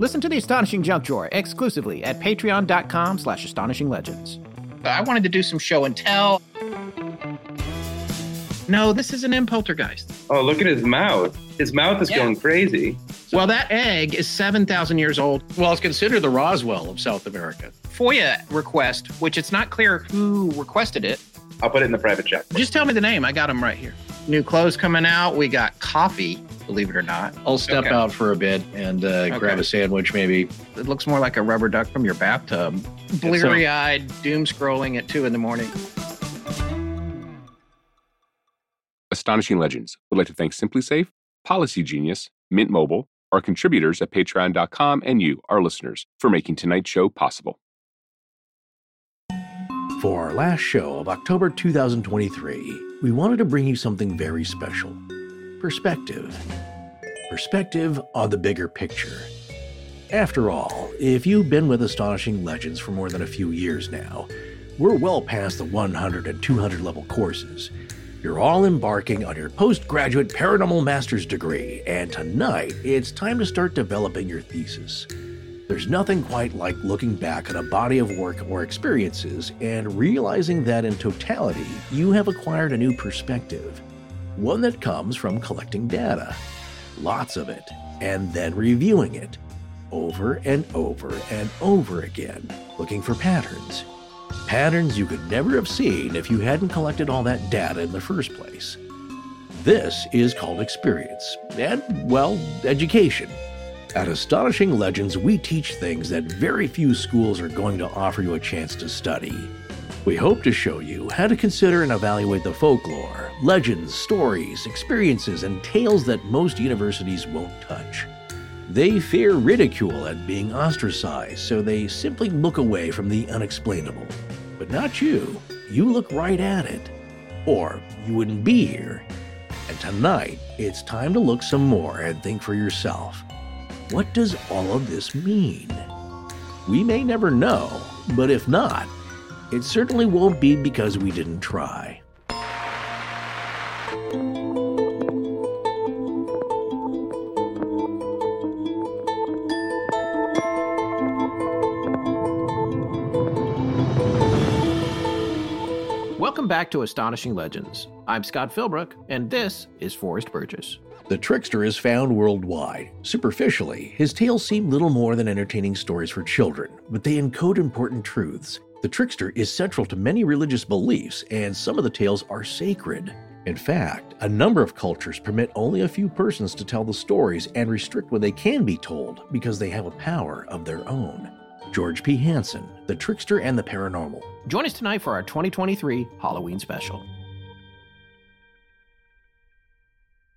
Listen to The Astonishing Junk Drawer exclusively at patreon.com slash astonishinglegends. I wanted to do some show and tell. No, this isn't in Poltergeist. Oh, look at his mouth. His mouth is Yeah. going crazy. Well, that egg is 7,000 years old. Well, it's considered the Roswell of South America. FOIA request, which it's not clear who requested it. I'll put it in the private chat. Just tell me the name. I got them right here. New clothes coming out. We got coffee, believe it or not. I'll step Okay. out for a bit and uh, grab a sandwich, maybe. It looks more like a rubber duck from your bathtub. Bleary eyed, doom scrolling at two in the morning. Astonishing Legends would like to thank SimpliSafe, Policy Genius, Mint Mobile, our contributors at patreon.com, and you, our listeners, for making tonight's show possible. For our last show of October 2023, we wanted to bring you something very special perspective. Perspective on the bigger picture. After all, if you've been with Astonishing Legends for more than a few years now, we're well past the 100 and 200 level courses. You're all embarking on your postgraduate paranormal master's degree, and tonight it's time to start developing your thesis. There's nothing quite like looking back at a body of work or experiences and realizing that in totality, you have acquired a new perspective. One that comes from collecting data, lots of it, and then reviewing it over and over and over again, looking for patterns. Patterns you could never have seen if you hadn't collected all that data in the first place. This is called experience, and, well, education. At Astonishing Legends, we teach things that very few schools are going to offer you a chance to study. We hope to show you how to consider and evaluate the folklore, legends, stories, experiences, and tales that most universities won't touch. They fear ridicule and being ostracized, so they simply look away from the unexplainable. But not you. You look right at it. Or you wouldn't be here. And tonight, it's time to look some more and think for yourself. What does all of this mean? We may never know, but if not, it certainly won't be because we didn't try. Welcome back to Astonishing Legends. I'm Scott Philbrook, and this is Forrest Burgess. The trickster is found worldwide. Superficially, his tales seem little more than entertaining stories for children, but they encode important truths. The trickster is central to many religious beliefs, and some of the tales are sacred. In fact, a number of cultures permit only a few persons to tell the stories and restrict when they can be told because they have a power of their own. George P. Hansen, The Trickster and the Paranormal. Join us tonight for our 2023 Halloween special.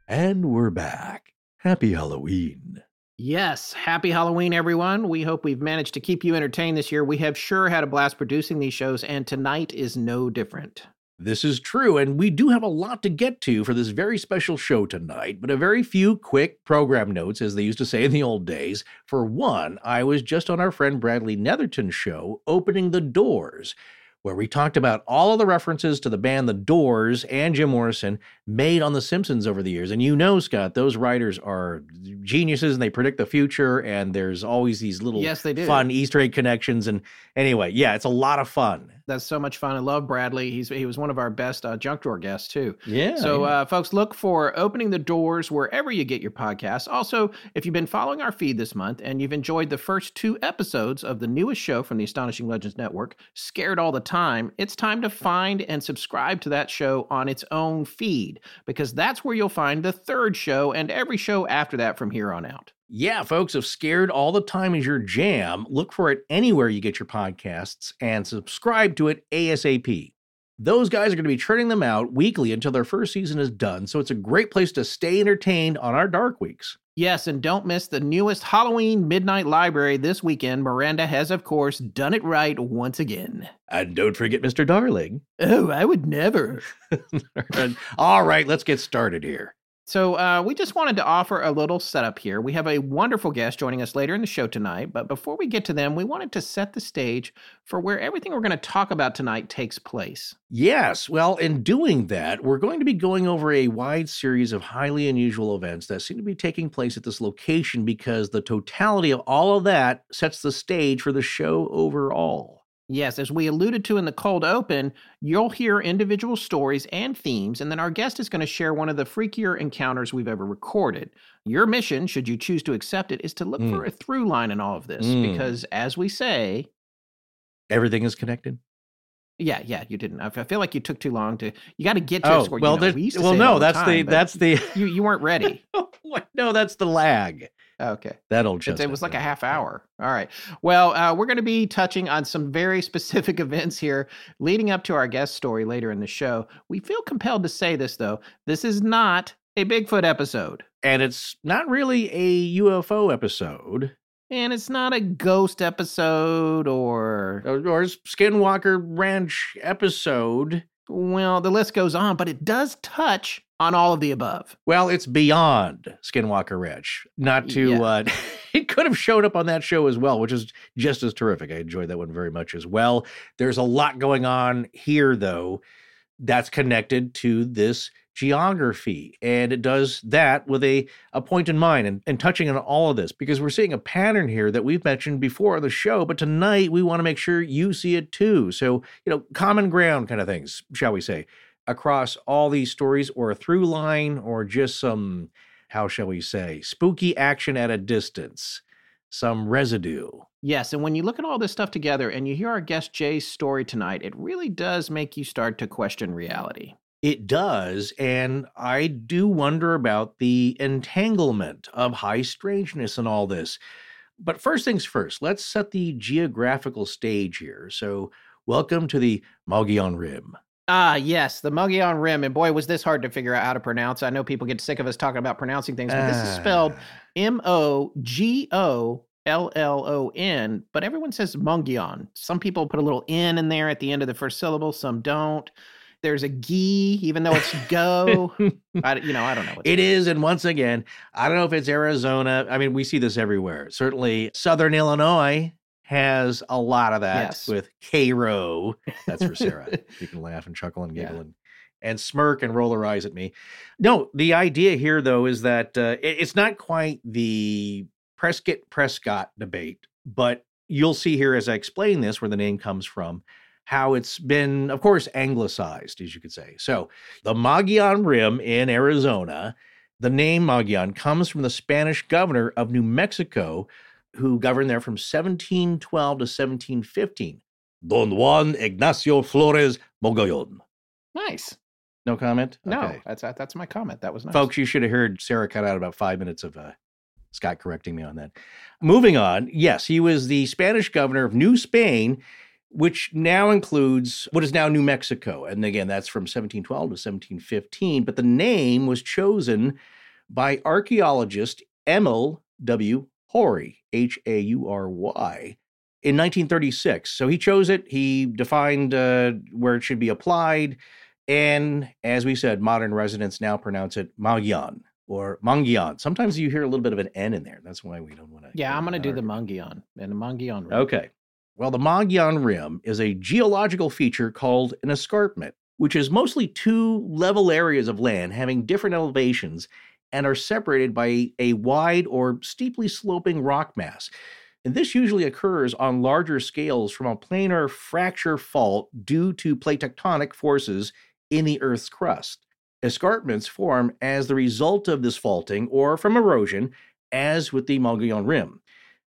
And we're back. Happy Halloween. Yes, happy Halloween, everyone. We hope we've managed to keep you entertained this year. We have sure had a blast producing these shows, and tonight is no different. This is true, and we do have a lot to get to for this very special show tonight, but a very few quick program notes, as they used to say in the old days. For one, I was just on our friend Bradley Netherton's show, Opening the Doors, where we talked about all of the references to the band The Doors and Jim Morrison made on The Simpsons over the years. And you know, Scott, those writers are geniuses and they predict the future, and there's always these little Yes, they do. fun Easter egg connections. And anyway, yeah, it's a lot of fun. That's so much fun. I love Bradley. He's he was one of our best uh, junk drawer guests too. Yeah. So, uh, folks, look for opening the doors wherever you get your podcasts. Also, if you've been following our feed this month and you've enjoyed the first two episodes of the newest show from the Astonishing Legends Network, Scared All the Time, it's time to find and subscribe to that show on its own feed because that's where you'll find the third show and every show after that from here on out. Yeah, folks, if scared all the time is your jam, look for it anywhere you get your podcasts and subscribe to it ASAP. Those guys are going to be churning them out weekly until their first season is done, so it's a great place to stay entertained on our dark weeks. Yes, and don't miss the newest Halloween Midnight Library this weekend. Miranda has, of course, done it right once again. And don't forget Mr. Darling. Oh, I would never. all right, let's get started here. So, uh, we just wanted to offer a little setup here. We have a wonderful guest joining us later in the show tonight, but before we get to them, we wanted to set the stage for where everything we're going to talk about tonight takes place. Yes. Well, in doing that, we're going to be going over a wide series of highly unusual events that seem to be taking place at this location because the totality of all of that sets the stage for the show overall. Yes, as we alluded to in the cold open, you'll hear individual stories and themes, and then our guest is going to share one of the freakier encounters we've ever recorded. Your mission, should you choose to accept it, is to look Mm. for a through line in all of this Mm. because, as we say, Everything is connected. yeah, yeah, you didn't. I feel like you took too long to. You got to get to Oh, where well, you know, we well, say it all no, the that's the time, but that's the you you weren't ready. no, that's the lag. Okay. That'll It, chestnut. it was like a half hour. All right. Well, uh, we're going to be touching on some very specific events here leading up to our guest story later in the show. We feel compelled to say this, though. This is not a Bigfoot episode, and it's not really a UFO episode and it's not a ghost episode or, or, or Skinwalker Ranch episode. well, the list goes on, but it does touch on all of the above. Well, it's beyond Skinwalker Ranch. Not to, Yeah. uh, it could have showed up on that show as well, which is just as terrific. I enjoyed that one very much as well. There's a lot going on here, though, that's connected to this geography. And it does that with a, a point in mind and, and touching on all of this because we're seeing a pattern here that we've mentioned before on the show. But tonight we want to make sure you see it too. So, you know, common ground kind of things, shall we say, across all these stories or a through line or just some, how shall we say, spooky action at a distance, some residue. Yes, and when you look at all this stuff together and you hear our guest Jay's story tonight, it really does make you start to question reality. It does. And I do wonder about the entanglement of high strangeness and all this. But first things first, let's set the geographical stage here. So, welcome to the Mogollon Rim. Ah, yes, the Mogollon Rim. And boy, was this hard to figure out how to pronounce. I know people get sick of us talking about pronouncing things, but this is spelled Ah. M O G O L L O N, but everyone says Mogollon. Some people put a little N in there at the end of the first syllable, some don't. There's a gee, even though it's go. I, you know, I don't know. It is, and once again, I don't know if it's Arizona. I mean, we see this everywhere. Certainly, Southern Illinois has a lot of that Yes. with Cairo. That's for Sarah. you can laugh and chuckle and Yeah. giggle and, and smirk and roll her eyes at me. No, the idea here, though, is that uh, it- it's not quite the Prescott Prescott debate, but you'll see here as I explain this where the name comes from. How it's been, of course, anglicized, as you could say. So, the Mogollon Rim in Arizona the name Mogollon comes from the Spanish governor of New Mexico, who governed there from 1712 to 1715. Don Juan Ignacio Flores Mogollon. nice. No comment? No, Okay. that's that's my comment. That was nice. Folks, you should have heard Sarah cut out about five minutes of uh, Scott correcting me on that. Moving on, yes, he was the Spanish governor of New Spain, which now includes what is now New Mexico. And again, that's from 1712 to 1715. But the name was chosen by archaeologist Emil W. Haury, H A U R Y, in 1936. So he chose it, he defined uh, where it should be applied. And as we said, modern residents now pronounce it Mogollon or Mogollon. Sometimes you hear a little bit of an N in there. That's why we don't want to. yeah, I'm going to do the Mogollon and the Mogollon Rim. Okay. Well, the Mogollon Rim is a geological feature called an escarpment, which is mostly two level areas of land having different elevations and are separated by a wide or steeply sloping rock mass. And this usually occurs on larger scales from a planar fracture fault due to plate tectonic forces in the Earth's crust. Escarpments form as the result of this faulting or from erosion, as with the Mogollon Rim.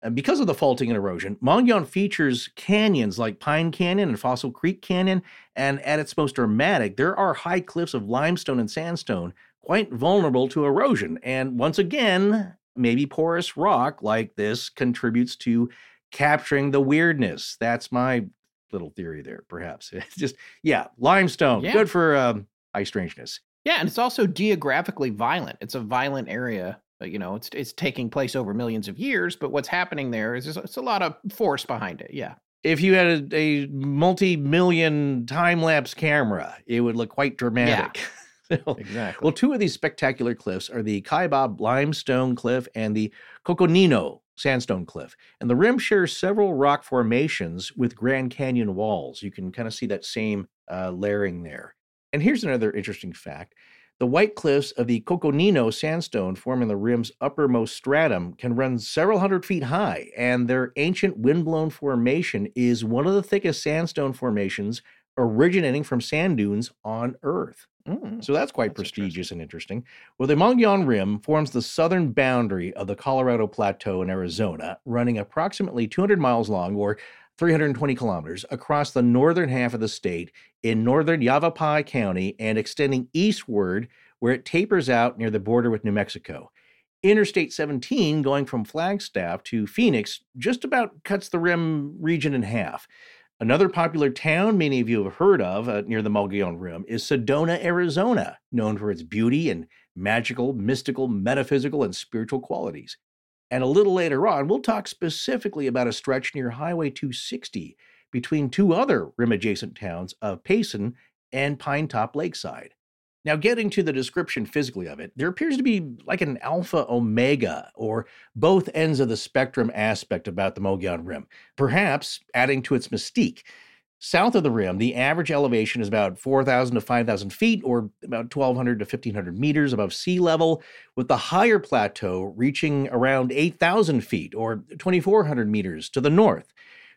And because of the faulting and erosion, Mogollon features canyons like Pine Canyon and Fossil Creek Canyon, and at its most dramatic, there are high cliffs of limestone and sandstone quite vulnerable to erosion. And once again, maybe porous rock like this contributes to capturing the weirdness. That's my little theory there, perhaps. It's just, yeah, limestone, Yeah. good for um, eye strangeness. Yeah, and it's also geographically violent. It's a violent area. You know, it's it's taking place over millions of years, but what's happening there is it's a lot of force behind it. Yeah. If you had a, a multi million time lapse camera, it would look quite dramatic. So- Exactly. well, two of these spectacular cliffs are the Kaibab limestone cliff and the Coconino sandstone cliff. And the rim shares several rock formations with Grand Canyon walls. You can kind of see that same uh, layering there. And here's another interesting fact. The white cliffs of the Coconino sandstone forming the rim's uppermost stratum can run several hundred feet high, and their ancient windblown formation is one of the thickest sandstone formations originating from sand dunes on Earth. Mm. So that's quite That's prestigious and interesting. Well, the Mogollon Rim forms the southern boundary of the Colorado Plateau in Arizona, running approximately 200 miles long or 320 kilometers across the northern half of the state in northern Yavapai County and extending eastward where it tapers out near the border with New Mexico. Interstate 17, going from Flagstaff to Phoenix, just about cuts the rim region in half. Another popular town many of you have heard of uh, near the Mogollon Rim is Sedona, Arizona, known for its beauty and magical, mystical, metaphysical, and spiritual qualities. And a little later on, we'll talk specifically about a stretch near Highway 260 between two other rim adjacent towns of Payson and Pinetop-Lakeside. Now, getting to the description physically of it, there appears to be like an alpha omega or both ends of the spectrum aspect about the Mogollon Rim, perhaps adding to its mystique. South of the rim, the average elevation is about 4,000 to 5,000 feet, or about 1,200 to 1,500 meters above sea level, with the higher plateau reaching around 8,000 feet, or 2,400 meters to the north.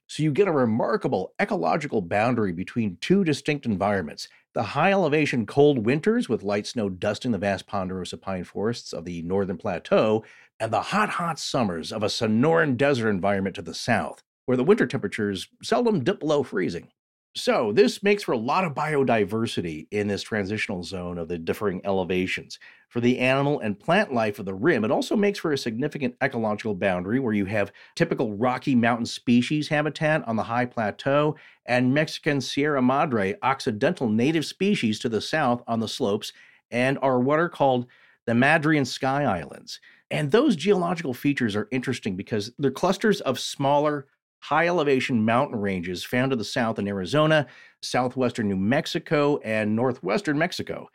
So you get a remarkable ecological boundary between two distinct environments the high elevation cold winters with light snow dusting the vast ponderosa pine forests of the northern plateau, and the hot, hot summers of a Sonoran desert environment to the south, where the winter temperatures seldom dip below freezing. So, this makes for a lot of biodiversity in this transitional zone of the differing elevations. For the animal and plant life of the rim, it also makes for a significant ecological boundary where you have typical Rocky Mountain species habitat on the high plateau and Mexican Sierra Madre occidental native species to the south on the slopes and are what are called the Madrean Sky Islands. And those geological features are interesting because they're clusters of smaller, high elevation mountain ranges found to the south in Arizona, southwestern New Mexico, and northwestern Mexico.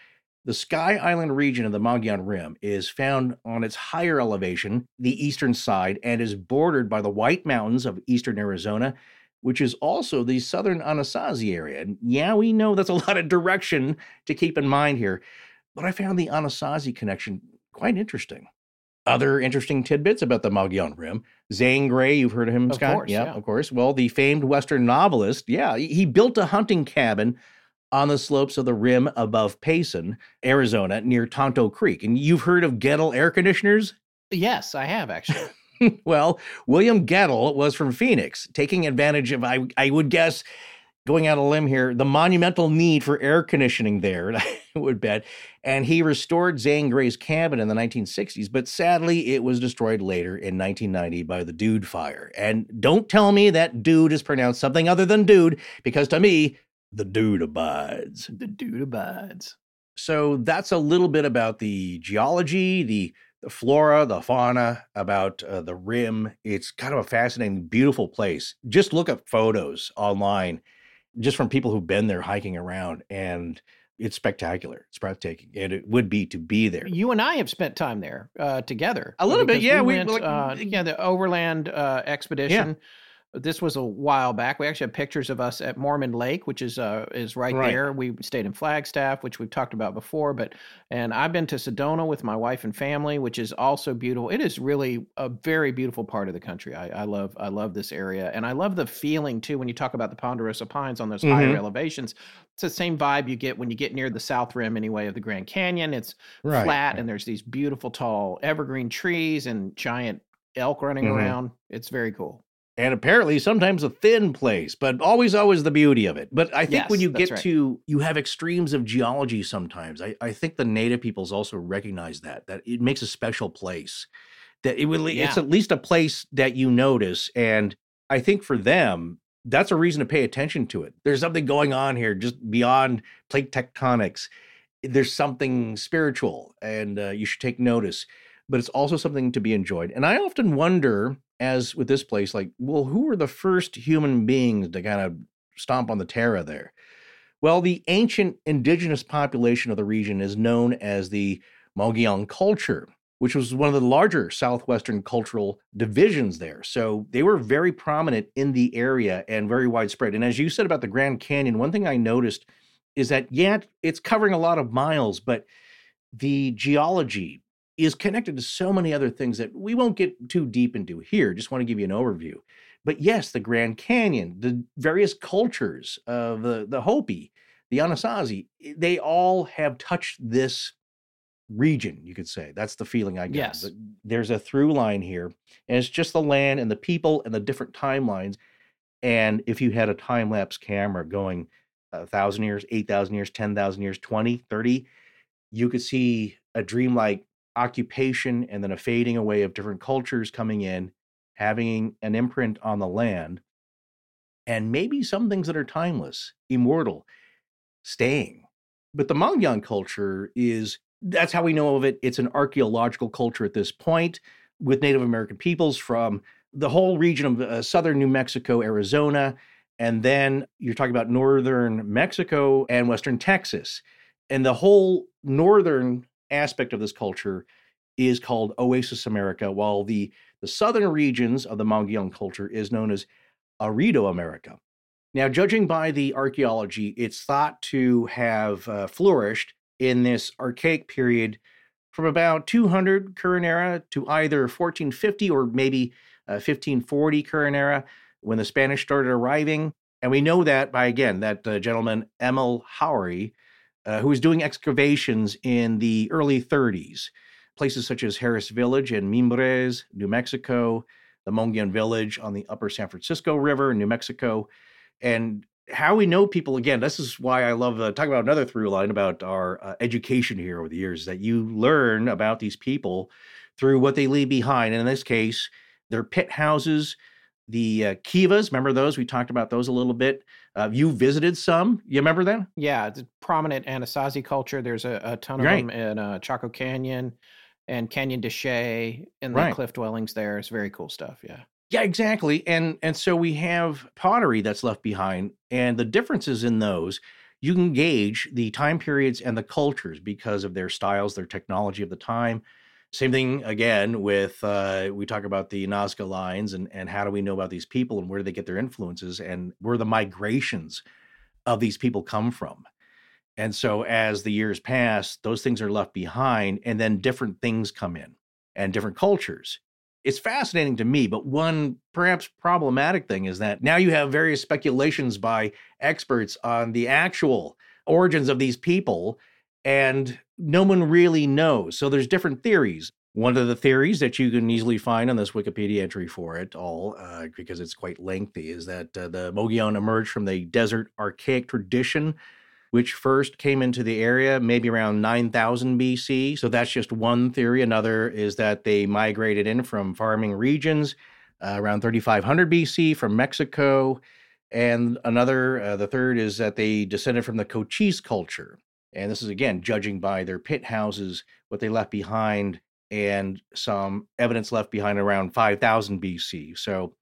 The Sky Island region of the Mogollon Rim is found on its higher elevation, the eastern side, and is bordered by the White Mountains of eastern Arizona, which is also the southern Anasazi area. And yeah, we know that's a lot of direction to keep in mind here, but I found the Anasazi connection quite interesting. Other interesting tidbits about the Mogollon Rim. Zane Grey, you've heard of him, Of Scott? course, yeah. of course. Well, the famed Western novelist, yeah, he- he built a hunting cabin on the slopes of the rim above Payson, Arizona, near Tonto Creek. And you've heard of Goettl air conditioners? Yes, I have actually. well, William Goettl was from Phoenix, taking advantage of, I, I would guess, going out a limb here, the monumental need for air conditioning there, I would bet. And he restored Zane Grey's cabin in the 1960s, but sadly, it was destroyed later in 1990 by the Dude Fire. And don't tell me that dude is pronounced something other than dude, because to me, the dude abides. the dude abides. So that's a little bit about the geology, the the flora, the fauna, about uh, the rim. It's kind of a fascinating, beautiful place. Just look up photos online, just from people who've been there hiking around, and it's spectacular. It's breathtaking, and it would be to be there. You and I have spent time there uh, together. A little bit, yeah, we- went, like, uh, yeah, the overland uh, expedition. This was a while back. We actually have pictures of us at Mormon Lake, which is uh, is right, Right. there. We stayed in Flagstaff, which we've talked about before. But and I've been to Sedona with my wife and family, which is also beautiful. It is really a very beautiful part of the country. I, I love I love this area, and I love the feeling too when you talk about the Ponderosa Pines on those higher Mhm. elevations. It's the same vibe you get when you get near the south rim anyway of the Grand Canyon. It's Right, flat and there's these beautiful tall evergreen trees and giant elk running Mhm. around. It's very cool. And apparently sometimes a thin place, but always, always the beauty of it. But I think when you get right. to, you have extremes of geology sometimes. I, I think the native peoples also recognize that, that it makes a special place. That it will, it's at least a place that you notice. And I think for them, that's a reason to pay attention to it. There's something going on here just beyond plate tectonics. There's something spiritual, and uh, you should take notice. But it's also something to be enjoyed. And I often wonder, as with this place, like, well, who were the first human beings to kind of stomp on the terra there? Well, the ancient indigenous population of the region is known as the Mogollon culture, which was one of the larger southwestern cultural divisions there. So they were very prominent in the area and very widespread. And as you said about the Grand Canyon, one thing I noticed is that, yeah, it's covering a lot of miles, but the geology is connected to so many other things that we won't get too deep into here. Just want to give you an overview. But yes, the Grand Canyon, the various cultures of the, the Hopi, the Anasazi, they all have touched this region, you could say. That's the feeling I get. Yes. There's a through line here, and it's just the land and the people and the different timelines. And if you had a time lapse camera going a thousand years, 8,000 years, 10,000 years, 20, 30, you could see a dreamlike occupation and then a fading away of different cultures coming in, having an imprint on the land, and maybe some things that are timeless, immortal, staying. But the Mogollon culture is that's how we know of it. It's an archaeological culture at this point with Native American peoples from the whole region of uh, southern New Mexico, Arizona, and then you're talking about northern Mexico and western Texas. And the whole northern aspect of this culture is called Oasis America, while the, the southern regions of the Mogollon culture is known as Arido America. Now, judging by the archaeology, it's thought to have uh, flourished in this archaic period from about 200 current era to either 1450 or maybe uh, 1540 current era when the Spanish started arriving. And we know that by, again, that uh, gentleman, Emil Haury, uh, who was doing excavations in the early 30s, places such as Harris Village in Mimbres, New Mexico, the Mogollon Village on the upper San Francisco River in New Mexico. And how we know people again this is why i love uh, talking about another through line about our uh, education here over the years that you learn about these people through what they leave behind. And in this case their pit houses the uh, kivas remember those? We talked about those a little bit uh, you visited some you remember them yeah it's prominent anasazi culture there's a, a ton of Right. them in uh, chaco canyon and canyon de Chelly and the Right. cliff dwellings there it's very cool stuff yeah Yeah, exactly. And and so we have pottery that's left behind and the differences in those you can gauge the time periods and the cultures because of their styles, their technology of the time. Same thing again with uh, we talk about the Nazca lines and and how do we know about these people and where do they get their influences and where the migrations of these people come from. And so as the years pass, those things are left behind and then different things come in and different cultures it's fascinating to me, but one perhaps problematic thing is that now you have various speculations by experts on the actual origins of these people, and no one really knows. So there's different theories. One of the theories that you can easily find on this Wikipedia entry for it all, uh, because it's quite lengthy, is that uh, the Mogollon emerged from the desert archaic tradition which first came into the area maybe around 9000 BC. So that's just one theory. Another is that they migrated in from farming regions uh, around 3500 BC from Mexico. And another, uh, the third is that they descended from the Cochise culture. And this is again judging by their pit houses, what they left behind, and some evidence left behind around 5000 BC. So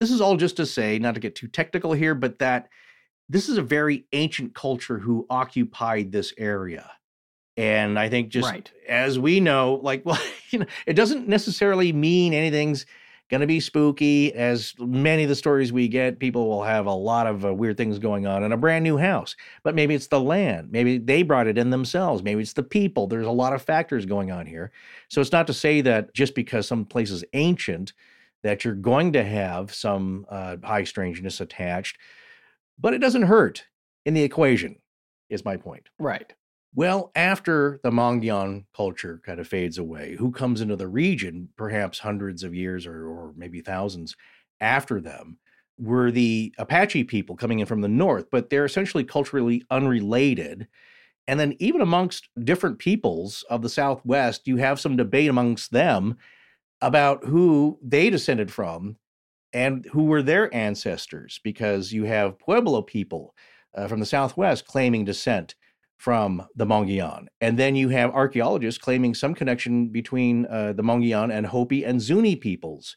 this is all just to say, not to get too technical here, but that this is a very ancient culture who occupied this area. And I think just Right. as we know, like, well, you know, it doesn't necessarily mean anything's going to be spooky. As many of the stories we get, people will have a lot of uh, weird things going on in a brand new house. But maybe it's the land. Maybe they brought it in themselves. Maybe it's the people. There's a lot of factors going on here. So it's not to say that just because some place is ancient, that you're going to have some uh, high strangeness attached but it doesn't hurt in the equation, is my point. right Well, after the Mogollon culture kind of fades away, who comes into the region, perhaps hundreds of years or, or maybe thousands after them, were the Apache people coming in from the north, but they're essentially culturally unrelated. And then, even amongst different peoples of the Southwest, you have some debate amongst them about who they descended from and who were their ancestors, because you have Pueblo people uh, from the Southwest claiming descent from the Mogollon. And then you have archaeologists claiming some connection between uh, the Mogollon and Hopi and Zuni peoples.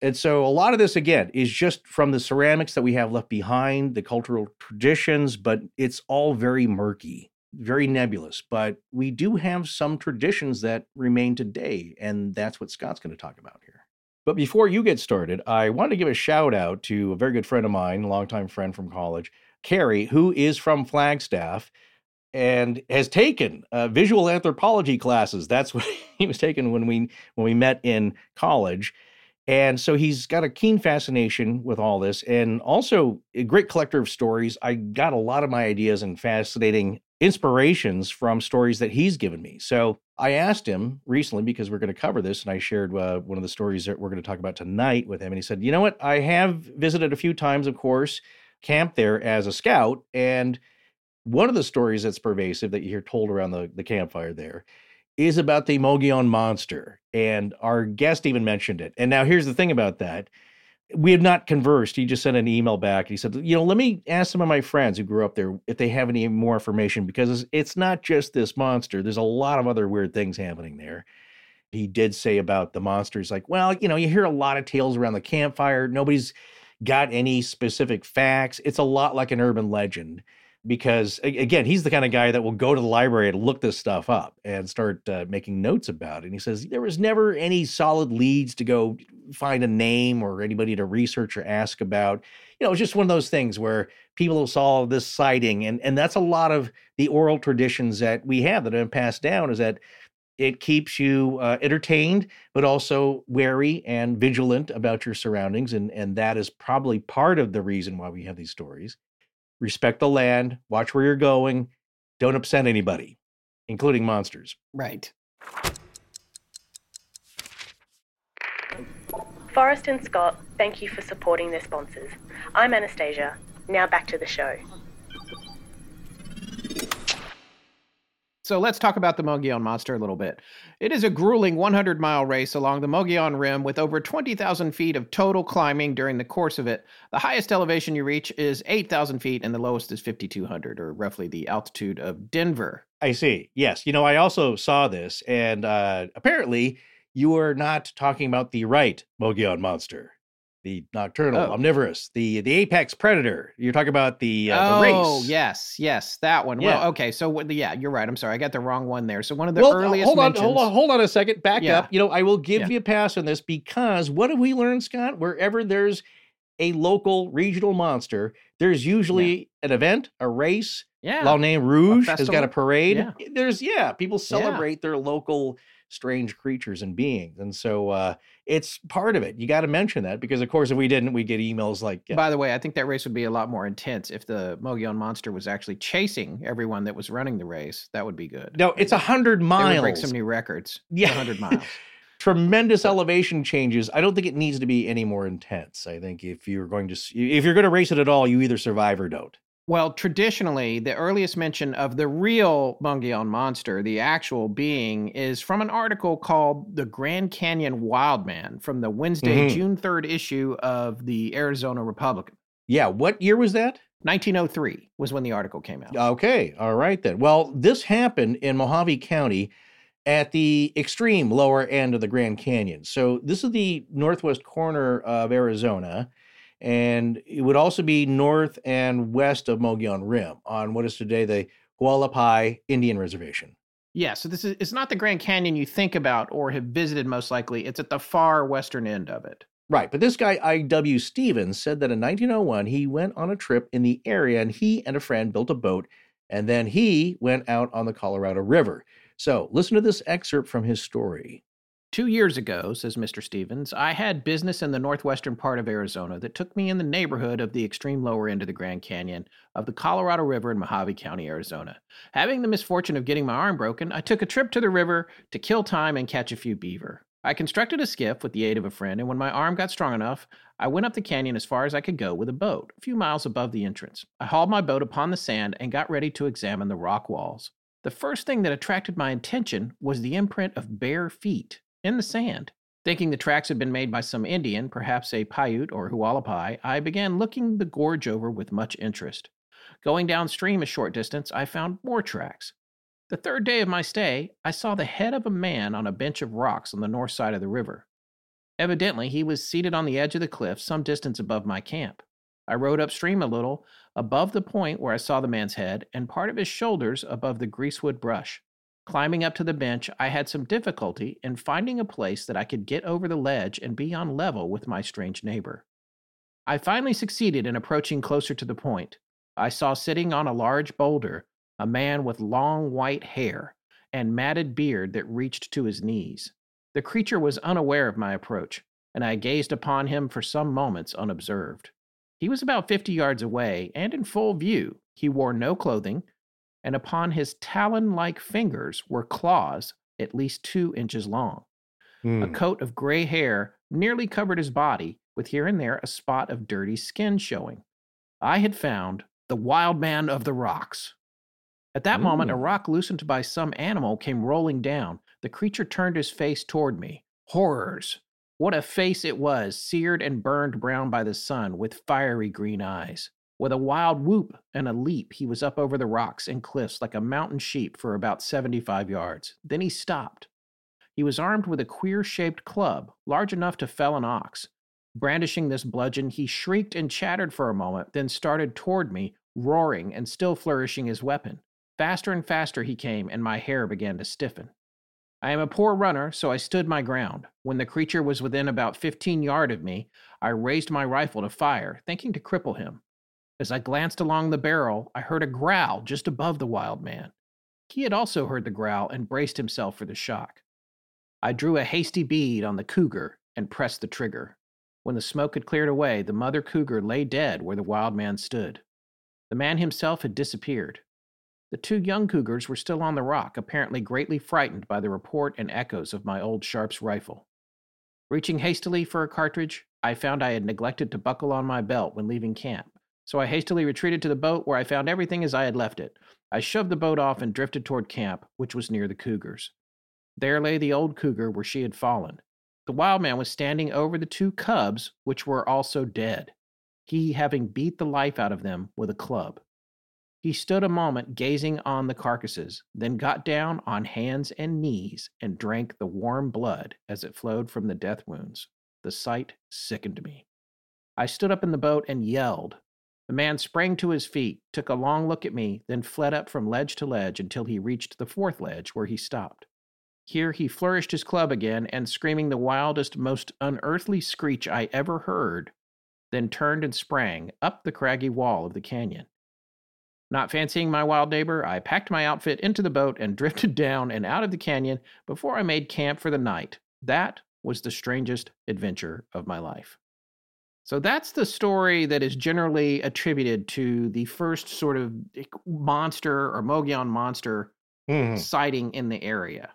And so a lot of this, again, is just from the ceramics that we have left behind, the cultural traditions, but it's all very murky, very nebulous. But we do have some traditions that remain today. And that's what Scott's going to talk about here. But before you get started, I want to give a shout out to a very good friend of mine, longtime friend from college, Carrie, who is from Flagstaff and has taken uh, visual anthropology classes. That's what he was taking when we when we met in college. And so he's got a keen fascination with all this and also a great collector of stories. I got a lot of my ideas and fascinating inspirations from stories that he's given me. So I asked him recently because we're going to cover this, and I shared uh, one of the stories that we're going to talk about tonight with him. And he said, You know what? I have visited a few times, of course, camped there as a scout. And one of the stories that's pervasive that you hear told around the, the campfire there is about the Mogollon monster. And our guest even mentioned it. And now here's the thing about that we have not conversed. He just sent an email back. He said, you know, let me ask some of my friends who grew up there if they have any more information because it's not just this monster. There's a lot of other weird things happening there. He did say about the monsters, like, well, you know, you hear a lot of tales around the campfire. Nobody's got any specific facts. It's a lot like an urban legend because again he's the kind of guy that will go to the library and look this stuff up and start uh, making notes about it and he says there was never any solid leads to go find a name or anybody to research or ask about. You know it's just one of those things where people saw this sighting and and that's a lot of the oral traditions that we have that have been passed down is that it keeps you uh, entertained but also wary and vigilant about your surroundings and and that is probably part of the reason why we have these stories respect the land, watch where you're going, don't upset anybody, including monsters. Right. Forrest and Scott, thank you for supporting their sponsors. I'm Anastasia. Now back to the show. So let's talk about the Mogollon Monster a little bit. It is a grueling 100 mile race along the Mogollon Rim with over 20,000 feet of total climbing during the course of it. The highest elevation you reach is 8,000 feet, and the lowest is 5,200, or roughly the altitude of Denver. I see. Yes. You know, I also saw this, and uh, apparently you are not talking about the right Mogollon Monster the nocturnal, oh. omnivorous, the the apex predator. You're talking about the uh, oh, the race. Oh yes, yes, that one. Yeah. Well, okay, so yeah, you're right. I'm sorry, I got the wrong one there. So one of the well, earliest. Hold on, mentions... hold on, hold on a second. Back yeah. up. You know, I will give yeah. you a pass on this because what have we learned, Scott? Wherever there's a local regional monster, there's usually an event, a race. Yeah. L'Année Rouge has got a parade. There's yeah, people celebrate their local strange creatures and beings. And so uh, it's part of it. You got to mention that because, of course, if we didn't, we'd get emails like. Uh, By the way, I think that race would be a lot more intense if the Mogollon monster was actually chasing everyone that was running the race. That would be good. No, it's a hundred miles. break some new records. Yeah, hundred miles. Tremendous elevation changes. I don't think it needs to be any more intense. I think if you're going to if you're going to race it at all, you either survive or don't. Well, traditionally, the earliest mention of the real Mogollon monster, the actual being, is from an article called The Grand Canyon Wildman from the Wednesday, mm-hmm. June 3rd issue of the Arizona Republican. Yeah. What year was that? 1903 was when the article came out. Okay. All right, then. Well, this happened in Mohave County at the extreme lower end of the Grand Canyon. So, this is the northwest corner of Arizona and it would also be north and west of Mogollon Rim on what is today the Hualapai Indian Reservation. Yeah, so this is it's not the Grand Canyon you think about or have visited most likely. It's at the far western end of it. Right, but this guy I.W. Stevens said that in 1901 he went on a trip in the area and he and a friend built a boat and then he went out on the Colorado River. So, listen to this excerpt from his story. Two years ago, says Mr. Stevens, I had business in the northwestern part of Arizona that took me in the neighborhood of the extreme lower end of the Grand Canyon of the Colorado River in Mohave County, Arizona. Having the misfortune of getting my arm broken, I took a trip to the river to kill time and catch a few beaver. I constructed a skiff with the aid of a friend, and when my arm got strong enough, I went up the canyon as far as I could go with a boat, a few miles above the entrance. I hauled my boat upon the sand and got ready to examine the rock walls. The first thing that attracted my attention was the imprint of bare feet in the sand. Thinking the tracks had been made by some Indian, perhaps a Paiute or Hualapai, I began looking the gorge over with much interest. Going downstream a short distance, I found more tracks. The third day of my stay, I saw the head of a man on a bench of rocks on the north side of the river. Evidently, he was seated on the edge of the cliff some distance above my camp. I rode upstream a little, above the point where I saw the man's head, and part of his shoulders above the greasewood brush. Climbing up to the bench, I had some difficulty in finding a place that I could get over the ledge and be on level with my strange neighbor. I finally succeeded in approaching closer to the point. I saw sitting on a large boulder a man with long white hair and matted beard that reached to his knees. The creature was unaware of my approach, and I gazed upon him for some moments unobserved. He was about fifty yards away and in full view. He wore no clothing, and upon his talon like fingers were claws at least two inches long. Hmm. A coat of gray hair nearly covered his body, with here and there a spot of dirty skin showing. I had found the wild man of the rocks. At that moment, a rock loosened by some animal came rolling down. The creature turned his face toward me. Horrors! What a face it was, seared and burned brown by the sun, with fiery green eyes. With a wild whoop and a leap, he was up over the rocks and cliffs like a mountain sheep for about 75 yards. Then he stopped. He was armed with a queer shaped club, large enough to fell an ox. Brandishing this bludgeon, he shrieked and chattered for a moment, then started toward me, roaring and still flourishing his weapon. Faster and faster he came, and my hair began to stiffen. I am a poor runner, so I stood my ground. When the creature was within about 15 yard of me, I raised my rifle to fire, thinking to cripple him. As I glanced along the barrel, I heard a growl just above the wild man. He had also heard the growl and braced himself for the shock. I drew a hasty bead on the cougar and pressed the trigger. When the smoke had cleared away, the mother cougar lay dead where the wild man stood. The man himself had disappeared. The two young cougars were still on the rock, apparently greatly frightened by the report and echoes of my old Sharps rifle. Reaching hastily for a cartridge, I found I had neglected to buckle on my belt when leaving camp, so I hastily retreated to the boat where I found everything as I had left it. I shoved the boat off and drifted toward camp, which was near the cougars. There lay the old cougar where she had fallen. The wild man was standing over the two cubs, which were also dead, he having beat the life out of them with a club. He stood a moment gazing on the carcasses, then got down on hands and knees and drank the warm blood as it flowed from the death wounds. The sight sickened me. I stood up in the boat and yelled. The man sprang to his feet, took a long look at me, then fled up from ledge to ledge until he reached the fourth ledge, where he stopped. Here he flourished his club again, and screaming the wildest, most unearthly screech I ever heard, then turned and sprang up the craggy wall of the canyon. Not fancying my wild neighbor, I packed my outfit into the boat and drifted down and out of the canyon before I made camp for the night. That was the strangest adventure of my life. So that's the story that is generally attributed to the first sort of monster or Mogollon monster Mhm. sighting in the area.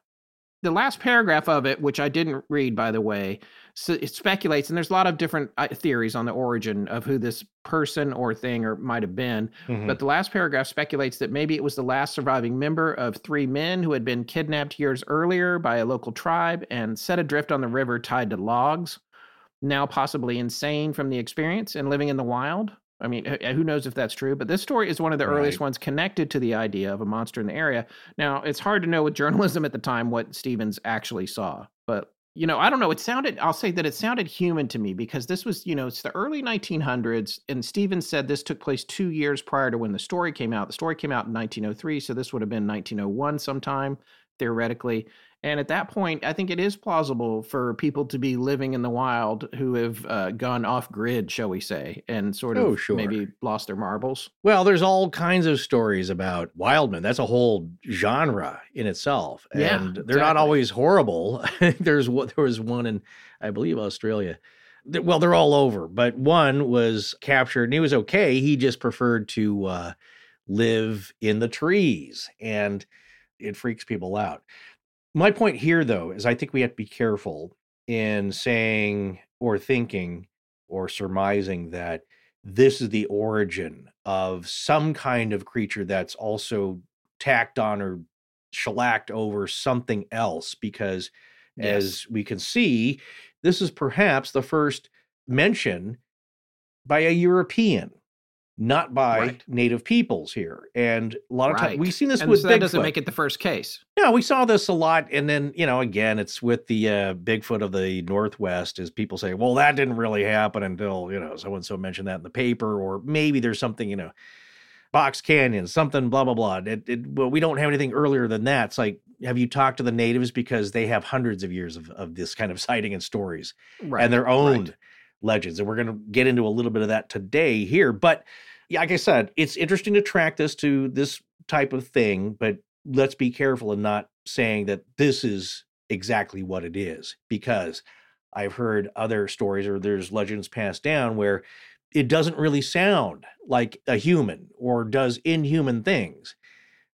The last paragraph of it, which I didn't read, by the way, so it speculates, and there's a lot of different uh, theories on the origin of who this person or thing or might have been. Mhm. But the last paragraph speculates that maybe it was the last surviving member of three men who had been kidnapped years earlier by a local tribe and set adrift on the river tied to logs, now possibly insane from the experience and living in the wild. I mean, who knows if that's true? But this story is one of the earliest ones connected to the idea of a monster in the area. Now, it's hard to know with journalism at the time what Stevens actually saw, but you know, I don't know. It sounded, I'll say that it sounded human to me because this was, you know, it's the early 1900s. And Stevens said this took place two years prior to when the story came out. The story came out in 1903. So this would have been 1901 sometime, theoretically. And at that point, I think it is plausible for people to be living in the wild who have uh, gone off grid, shall we say, and sort of Oh, sure. maybe lost their marbles. Well, there's all kinds of stories about wildmen. That's a whole genre in itself, Yeah, and they're not always horrible. There's there was one in, I believe, Australia. Well, they're all over, but one was captured and he was okay. He just preferred to uh, live in the trees, and it freaks people out. My point here, though, is I think we have to be careful in saying or thinking or surmising that this is the origin of some kind of creature that's also tacked on or shellacked over something else because as we can see this is perhaps the first mention by a european not by Right. native peoples here. And a lot of times we've seen this and with so that doesn't make it the first case. Yeah, we saw this a lot, and then you know, again, it's with the uh, Bigfoot of the Northwest. Is people say, "Well, that didn't really happen until you know so and so mentioned that in the paper, or maybe there's something you know, Box Canyon, something, blah blah blah." It, it, well, we don't have anything earlier than that. It's like, have you talked to the natives because they have hundreds of years of, of this kind of sighting and stories Right. and their own right. Legends. And we're going to get into a little bit of that today here. But yeah, like I said, it's interesting to track this to this type of thing, but let's be careful in not saying that this is exactly what it is because I've heard other stories or there's legends passed down where it doesn't really sound like a human or does inhuman things,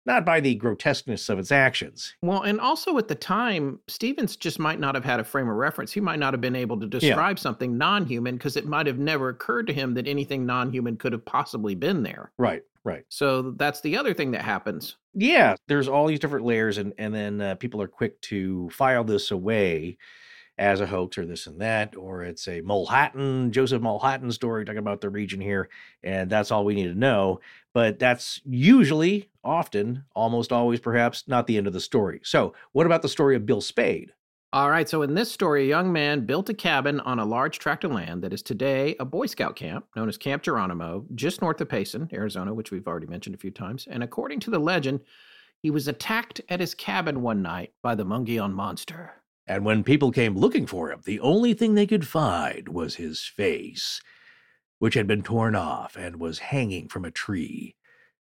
not by the grotesqueness of its actions. Well, and also at the time, Stevens just might not have had a frame of reference. He might not have been able to describe something non human because it might have never occurred to him that anything non human could have possibly been there. Right, right. So that's the other thing that happens. yeah there's all these different layers and and then uh, people are quick to file this away as a hoax or this and that or it's a mulhatton joseph mulhatton story talking about the region here and that's all we need to know but that's usually often almost always perhaps not the end of the story so what about the story of bill spade All right, so in this story, a young man built a cabin on a large tract of land that is today a Boy Scout camp known as Camp Geronimo, just north of Payson, Arizona, which we've already mentioned a few times. And according to the legend, he was attacked at his cabin one night by the Mogollon monster. And when people came looking for him the only thing they could find was his face which had been torn off and was hanging from a tree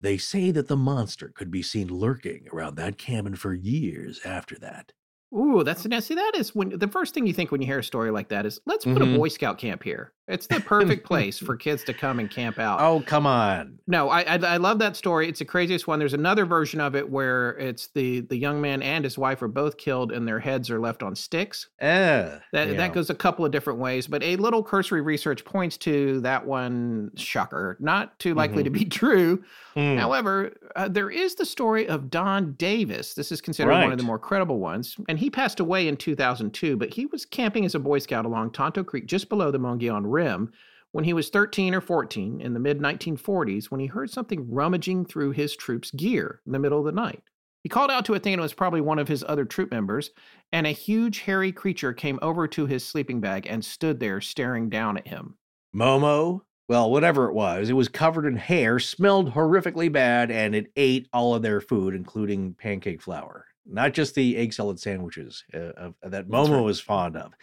They say that the monster could be seen lurking around that cabin for years after that. Ooh, that's now see that is when the first thing you think when you hear a story like that is let's put Mhm. a Boy Scout camp here. It's the perfect place for kids to come and camp out. Oh, come on. No, I, I I love that story. It's the craziest one. There's another version of it where it's the the young man and his wife are both killed and their heads are left on sticks. Eh, That yeah. that goes a couple of different ways, but a little cursory research points to that one shocker, not too likely to be true. Hmm. However, uh, there is the story of Don Davis. This is considered one of the more credible ones, and he passed away in 2002. But he was camping as a Boy Scout along Tonto Creek, just below the Mogollon Rim, when he was 13 or 14 in the mid 1940s. When he heard something rummaging through his troop's gear in the middle of the night, he called out to a thing that was probably one of his other troop members, and a huge hairy creature came over to his sleeping bag and stood there staring down at him. Momo, well, whatever it was, it was covered in hair, smelled horrifically bad, and it ate all of their food, including pancake flour. Not just the egg salad sandwiches uh, of, that Momo right. was fond of.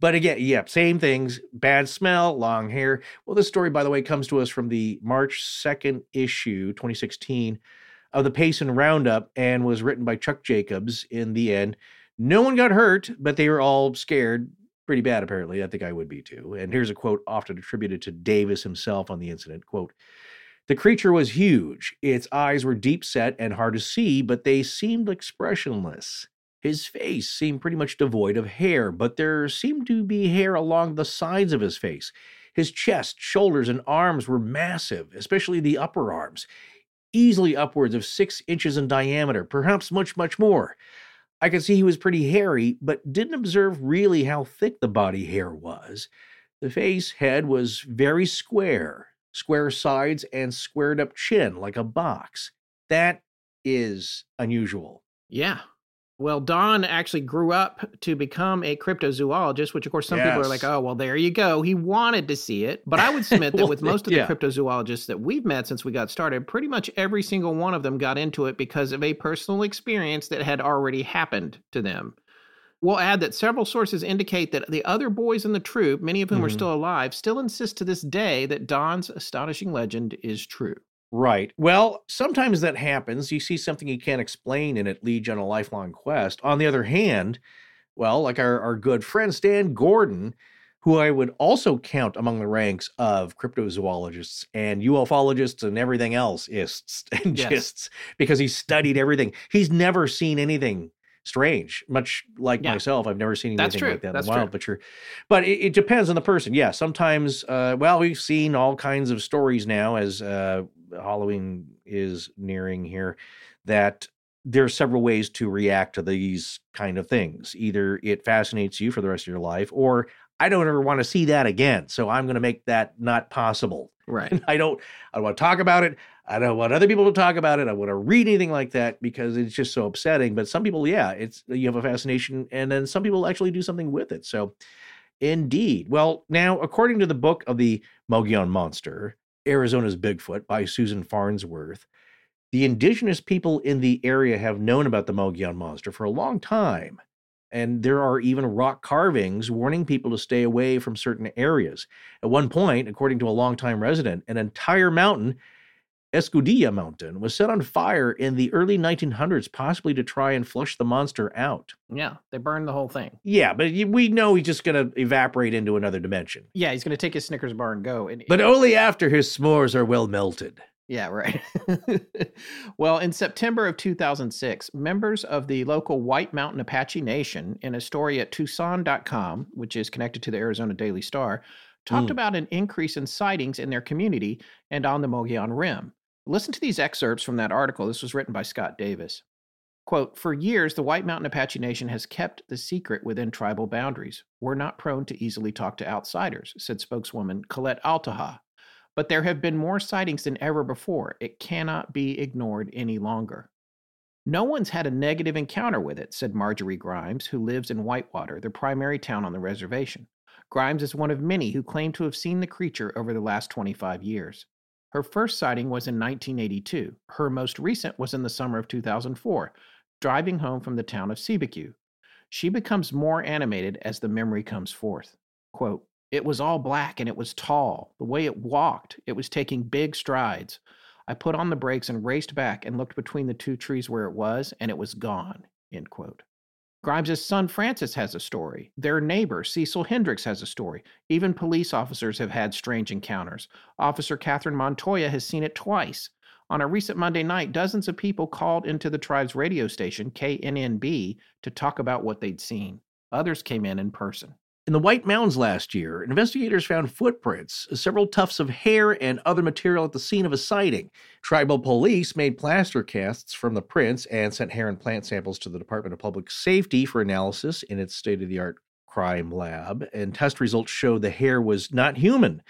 But again, yeah, same things bad smell, long hair. Well, this story, by the way, comes to us from the March 2nd issue, 2016, of the Payson Roundup and was written by Chuck Jacobs in the end. No one got hurt, but they were all scared pretty bad apparently i think i would be too and here's a quote often attributed to davis himself on the incident quote the creature was huge. Its eyes were deep set and hard to see but they seemed expressionless. His face seemed pretty much devoid of hair but there seemed to be hair along the sides of his face. His chest shoulders and arms were massive especially the upper arms easily upwards of six inches in diameter perhaps much much more. I could see he was pretty hairy, but didn't observe really how thick the body hair was. The face head was very square, square sides and squared up chin like a box. That is unusual. Yeah. Well, Don actually grew up to become a cryptozoologist, which, of course, some people are like, oh, well, there you go. He wanted to see it. But I would submit that Well, with most of the yeah. cryptozoologists that we've met since we got started, pretty much every single one of them got into it because of a personal experience that had already happened to them. We'll add that several sources indicate that the other boys in the troop, many of whom are Mhm. still alive, still insist to this day that Don's astonishing legend is true. Right. Well, sometimes that happens. You see something you can't explain and it leads you on a lifelong quest. On the other hand, well, like our, our good friend Stan Gordon, who I would also count among the ranks of cryptozoologists and ufologists and everything else ists and Yes. gists because he studied everything. He's never seen anything strange, much like Yeah. myself. I've never seen anything That's true. like that That's in the wild, true. but sure. But it, it depends on the person. Yeah, sometimes, uh, well, we've seen all kinds of stories now as uh, Halloween is nearing here that there are several ways to react to these kind of things. Either it fascinates you for the rest of your life, or I don't ever want to see that again. So I'm going to make that not possible. Right. I don't I don't want to talk about it. I don't want other people to talk about it. I want to read anything like that because it's just so upsetting. But some people, yeah, it's you have a fascination, and then some people actually do something with it. So, indeed. Well, now according to the book of the Mogollon Monster, Arizona's Bigfoot by Susan Farnsworth, the indigenous people in the area have known about the Mogollon Monster for a long time. And there are even rock carvings warning people to stay away from certain areas. At one point, according to a longtime resident, an entire mountain Escudilla Mountain was set on fire in the early 1900s, possibly to try and flush the monster out. Yeah, they burned the whole thing. Yeah, but we know he's just going to evaporate into another dimension. Yeah, he's going to take his Snickers bar and go. And, but only after his s'mores are well melted. Yeah, right. well, in September of 2006, members of the local White Mountain Apache Nation, in a story at Tucson.com, which is connected to the Arizona Daily Star, talked mm. about an increase in sightings in their community and on the Mogollon Rim. Listen to these excerpts from that article. This was written by Scott Davis. Quote, for years, the White Mountain Apache Nation has kept the secret within tribal boundaries. We're not prone to easily talk to outsiders, said spokeswoman Colette Altaha. But there have been more sightings than ever before. It cannot be ignored any longer. No one's had a negative encounter with it, said Marjorie Grimes, who lives in Whitewater, the primary town on the reservation. Grimes is one of many who claim to have seen the creature over the last 25 years. Her first sighting was in 1982. Her most recent was in the summer of 2004, driving home from the town of Cibecue. She becomes more animated as the memory comes forth. Quote, it was all black and it was tall. The way it walked, it was taking big strides. I put on the brakes and raced back and looked between the two trees where it was, and it was gone. End quote. Grimes' son Francis has a story. Their neighbor, Cecil Hendricks, has a story. Even police officers have had strange encounters. Officer Catherine Montoya has seen it twice. On a recent Monday night, dozens of people called into the tribe's radio station, KNNB, to talk about what they'd seen. Others came in in person. In the White Mountains last year, investigators found footprints, several tufts of hair, and other material at the scene of a sighting. Tribal police made plaster casts from the prints and sent hair and plant samples to the Department of Public Safety for analysis in its state of the art crime lab. And test results showed the hair was not human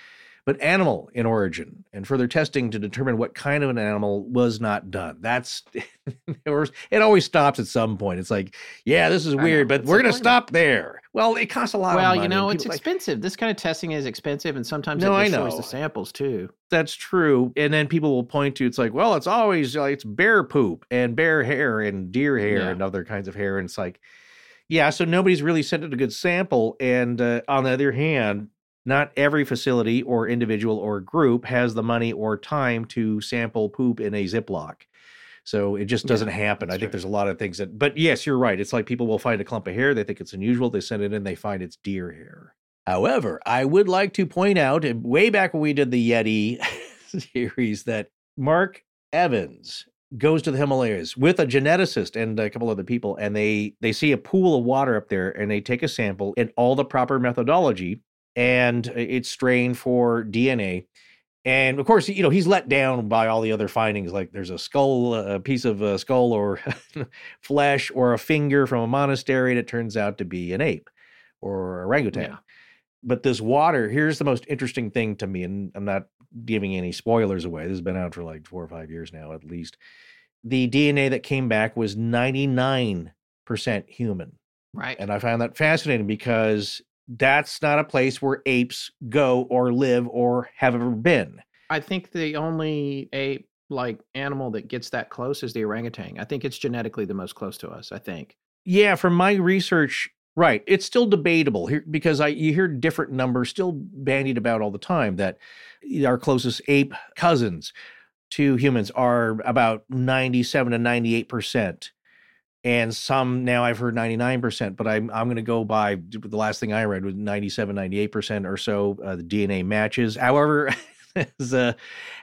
but animal in origin, and further testing to determine what kind of an animal was not done. That's it always stops at some point. It's like, yeah, this is weird, but it's we're going to stop there. Well, it costs a lot well, you know, it's expensive. Like, this kind of testing is expensive, and sometimes no, it I know. the samples too. That's true. And then people will point to it's like, well, it's always like it's bear poop and bear hair and deer hair yeah. and other kinds of hair, and it's like, yeah, so nobody's really sent it a good sample. And uh, on the other hand, not every facility or individual or group has the money or time to sample poop in a Ziploc. So it just doesn't yeah, happen. I think right. there's a lot of things that, but yes, you're right. It's like people will find a clump of hair. They think it's unusual. They send it in, they find it's deer hair. However, I would like to point out, uh, way back when we did the Yeti series, that Mark Evans goes to the Himalayas with a geneticist and a couple other people, and they they see a pool of water up there, and they take a sample and all the proper methodology and uh, it's strained for DNA. And of course, you know, he's let down by all the other findings. Like there's a skull, uh, a piece of a skull or flesh or a finger from a monastery, and it turns out to be an ape or orangutan. Yeah. But this water, here's the most interesting thing to me, and I'm not giving any spoilers away. This has been out for like four or five years now, at least. The DNA that came back was 99% human. Right. And I found that fascinating because that's not a place where apes go or live or have ever been. I think the only ape like animal that gets that close is the orangutan. I think it's genetically the most close to us, I think. Yeah, from my research, right. It's still debatable here because I you hear different numbers still bandied about all the time that our closest ape cousins to humans are about 97 to 98% and some now I've heard 99%, but I'm I'm going to go by the last thing I read was 97, 98% or so uh, the DNA matches. However, as uh,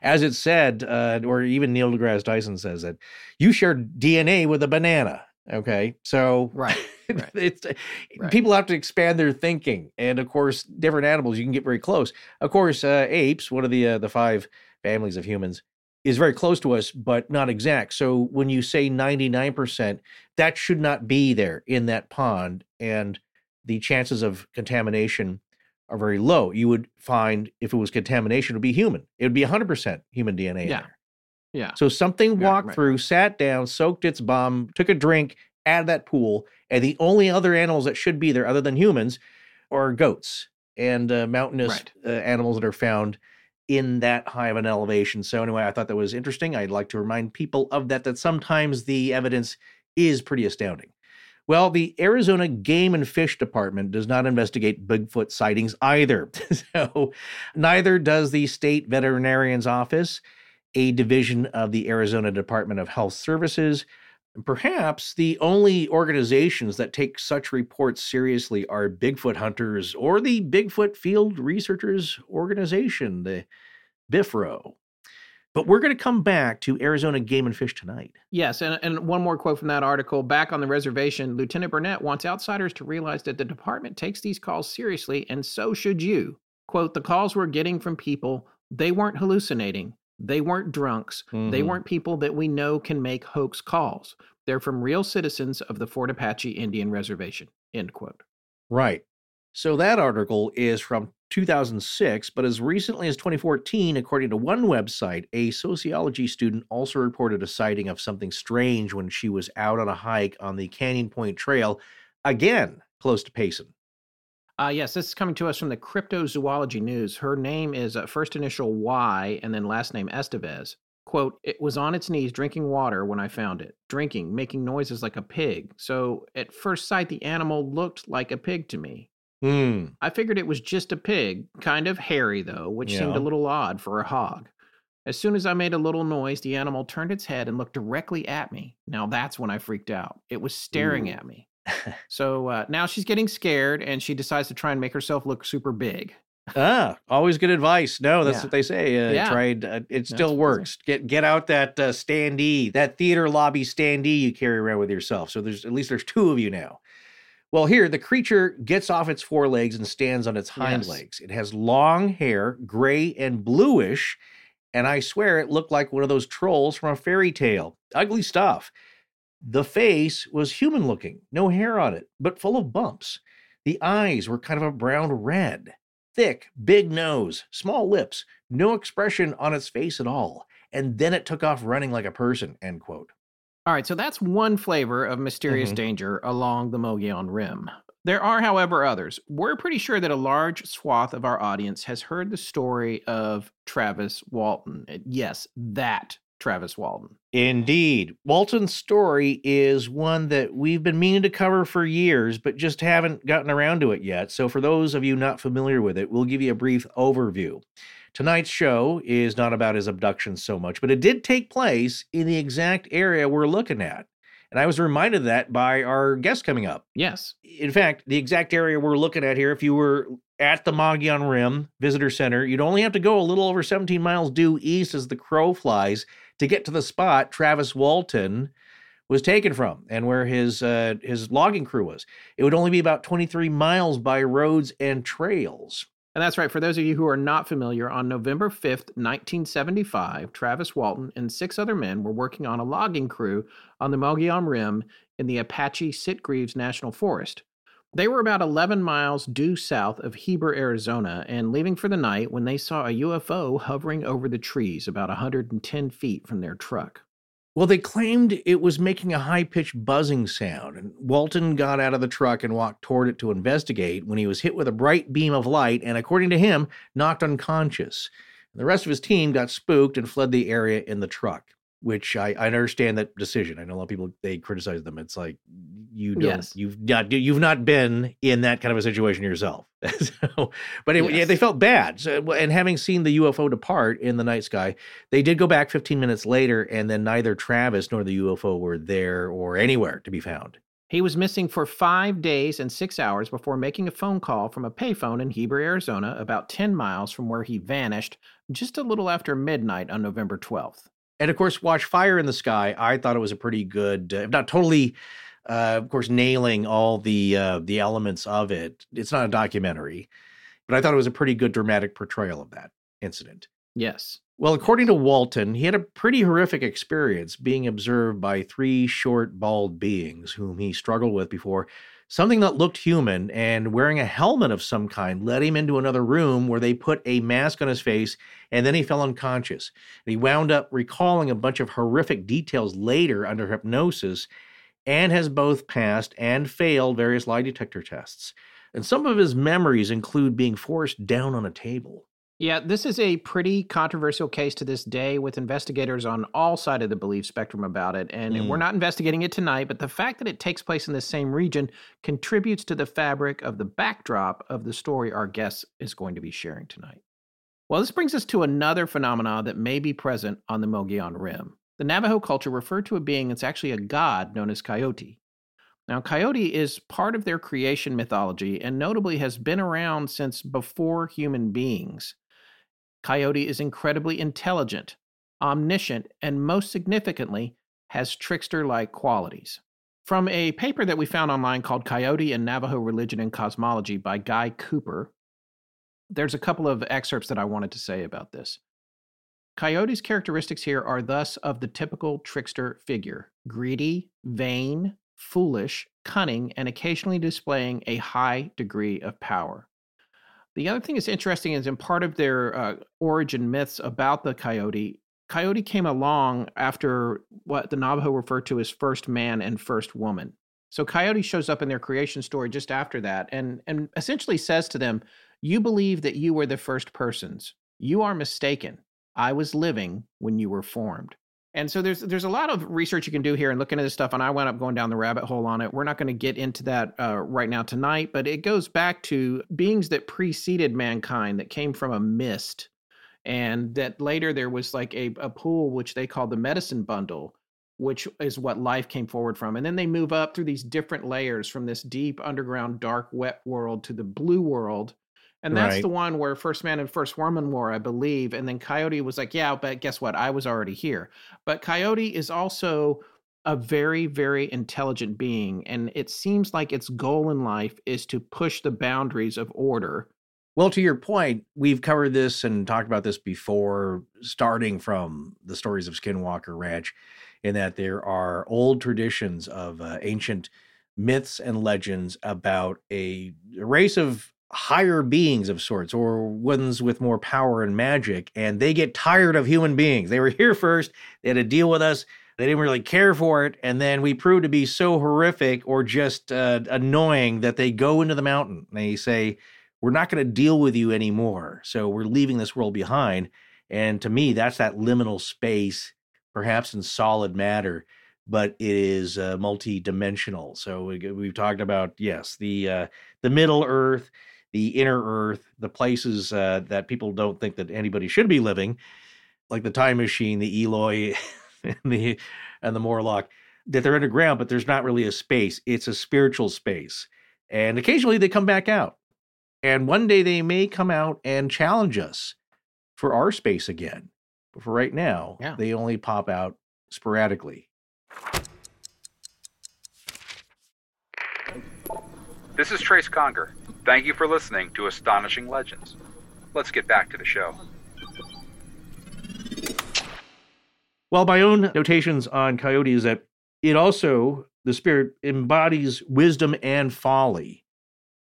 as it said, uh, or even Neil deGrasse Tyson says that you share DNA with a banana. Okay, so right, right. it's right. people have to expand their thinking, and of course, different animals you can get very close. Of course, uh, apes, one of the uh, the five families of humans, is very close to us, but not exact. So when you say 99%, that should not be there in that pond. And the chances of contamination are very low. You would find if it was contamination, it would be human. It would be 100% human DNA. in Yeah. there. Yeah. So something Yeah, walked right. through, sat down, soaked its bum, took a drink out of that pool, and the only other animals that should be there, other than humans, are goats and uh, mountainous Right. uh, animals that are found in that high of an elevation. So anyway, I thought that was interesting. I'd like to remind people of that. That sometimes the evidence is pretty astounding. Well, the Arizona Game and Fish Department does not investigate Bigfoot sightings either. so neither does the state veterinarian's office a division of the Arizona Department of Health Services. And Perhaps the only organizations that take such reports seriously are Bigfoot hunters or the Bigfoot Field Researchers Organization, the BIFRO. But we're going to come back to Arizona Game and Fish tonight. Yes, and, and one more quote from that article. Back on the reservation, Lieutenant Burnett wants outsiders to realize that the department takes these calls seriously, and so should you. Quote, the calls we're getting from people, they weren't hallucinating. They weren't drunks. They Mhm. weren't people that we know can make hoax calls. They're from real citizens of the Fort Apache Indian Reservation. End quote. Right. So that article is from 2006, but as recently as 2014, according to one website, a sociology student also reported a sighting of something strange when she was out on a hike on the Canyon Point Trail, again close to Payson. Uh, yes, this is coming to us from the Cryptozoology News. Her name is uh, first initial Y and then last name Estevez. Quote, it was on its knees drinking water when I found it, drinking, making noises like a pig. So at first sight, the animal looked like a pig to me. Hmm. I figured it was just a pig, kind of hairy though, which seemed a little odd for a hog. As soon as I made a little noise, the animal turned its head and looked directly at me. Now that's when I freaked out. It was staring Ooh. at me. So uh, now she's getting scared and she decides to try and make herself look super big. Ah, always good advice. No, that's Yeah. what they say. Uh, Yeah. Tried. Uh, it still say. works. Get get out that uh, standee, that theater lobby standee you carry around with yourself. So there's at least there's two of you now. Well, here the creature gets off its forelegs and stands on its hind Yes. legs. It has long hair, gray and bluish, and I swear it looked like one of those trolls from a fairy tale. Ugly stuff. The face was human looking, no hair on it, but full of bumps. The eyes were kind of a brown red thick, big nose, small lips, no expression on its face at all. And then it took off running like a person, end quote. All right, so that's one flavor of mysterious Mhm. danger along the Mogollon Rim. There are, however, others. We're pretty sure that a large swath of our audience has heard the story of Travis Walton. Yes, that Travis Walton. Indeed. Walton's story is one that we've been meaning to cover for years, but just haven't gotten around to it yet. So, for those of you not familiar with it, we'll give you a brief overview. Tonight's show is not about his abduction so much, but it did take place in the exact area we're looking at. And I was reminded of that by our guest coming up. Yes. in fact, the exact area we're looking at here, if you were at the Mogollon Rim Visitor Center, you'd only have to go a little over 17 miles due east as the crow flies to get to the spot Travis Walton was taken from and where his uh, his logging crew was. It would only be about 23 miles by roads and trails. And that's right. For those of you who are not familiar, on November 5th, 1975, Travis Walton and six other men were working on a logging crew on the Mogollon Rim in the Apache Sitgreaves National Forest. They were about 11 miles due south of Heber, Arizona, and leaving for the night when they saw a UFO hovering over the trees about 110 feet from their truck. Well, they claimed it was making a high pitched buzzing sound, and Walton got out of the truck and walked toward it to investigate when he was hit with a bright beam of light and, according to him, knocked unconscious. The rest of his team got spooked and fled the area in the truck, which I, I understand that decision. I know a lot of people they criticize them. It's like you don't Yes. you've not you've not been in that kind of a situation yourself. so, but it, yeah, they felt bad. So, and having seen the UFO depart in the night sky, they did go back 15 minutes later, and then neither Travis nor the UFO were there or anywhere to be found. He was missing for five days and six hours before making a phone call from a payphone in Heber, Arizona, about 10 miles from where he vanished just a little after midnight on November 12th. And of course, watch Fire in the Sky. I thought it was a pretty good, uh, if not totally, uh, of course, nailing all the uh, the elements of it. It's not a documentary, but I thought it was a pretty good dramatic portrayal of that incident. Yes. Well, according to Walton, he had a pretty horrific experience being observed by three short, bald beings whom he struggled with before something that looked human and wearing a helmet of some kind led him into another room where they put a mask on his face and then he fell unconscious. And he wound up recalling a bunch of horrific details later under hypnosis and has both passed and failed various lie detector tests. And some of his memories include being forced down on a table. Yeah, this is a pretty controversial case to this day with investigators on all sides of the belief spectrum about it. And mm. we're not investigating it tonight, but the fact that it takes place in the same region contributes to the fabric of the backdrop of the story our guest is going to be sharing tonight. Well, this brings us to another phenomenon that may be present on the Mogollon Rim. The Navajo culture referred to a being that's actually a god known as Coyote. Now, Coyote is part of their creation mythology and notably has been around since before human beings. Coyote is incredibly intelligent, omniscient, and most significantly, has trickster like qualities. From a paper that we found online called Coyote and Navajo Religion and Cosmology by Guy Cooper, there's a couple of excerpts that I wanted to say about this. Coyote's characteristics here are thus of the typical trickster figure greedy, vain, foolish, cunning, and occasionally displaying a high degree of power. The other thing that's interesting is in part of their uh, origin myths about the coyote, coyote came along after what the Navajo refer to as first man and first woman. So coyote shows up in their creation story just after that and, and essentially says to them, You believe that you were the first persons. You are mistaken. I was living when you were formed. And so there's there's a lot of research you can do here and looking at this stuff. And I wound up going down the rabbit hole on it. We're not going to get into that uh, right now tonight, but it goes back to beings that preceded mankind that came from a mist, and that later there was like a, a pool which they called the medicine bundle, which is what life came forward from. And then they move up through these different layers from this deep underground dark wet world to the blue world and that's right. the one where First Man and First Woman were, I believe. And then Coyote was like, yeah, but guess what? I was already here. But Coyote is also a very, very intelligent being. And it seems like its goal in life is to push the boundaries of order. Well, to your point, we've covered this and talked about this before, starting from the stories of Skinwalker Ranch, in that there are old traditions of uh, ancient myths and legends about a race of higher beings of sorts or ones with more power and magic and they get tired of human beings. They were here first they had to deal with us they didn't really care for it and then we proved to be so horrific or just uh, annoying that they go into the mountain. They say we're not going to deal with you anymore so we're leaving this world behind. And to me that's that liminal space perhaps in solid matter but it is uh, multi-dimensional. So we, have talked about yes the uh, the middle earth the inner earth, the places uh, that people don't think that anybody should be living, like the time machine, the Eloi, and the and the Morlock, that they're underground, but there's not really a space. It's a spiritual space, and occasionally they come back out, and one day they may come out and challenge us for our space again. But for right now, yeah. they only pop out sporadically. This is Trace Conger. Thank you for listening to Astonishing Legends. Let's get back to the show. Well, my own notations on Coyote is that it also, the spirit embodies wisdom and folly.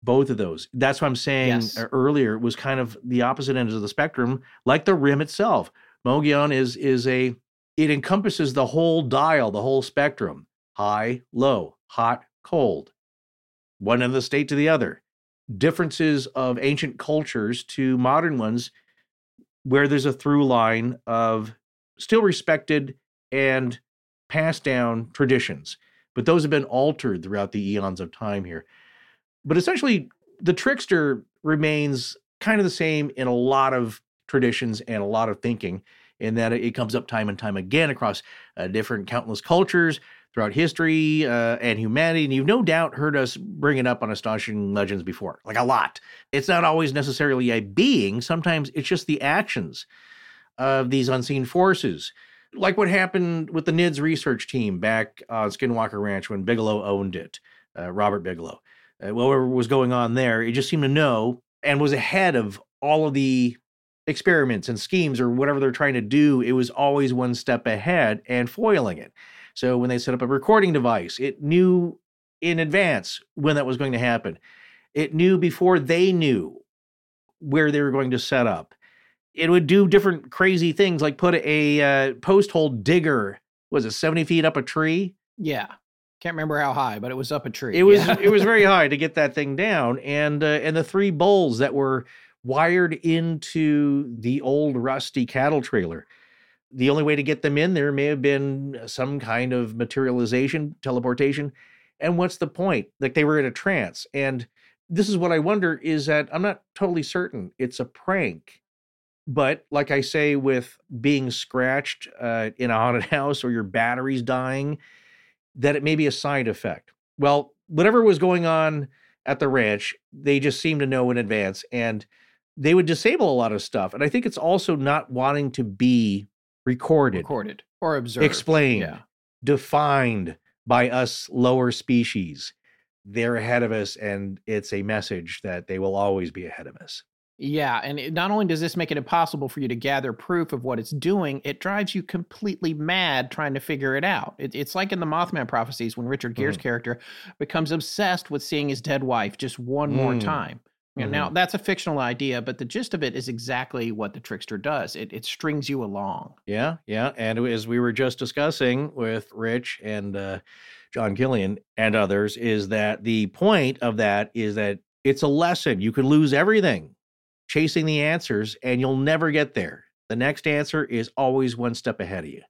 Both of those. That's what I'm saying yes. earlier was kind of the opposite ends of the spectrum, like the rim itself. Mogollon is is a it encompasses the whole dial, the whole spectrum. High, low, hot, cold. One end of the state to the other differences of ancient cultures to modern ones where there's a through line of still respected and passed down traditions. But those have been altered throughout the eons of time here. But essentially the trickster remains kind of the same in a lot of traditions and a lot of thinking in that it comes up time and time again across uh, different countless cultures throughout history uh, and humanity. And you've no doubt heard us bring it up on Astonishing Legends before, like a lot. It's not always necessarily a being, sometimes it's just the actions of these unseen forces. Like what happened with the NIDS research team back on Skinwalker Ranch when Bigelow owned it, uh, Robert Bigelow. Uh, whatever was going on there, it just seemed to know and was ahead of all of the experiments and schemes or whatever they're trying to do. It was always one step ahead and foiling it. So when they set up a recording device, it knew in advance when that was going to happen. It knew before they knew where they were going to set up. It would do different crazy things like put a uh, post hole digger, was it 70 feet up a tree? Yeah. Can't remember how high, but it was up a tree. It was Yeah. it was very high to get that thing down, and uh, and the three bowls that were wired into the old rusty cattle trailer. The only way to get them in there may have been some kind of materialization, teleportation. And what's the point? Like they were in a trance. And this is what I wonder is that I'm not totally certain it's a prank. But like I say, with being scratched uh, in a haunted house or your batteries dying, that it may be a side effect. Well, whatever was going on at the ranch, they just seemed to know in advance and they would disable a lot of stuff. And I think it's also not wanting to be recorded, recorded or observed. explained, Yeah. defined by us lower species. They're ahead of us, and it's a message that they will always be ahead of us. Yeah, and it, not only does this make it impossible for you to gather proof of what it's doing, it drives you completely mad trying to figure it out. It, it's like in the Mothman prophecies when Richard Gere's character becomes obsessed with seeing his dead wife just one more Mm. time. Know, Now that's a fictional idea, but the gist of it is exactly what the trickster does. It it strings you along. Yeah, yeah. And as we were just discussing with Rich and uh, John Killian and others, is that the point of that is that it's a lesson. You could lose everything chasing the answers and you'll never get there. The next answer is always one step ahead of you.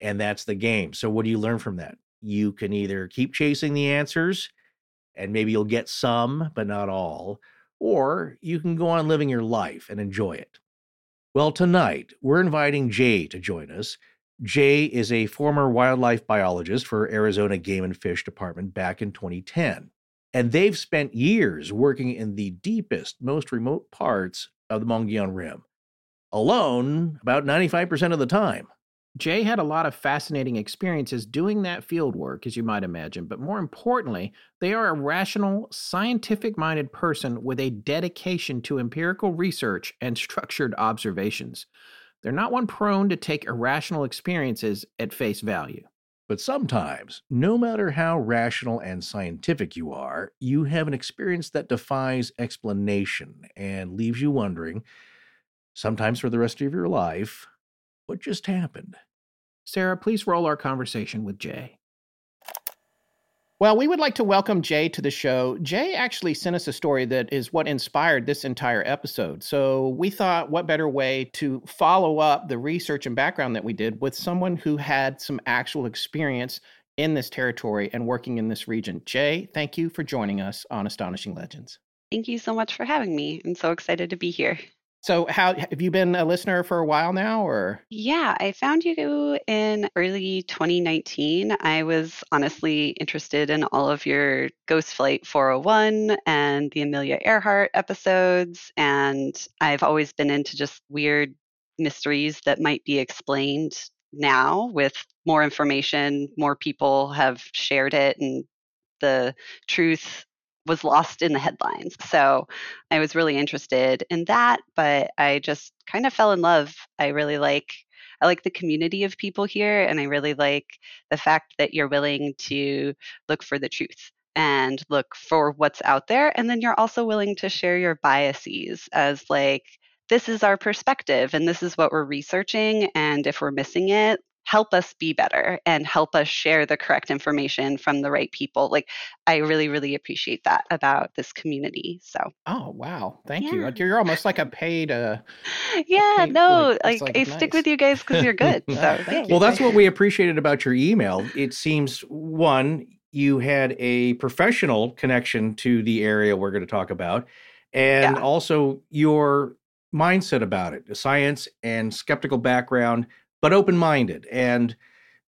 And that's the game. So, what do you learn from that? You can either keep chasing the answers and maybe you'll get some, but not all, or you can go on living your life and enjoy it. Well, tonight we're inviting Jay to join us. Jay is a former wildlife biologist for Arizona Game and Fish Department back in 2010. And they've spent years working in the deepest, most remote parts of the Mogollon Rim, alone about 95% of the time. Jay had a lot of fascinating experiences doing that field work, as you might imagine, but more importantly, they are a rational, scientific minded person with a dedication to empirical research and structured observations. They're not one prone to take irrational experiences at face value. But sometimes, no matter how rational and scientific you are, you have an experience that defies explanation and leaves you wondering, sometimes for the rest of your life, what just happened? Sarah, please roll our conversation with Jay. Well, we would like to welcome Jay to the show. Jay actually sent us a story that is what inspired this entire episode. So we thought, what better way to follow up the research and background that we did with someone who had some actual experience in this territory and working in this region. Jay, thank you for joining us on Astonishing Legends. Thank you so much for having me. I'm so excited to be here. So, how have you been a listener for a while now, or? Yeah, I found you in early 2019. I was honestly interested in all of your Ghost Flight 401 and the Amelia Earhart episodes. And I've always been into just weird mysteries that might be explained now with more information. More people have shared it, and the truth was lost in the headlines. So I was really interested in that, but I just kind of fell in love. I really like I like the community of people here and I really like the fact that you're willing to look for the truth and look for what's out there and then you're also willing to share your biases as like this is our perspective and this is what we're researching and if we're missing it help us be better and help us share the correct information from the right people. Like, I really, really appreciate that about this community. So, Oh, wow. Thank you. Yeah. You're almost like a paid. Uh, yeah, Okay, no, like, like, that's, I like, stick with you guys because you're good. So, thank yeah. you. Well, that's what we appreciated about your email. It seems one, you had a professional connection to the area we're going to talk about, and Yeah. also your mindset about it, the science and skeptical background, but open minded and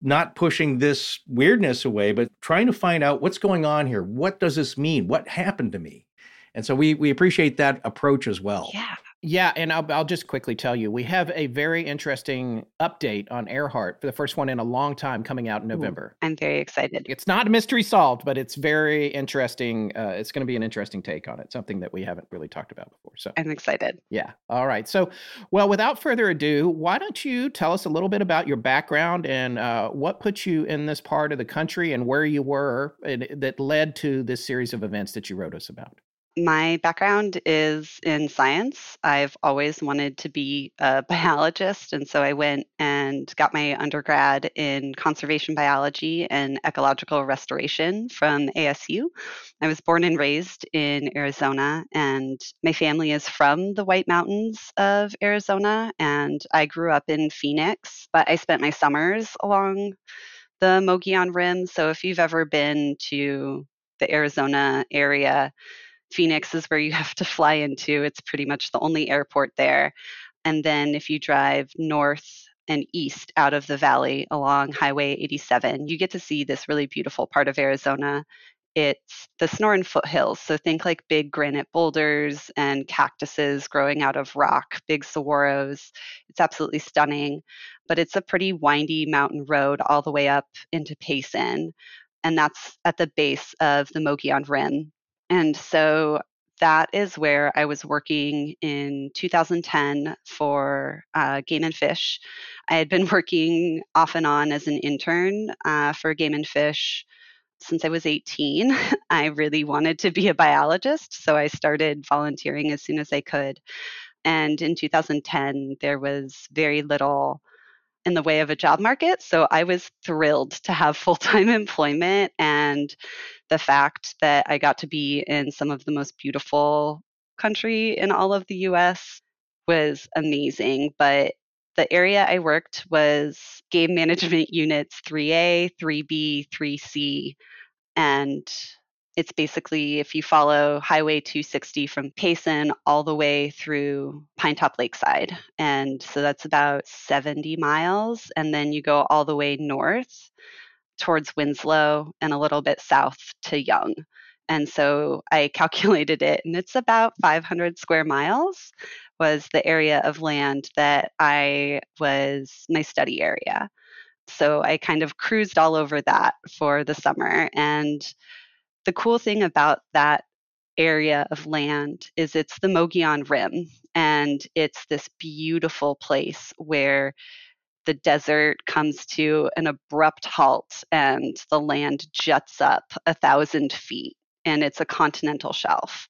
not pushing this weirdness away, but trying to find out what's going on here. What does this mean? What happened to me? And so we we appreciate that approach as well. Yeah. Yeah, and I'll, I'll just quickly tell you, we have a very interesting update on Earhart for the first one in a long time coming out in November. I'm very excited. It's not a mystery solved, but it's very interesting. Uh, it's going to be an interesting take on it, something that we haven't really talked about before. So I'm excited. Yeah. All right. So, well, without further ado, why don't you tell us a little bit about your background and uh, what put you in this part of the country and where you were and, that led to this series of events that you wrote us about? My background is in science. I've always wanted to be a biologist, and so I went and got my undergrad in conservation biology and ecological restoration from ASU. I was born and raised in Arizona, and my family is from the White Mountains of Arizona, and I grew up in Phoenix, but I spent my summers along the Mogollon Rim. So if you've ever been to the Arizona area, Phoenix is where you have to fly into. It's pretty much the only airport there. And then if you drive north and east out of the valley along Highway 87, you get to see this really beautiful part of Arizona. It's the Sonoran foothills. So think like big granite boulders and cactuses growing out of rock, big saguaros. It's absolutely stunning. But it's a pretty windy mountain road all the way up into Payson. And that's at the base of the Mogollon Rim. And so that is where I was working in 2010 for uh, Game and Fish. I had been working off and on as an intern uh, for Game and Fish since I was 18. I really wanted to be a biologist, so I started volunteering as soon as I could. And in 2010, there was very little in the way of a job market. So I was thrilled to have full time employment and the fact that I got to be in some of the most beautiful country in all of the US was amazing. But the area I worked was game management units 3A, 3B, 3C. And it's basically if you follow Highway 260 from Payson all the way through Pinetop-Lakeside. And so that's about 70 miles. And then you go all the way north towards Winslow and a little bit south to Young. And so I calculated it, and it's about 500 square miles was the area of land that I was my study area. So I kind of cruised all over that for the summer. And the cool thing about that area of land is it's the Mogollon Rim, and it's this beautiful place where the desert comes to an abrupt halt and the land juts up a thousand feet and it's a continental shelf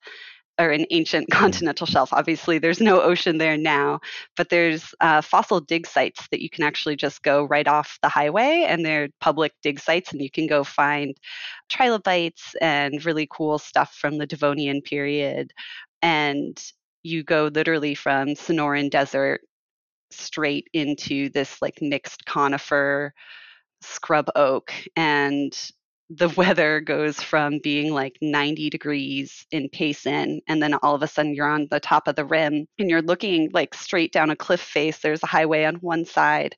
or an ancient mm. continental shelf. Obviously, there's no ocean there now, but there's uh, fossil dig sites that you can actually just go right off the highway, and they're public dig sites, and you can go find trilobites and really cool stuff from the Devonian period. And you go literally from Sonoran Desert straight into this like mixed conifer scrub oak and the weather goes from being like 90 degrees in Payson, and then all of a sudden you're on the top of the rim and you're looking like straight down a cliff face. There's a highway on one side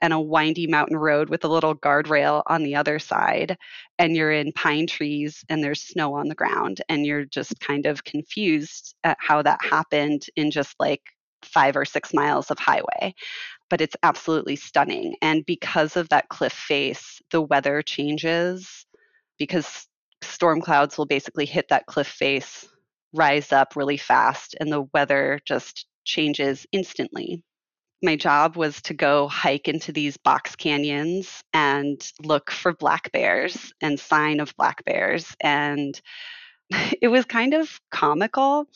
and a windy mountain road with a little guardrail on the other side. And you're in pine trees and there's snow on the ground, and you're just kind of confused at how that happened in just like five or six miles of highway but it's absolutely stunning. And because of that cliff face, the weather changes because storm clouds will basically hit that cliff face, rise up really fast, and the weather just changes instantly. My job was to go hike into these box canyons and look for black bears and sign of black bears. And it was kind of comical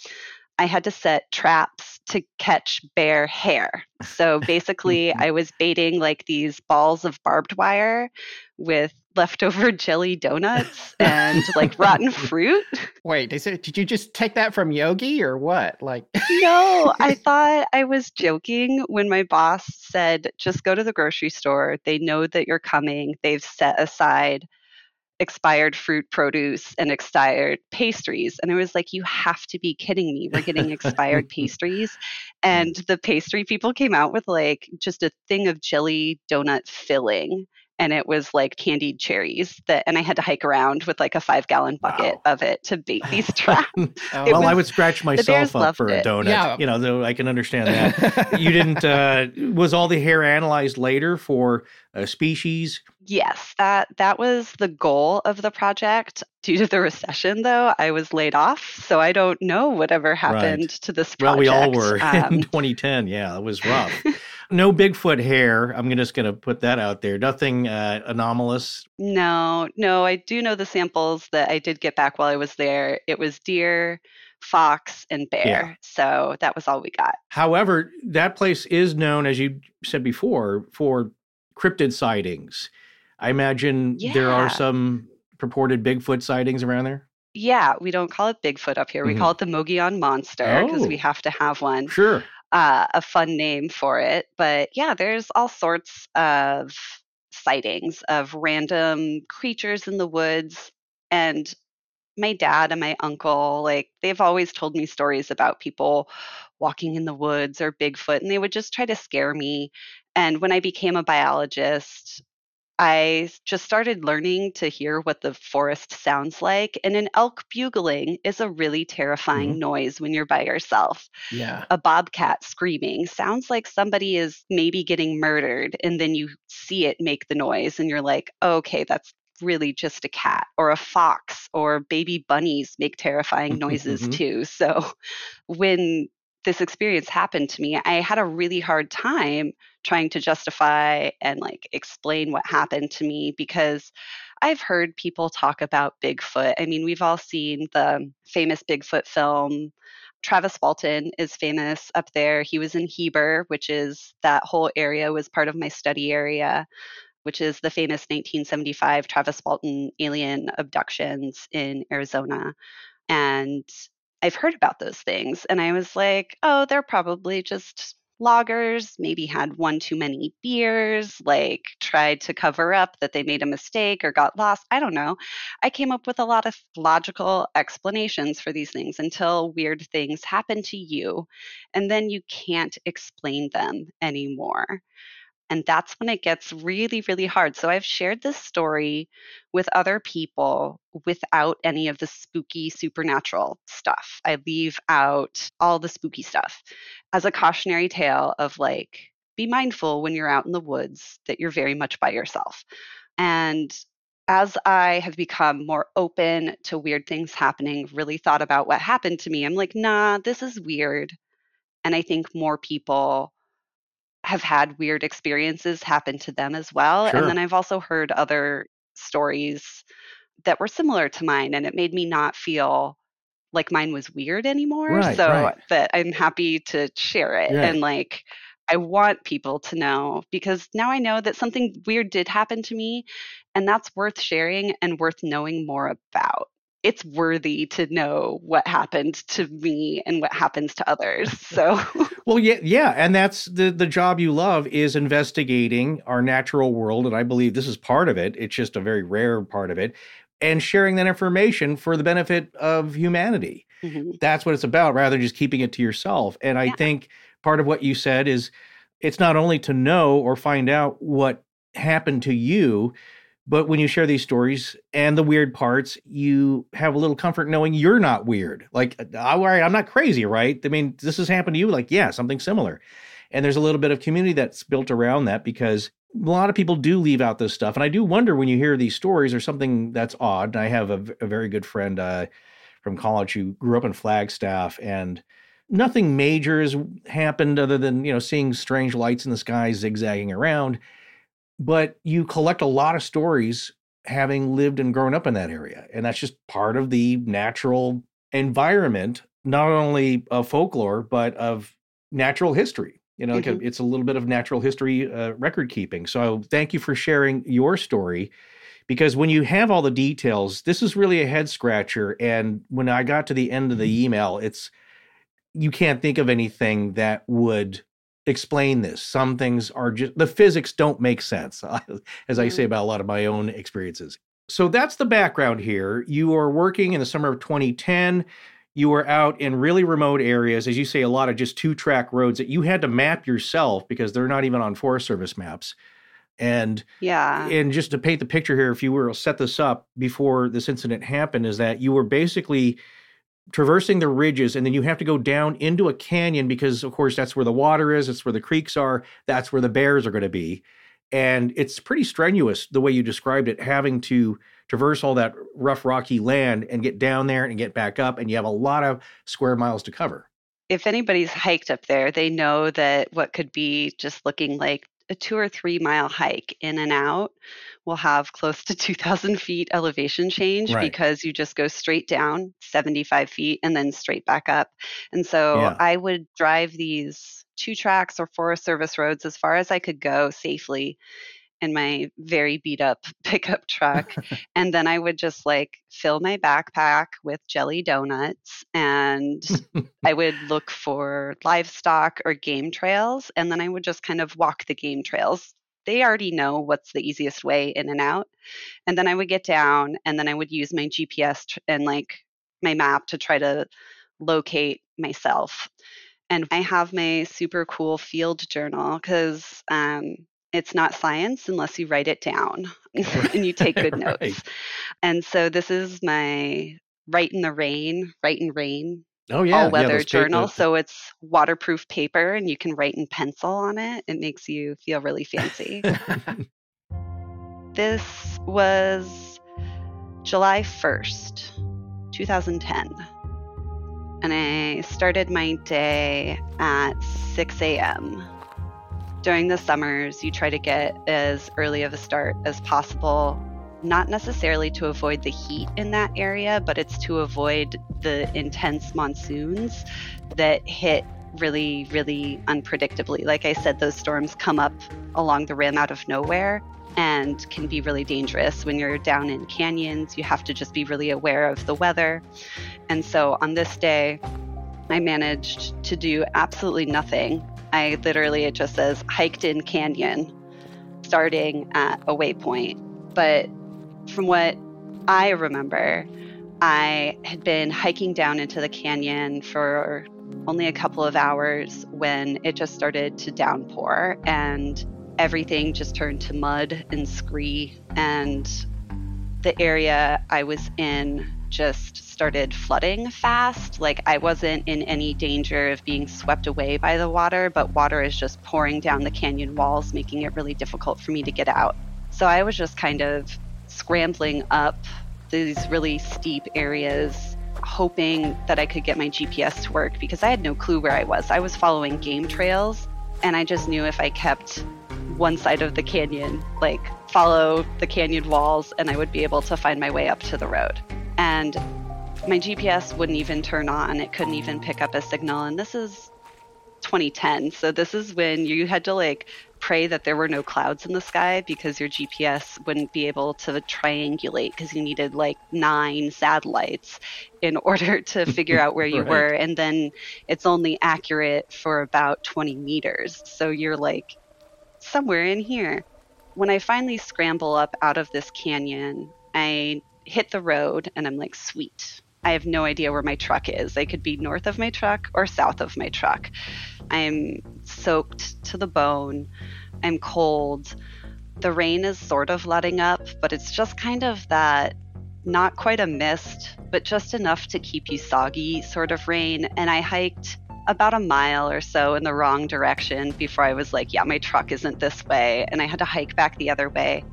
I had to set traps to catch bear hair. So basically. I was baiting like these balls of barbed wire with leftover jelly donuts and like rotten fruit. Wait, said, did you just take that from Yogi or what? Like, no, I thought I was joking when my boss said, just go to the grocery store. They know that you're coming. They've set aside expired fruit produce and expired pastries. And I was like, you have to be kidding me. We're getting expired pastries. And the pastry people came out with like just a thing of jelly donut filling. and it was like candied cherries that and I had to hike around with like a 5-gallon bucket Wow. of it to bait these traps. Oh, well, I would scratch bears myself up loved for a donut. Yeah. You know, though I can understand that. you didn't. Uh, was all the hair analyzed later for uh, species? Yes, that that was the goal of the project. Due to the recession though, I was laid off, so I don't know whatever happened to this Well, we all were in Um, 2010. Yeah, it was rough. no Bigfoot hair. I'm just going to put that out there. Nothing uh, anomalous. No, no, I do know the samples that I did get back while I was there. It was deer, fox, and bear. Yeah. So that was all we got. However, that place is known, as you said before, for cryptid sightings. I imagine there are some purported Bigfoot sightings around there. Yeah, we don't call it Bigfoot up here. We Mhm. call it the Mogollon Monster because Oh. we have to have one. Sure. uh, a fun name for it. But yeah, there's all sorts of sightings of random creatures in the woods. And my dad and my uncle, like, they've always told me stories about people walking in the woods or Bigfoot, and they would just try to scare me. And when I became a biologist, I just started learning to hear what the forest sounds like. And an elk bugling is a really terrifying noise when you're by yourself yeah. a bobcat screaming sounds like somebody is maybe getting murdered and then you see it make the noise and you're like okay that's really just a cat or a fox or baby bunnies make terrifying noises Mhm. too so when this experience happened to me i had a really hard time trying to justify and like explain what happened to me because I've heard people talk about Bigfoot. I mean, we've all seen the famous Bigfoot film Travis Walton is famous up there. He was in Heber, which is that whole area was part of my study area, which is the famous 1975 Travis Walton alien abductions in Arizona. And I've heard about those things. And I was like, oh, they're probably just loggers, maybe had one too many beers, like tried to cover up that they made a mistake or got lost. I don't know. I came up with a lot of logical explanations for these things until weird things happen to you, and then you can't explain them anymore. And that's when it gets really, really hard. So I've shared this story with other people without any of the spooky supernatural stuff. I leave out all the spooky stuff as a cautionary tale of like, be mindful when you're out in the woods that you're very much by yourself. And as I have become more open to weird things happening, really thought about what happened to me, I'm like, nah, this is weird. And I think more people have had weird experiences happen to them as well. Sure. And then I've also heard other stories that were similar to mine, and it made me not feel like mine was weird anymore. Right, so right. that I'm happy to share it. Yeah. And like, I want people to know because now I know that something weird did happen to me, and that's worth sharing and worth knowing more about. It's worthy to know what happened to me and what happens to others. So, Well, yeah, yeah, and that's the the job you love is investigating our natural world, and I believe this is part of it. It's just a very rare part of it, and sharing that information for the benefit of humanity. mhm. That's what it's about, rather than just keeping it to yourself. And I Yeah. think part of what you said is it's not only to know or find out what happened to you, but when you share these stories and the weird parts, you have a little comfort knowing you're not weird. Like, all right, I'm not crazy, right? I mean, this has happened to you. Like, yeah, something similar. And there's a little bit of community that's built around that because a lot of people do leave out this stuff. And I do wonder when you hear these stories, or something that's odd. I have a very good friend uh, from college who grew up in Flagstaff and nothing major has happened other than, you know, seeing strange lights in the sky zigzagging around but you collect a lot of stories having lived and grown up in that area and that's just part of the natural environment not only of folklore but of natural history you know Mhm. it's a little bit of natural history uh, record keeping so thank you for sharing your story because when you have all the details this is really a head scratcher and when i got to the end of the email it's you can't think of anything that would explain this. Some things are just the physics don't make sense, as I say Mm. about a lot of my own experiences. So that's the background here. You are working in the summer of 2010. You were out in really remote areas, as you say, a lot of just two track roads that you had to map yourself because they're not even on Forest Service maps. And yeah. And just to paint the picture here, if you were to set this up before this incident happened, is that you were basically traversing the ridges and then you have to go down into a canyon because of course that's where the water is, it's where the creeks are, that's where the bears are going to be. And it's pretty strenuous the way you described it, having to traverse all that rough, rocky land and get down there and get back up. And you have a lot of square miles to cover. If anybody's hiked up there, they know that what could be just looking like a two or three mile hike in and out will have close to 2,000 feet elevation change Right. because you just go straight down 75 feet and then straight back up. And so Yeah. I would drive these two tracks or Forest Service roads as far as I could go safely in my very beat up pickup truck. and then I would just like fill my backpack with jelly donuts and I would look for livestock or game trails, and then I would just kind of walk the game trails. They already know what's the easiest way in and out. And then I would get down, and then I would use my GPS tr- and like my map to try to locate myself. And I have my super cool field journal because um, it's not science unless you write it down and you take good notes. Right. And so this is my Rite in the Rain, Rite in Rain Oh yeah, all weather pa- journal. So it's waterproof paper and you can write in pencil on it. It makes you feel really fancy. this was July 1st, 2010. And I started my day at 6 a.m. During the summers, you try to get as early of a start as possible, not necessarily to avoid the heat in that area, but it's to avoid the intense monsoons that hit really, really unpredictably. Like I said, those storms come up along the rim out of nowhere and can be really dangerous. When you're down in canyons, you have to just be really aware of the weather. And so on this day, I managed to do absolutely nothing. I literally, it just says hiked in canyon, starting at a waypoint. But from what I remember, I had been hiking down into the canyon for only a couple of hours when it just started to downpour and everything just turned to mud and scree and the area I was in just started flooding fast. Like I wasn't in any danger of being swept away by the water, but water is just pouring down the canyon walls, making it really difficult for me to get out. So I was just kind of scrambling up these really steep areas, hoping that I could get my GPS to work because I had no clue where I was. I was following game trails, and I just knew if I kept one side of the canyon, like follow the canyon walls, and I would be able to find my way up to the road. And my GPS wouldn't even turn on, it couldn't even pick up a signal. And this is 2010. So this is when you had to like pray that there were no clouds in the sky because your GPS wouldn't be able to triangulate because you needed like nine satellites in order to figure out where you Right. were. And then it's only accurate for about 20 meters. So you're like somewhere in here. When I finally scramble up out of this canyon, I hit the road and I'm like, sweet. I have no idea where my truck is. I could be north of my truck or south of my truck. I'm soaked to the bone. I'm cold. The rain is sort of letting up, but it's just kind of that not quite a mist, but just enough to keep you soggy sort of rain. And I hiked about a mile or so in the wrong direction before I was like, yeah, my truck isn't this way. And I had to hike back the other way.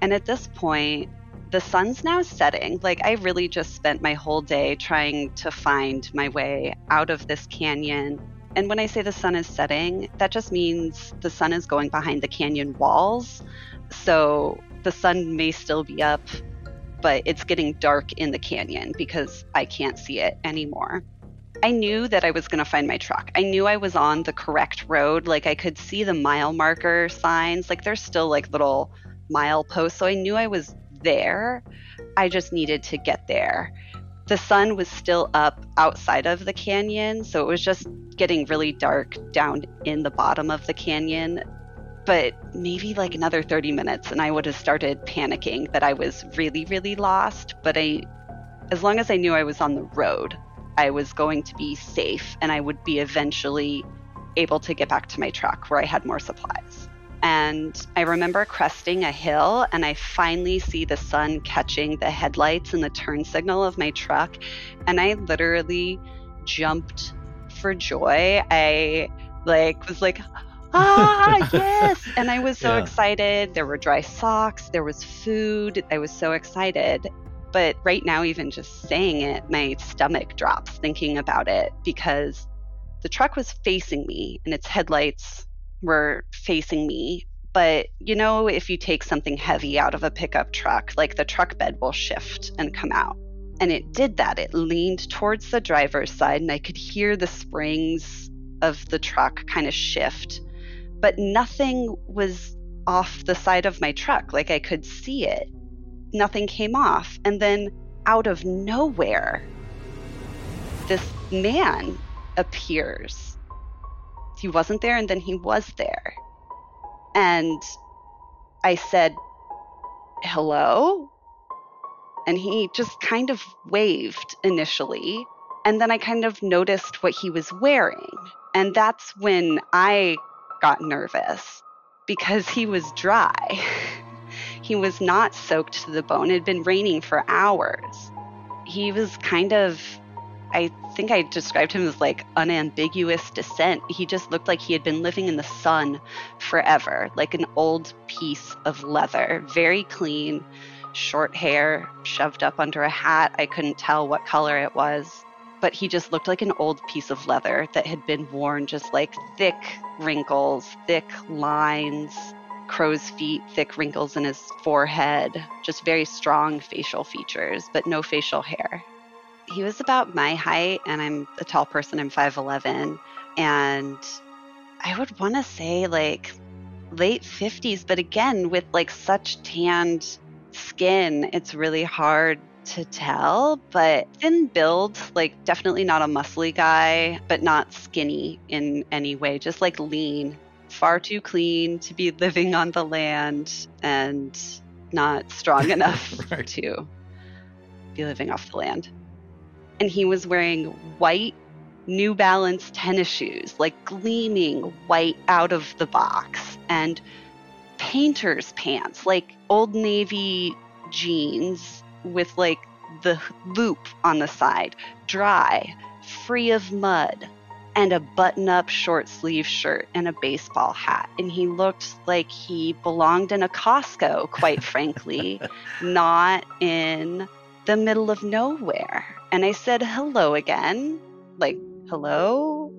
And at this point, the sun's now setting. Like, I really just spent my whole day trying to find my way out of this canyon. And when I say the sun is setting, that just means the sun is going behind the canyon walls. So the sun may still be up, but it's getting dark in the canyon because I can't see it anymore. I knew that I was going to find my truck. I knew I was on the correct road. Like I could see the mile marker signs. Like there's still like little mile posts. So I knew I was there. I just needed to get there. The sun was still up outside of the canyon. So it was just getting really dark down in the bottom of the canyon. But maybe like another 30 minutes and I would have started panicking that I was really, really lost. But I, as long as I knew I was on the road, I was going to be safe and I would be eventually able to get back to my truck where I had more supplies. And I remember cresting a hill, and I finally see the sun catching the headlights and the turn signal of my truck. And I literally jumped for joy. I like was like, ah, yes. And I was so yeah. excited. There were dry socks, there was food. I was so excited. But right now, even just saying it, my stomach drops thinking about it because the truck was facing me and its headlights were facing me. But you know, if you take something heavy out of a pickup truck, like the truck bed will shift and come out. And it did that. It leaned towards the driver's side, and I could hear the springs of the truck kind of shift. But nothing was off the side of my truck. Like I could see it. Nothing came off. And then out of nowhere, this man appears. He wasn't there, and then he was there. And I said, Hello? And he just kind of waved initially. And then I kind of noticed what he was wearing. And that's when I got nervous because he was dry. he was not soaked to the bone. It had been raining for hours. He was kind of I think I described him as like unambiguous descent. He just looked like he had been living in the sun forever, like an old piece of leather, very clean, short hair shoved up under a hat. I couldn't tell what color it was, but he just looked like an old piece of leather that had been worn just like thick wrinkles, thick lines, crow's feet, thick wrinkles in his forehead, just very strong facial features, but no facial hair he was about my height, and I'm a tall person. I'm 5'11. And I would want to say like late 50s, but again, with like such tanned skin, it's really hard to tell. But thin build, like definitely not a muscly guy, but not skinny in any way, just like lean. Far too clean to be living on the land and not strong enough right. to be living off the land and he was wearing white New Balance tennis shoes, like gleaming white out of the box, and painter's pants, like old navy jeans with like the loop on the side, dry, free of mud, and a button up short sleeve shirt and a baseball hat. And he looked like he belonged in a Costco, quite frankly, not in the middle of nowhere. And I said hello again, like, hello?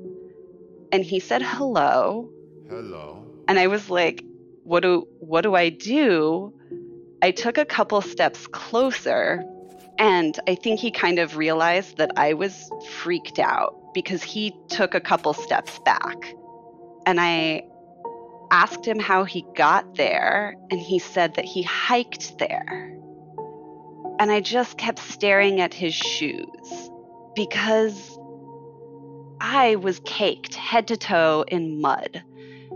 And he said hello. Hello. And I was like, what do what do I do? I took a couple steps closer and I think he kind of realized that I was freaked out because he took a couple steps back. And I asked him how he got there, and he said that he hiked there. And I just kept staring at his shoes because I was caked head to toe in mud.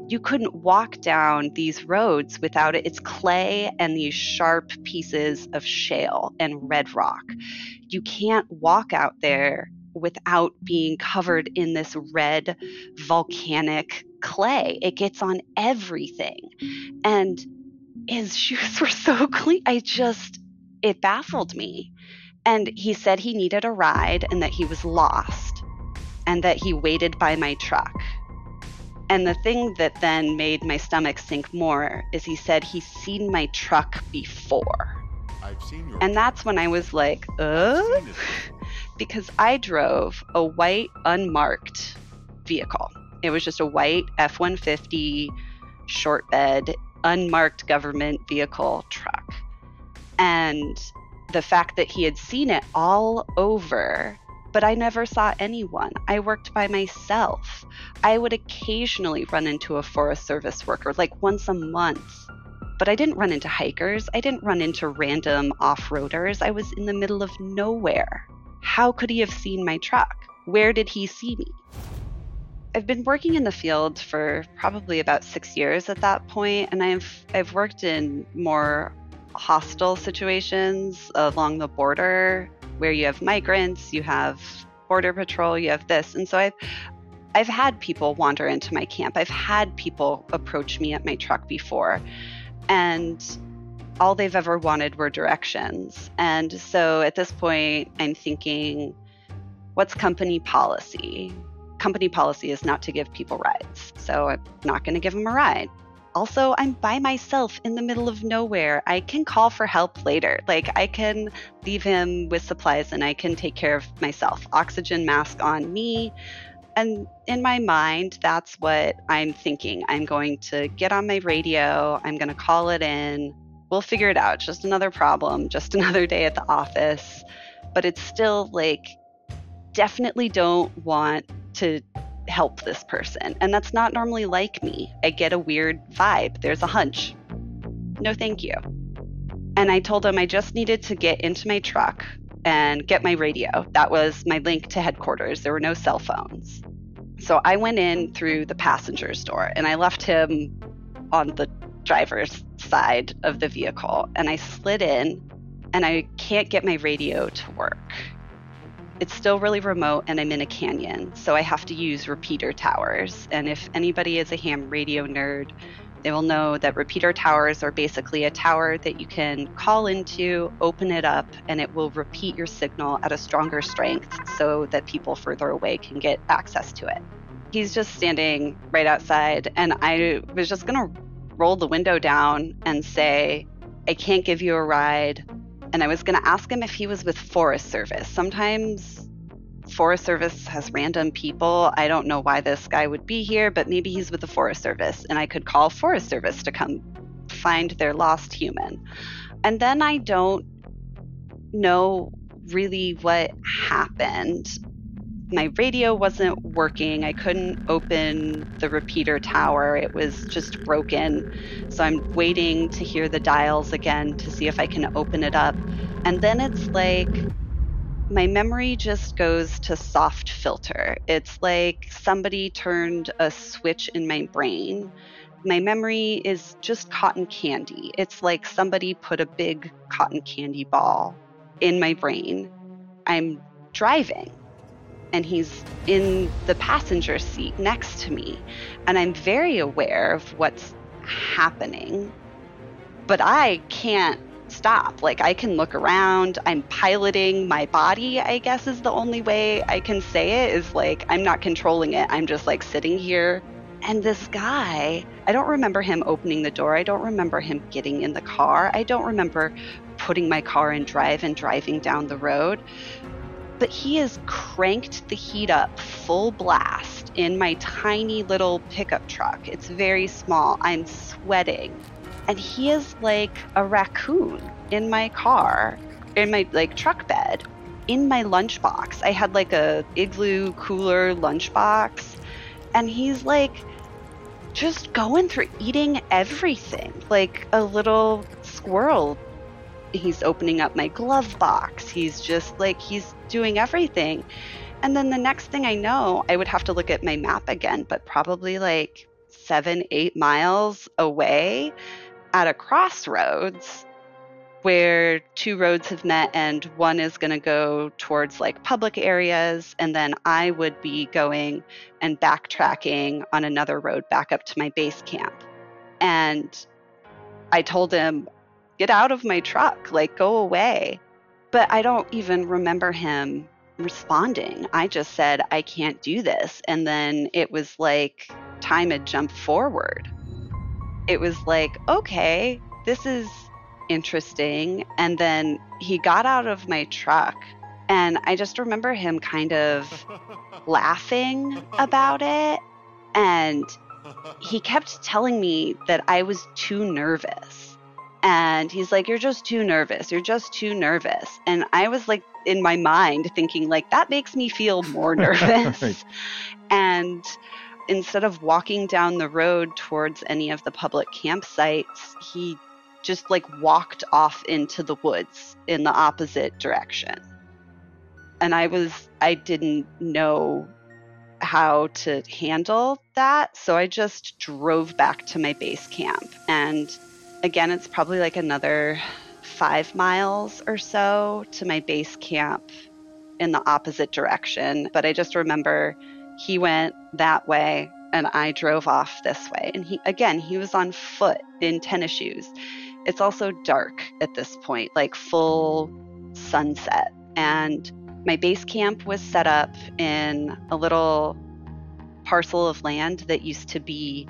You couldn't walk down these roads without it. It's clay and these sharp pieces of shale and red rock. You can't walk out there without being covered in this red volcanic clay. It gets on everything. And his shoes were so clean. I just, it baffled me. And he said he needed a ride and that he was lost and that he waited by my truck. And the thing that then made my stomach sink more is he said he's seen my truck before. I've seen your And that's when I was like, uh? because I drove a white, unmarked vehicle. It was just a white F 150 short bed, unmarked government vehicle truck and the fact that he had seen it all over but I never saw anyone. I worked by myself. I would occasionally run into a Forest Service worker, like once a month. But I didn't run into hikers. I didn't run into random off roaders. I was in the middle of nowhere. How could he have seen my truck? Where did he see me? I've been working in the field for probably about six years at that point, and I've I've worked in more hostile situations along the border where you have migrants, you have border patrol, you have this. And so I've I've had people wander into my camp. I've had people approach me at my truck before. And all they've ever wanted were directions. And so at this point, I'm thinking, what's company policy? Company policy is not to give people rides. So I'm not going to give them a ride. Also, I'm by myself in the middle of nowhere. I can call for help later. Like, I can leave him with supplies and I can take care of myself. Oxygen mask on me. And in my mind, that's what I'm thinking. I'm going to get on my radio, I'm going to call it in. We'll figure it out. Just another problem, just another day at the office. But it's still like, definitely don't want to help this person. And that's not normally like me. I get a weird vibe. There's a hunch. No, thank you. And I told him I just needed to get into my truck and get my radio. That was my link to headquarters. There were no cell phones. So I went in through the passenger's door and I left him on the driver's side of the vehicle. And I slid in and I can't get my radio to work. It's still really remote and I'm in a canyon, so I have to use repeater towers. And if anybody is a ham radio nerd, they will know that repeater towers are basically a tower that you can call into, open it up, and it will repeat your signal at a stronger strength so that people further away can get access to it. He's just standing right outside, and I was just going to roll the window down and say, I can't give you a ride and I was going to ask him if he was with Forest Service. Sometimes Forest Service has random people. I don't know why this guy would be here, but maybe he's with the Forest Service, and I could call Forest Service to come find their lost human. And then I don't know really what happened my radio wasn't working. I couldn't open the repeater tower. It was just broken. So I'm waiting to hear the dials again to see if I can open it up. And then it's like my memory just goes to soft filter. It's like somebody turned a switch in my brain. My memory is just cotton candy. It's like somebody put a big cotton candy ball in my brain. I'm driving and he's in the passenger seat next to me. And I'm very aware of what's happening, but I can't stop. Like, I can look around. I'm piloting my body, I guess is the only way I can say it is like, I'm not controlling it. I'm just like sitting here. And this guy, I don't remember him opening the door. I don't remember him getting in the car. I don't remember putting my car in drive and driving down the road but he has cranked the heat up full blast in my tiny little pickup truck. It's very small. I'm sweating. And he is like a raccoon in my car, in my like truck bed, in my lunchbox. I had like a igloo cooler lunchbox. And he's like just going through eating everything like a little squirrel he's opening up my glove box. He's just like, he's doing everything. And then the next thing I know, I would have to look at my map again, but probably like seven, eight miles away at a crossroads where two roads have met and one is going to go towards like public areas and then I would be going and backtracking on another road back up to my base camp. And I told him get out of my truck, like go away. But I don't even remember him responding. I just said, I can't do this. And then it was like time had jumped forward. It was like, okay, this is interesting. And then he got out of my truck. And I just remember him kind of laughing about it. And he kept telling me that I was too nervous and he's like you're just too nervous. You're just too nervous. And i was like in my mind thinking like that makes me feel more nervous. Right. and instead of walking down the road towards any of the public campsites he just like walked off into the woods in the opposite direction. And i was i didn't know how to handle that so i just drove back to my base camp. And again, it's probably like another five miles or so to my base camp in the opposite direction. But I just remember he went that way and I drove off this way. And he, again, he was on foot in tennis shoes. It's also dark at this point, like full sunset. And my base camp was set up in a little parcel of land that used to be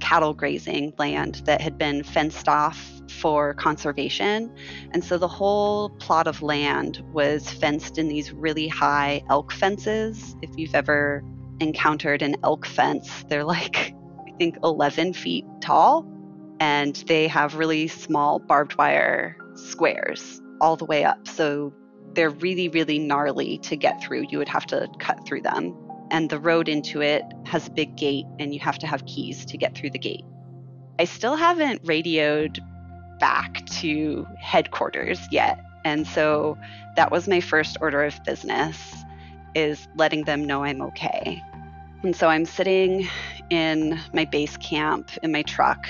cattle grazing land that had been fenced off for conservation. And so the whole plot of land was fenced in these really high elk fences. If you've ever encountered an elk fence, they're like, I think, 11 feet tall. And they have really small barbed wire squares all the way up. So they're really, really gnarly to get through. You would have to cut through them. And the road into it has a big gate, and you have to have keys to get through the gate. I still haven't radioed back to headquarters yet. And so that was my first order of business is letting them know I'm okay. And so I'm sitting in my base camp in my truck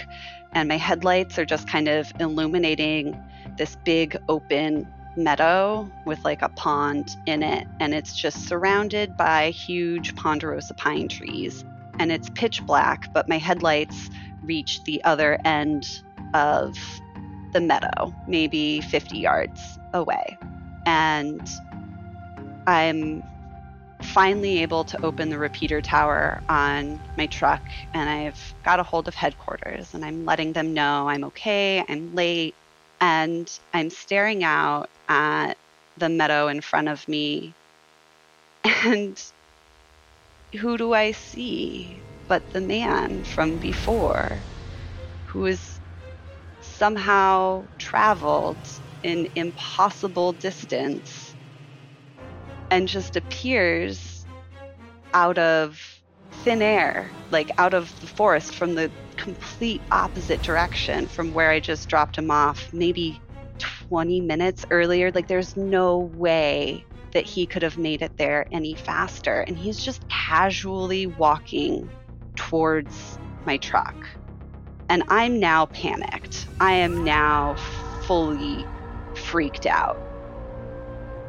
and my headlights are just kind of illuminating this big open meadow with like a pond in it and it's just surrounded by huge ponderosa pine trees and it's pitch black but my headlights reach the other end of the meadow, maybe 50 yards away. And I'm finally able to open the repeater tower on my truck and I've got a hold of headquarters and I'm letting them know I'm okay, I'm late, and I'm staring out at the meadow in front of me. And who do I see but the man from before who is somehow traveled an impossible distance and just appears out of thin air, like out of the forest from the complete opposite direction from where I just dropped him off, maybe 20 minutes earlier. Like, there's no way that he could have made it there any faster. And he's just casually walking towards my truck. And I'm now panicked. I am now fully freaked out.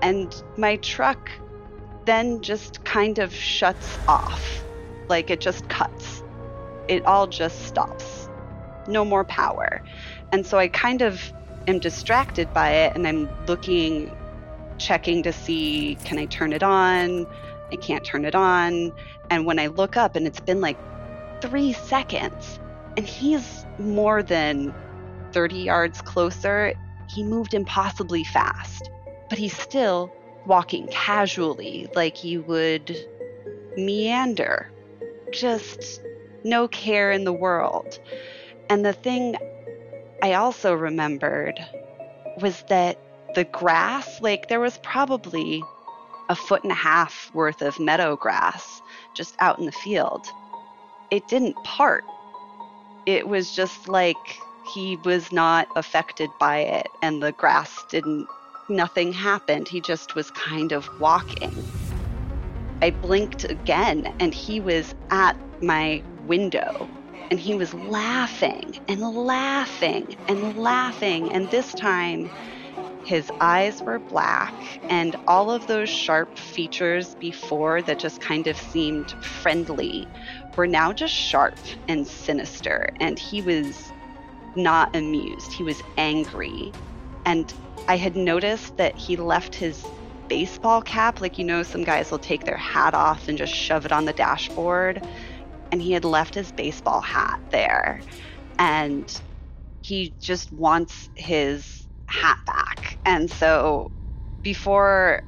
And my truck then just kind of shuts off. Like it just cuts. It all just stops. No more power. And so I kind of am distracted by it and I'm looking, checking to see can I turn it on? I can't turn it on. And when I look up and it's been like three seconds, and he's more than 30 yards closer. He moved impossibly fast, but he's still walking casually like you would meander. Just no care in the world. And the thing I also remembered was that the grass, like there was probably a foot and a half worth of meadow grass just out in the field. It didn't part it was just like he was not affected by it and the grass didn't nothing happened he just was kind of walking i blinked again and he was at my window and he was laughing and laughing and laughing and this time his eyes were black, and all of those sharp features before that just kind of seemed friendly were now just sharp and sinister, and he was not amused. He was angry. And I had noticed that he left his baseball cap, like you know, some guys will take their hat off and just shove it on the dashboard. And he had left his baseball hat there. And he just wants his hat back. And so before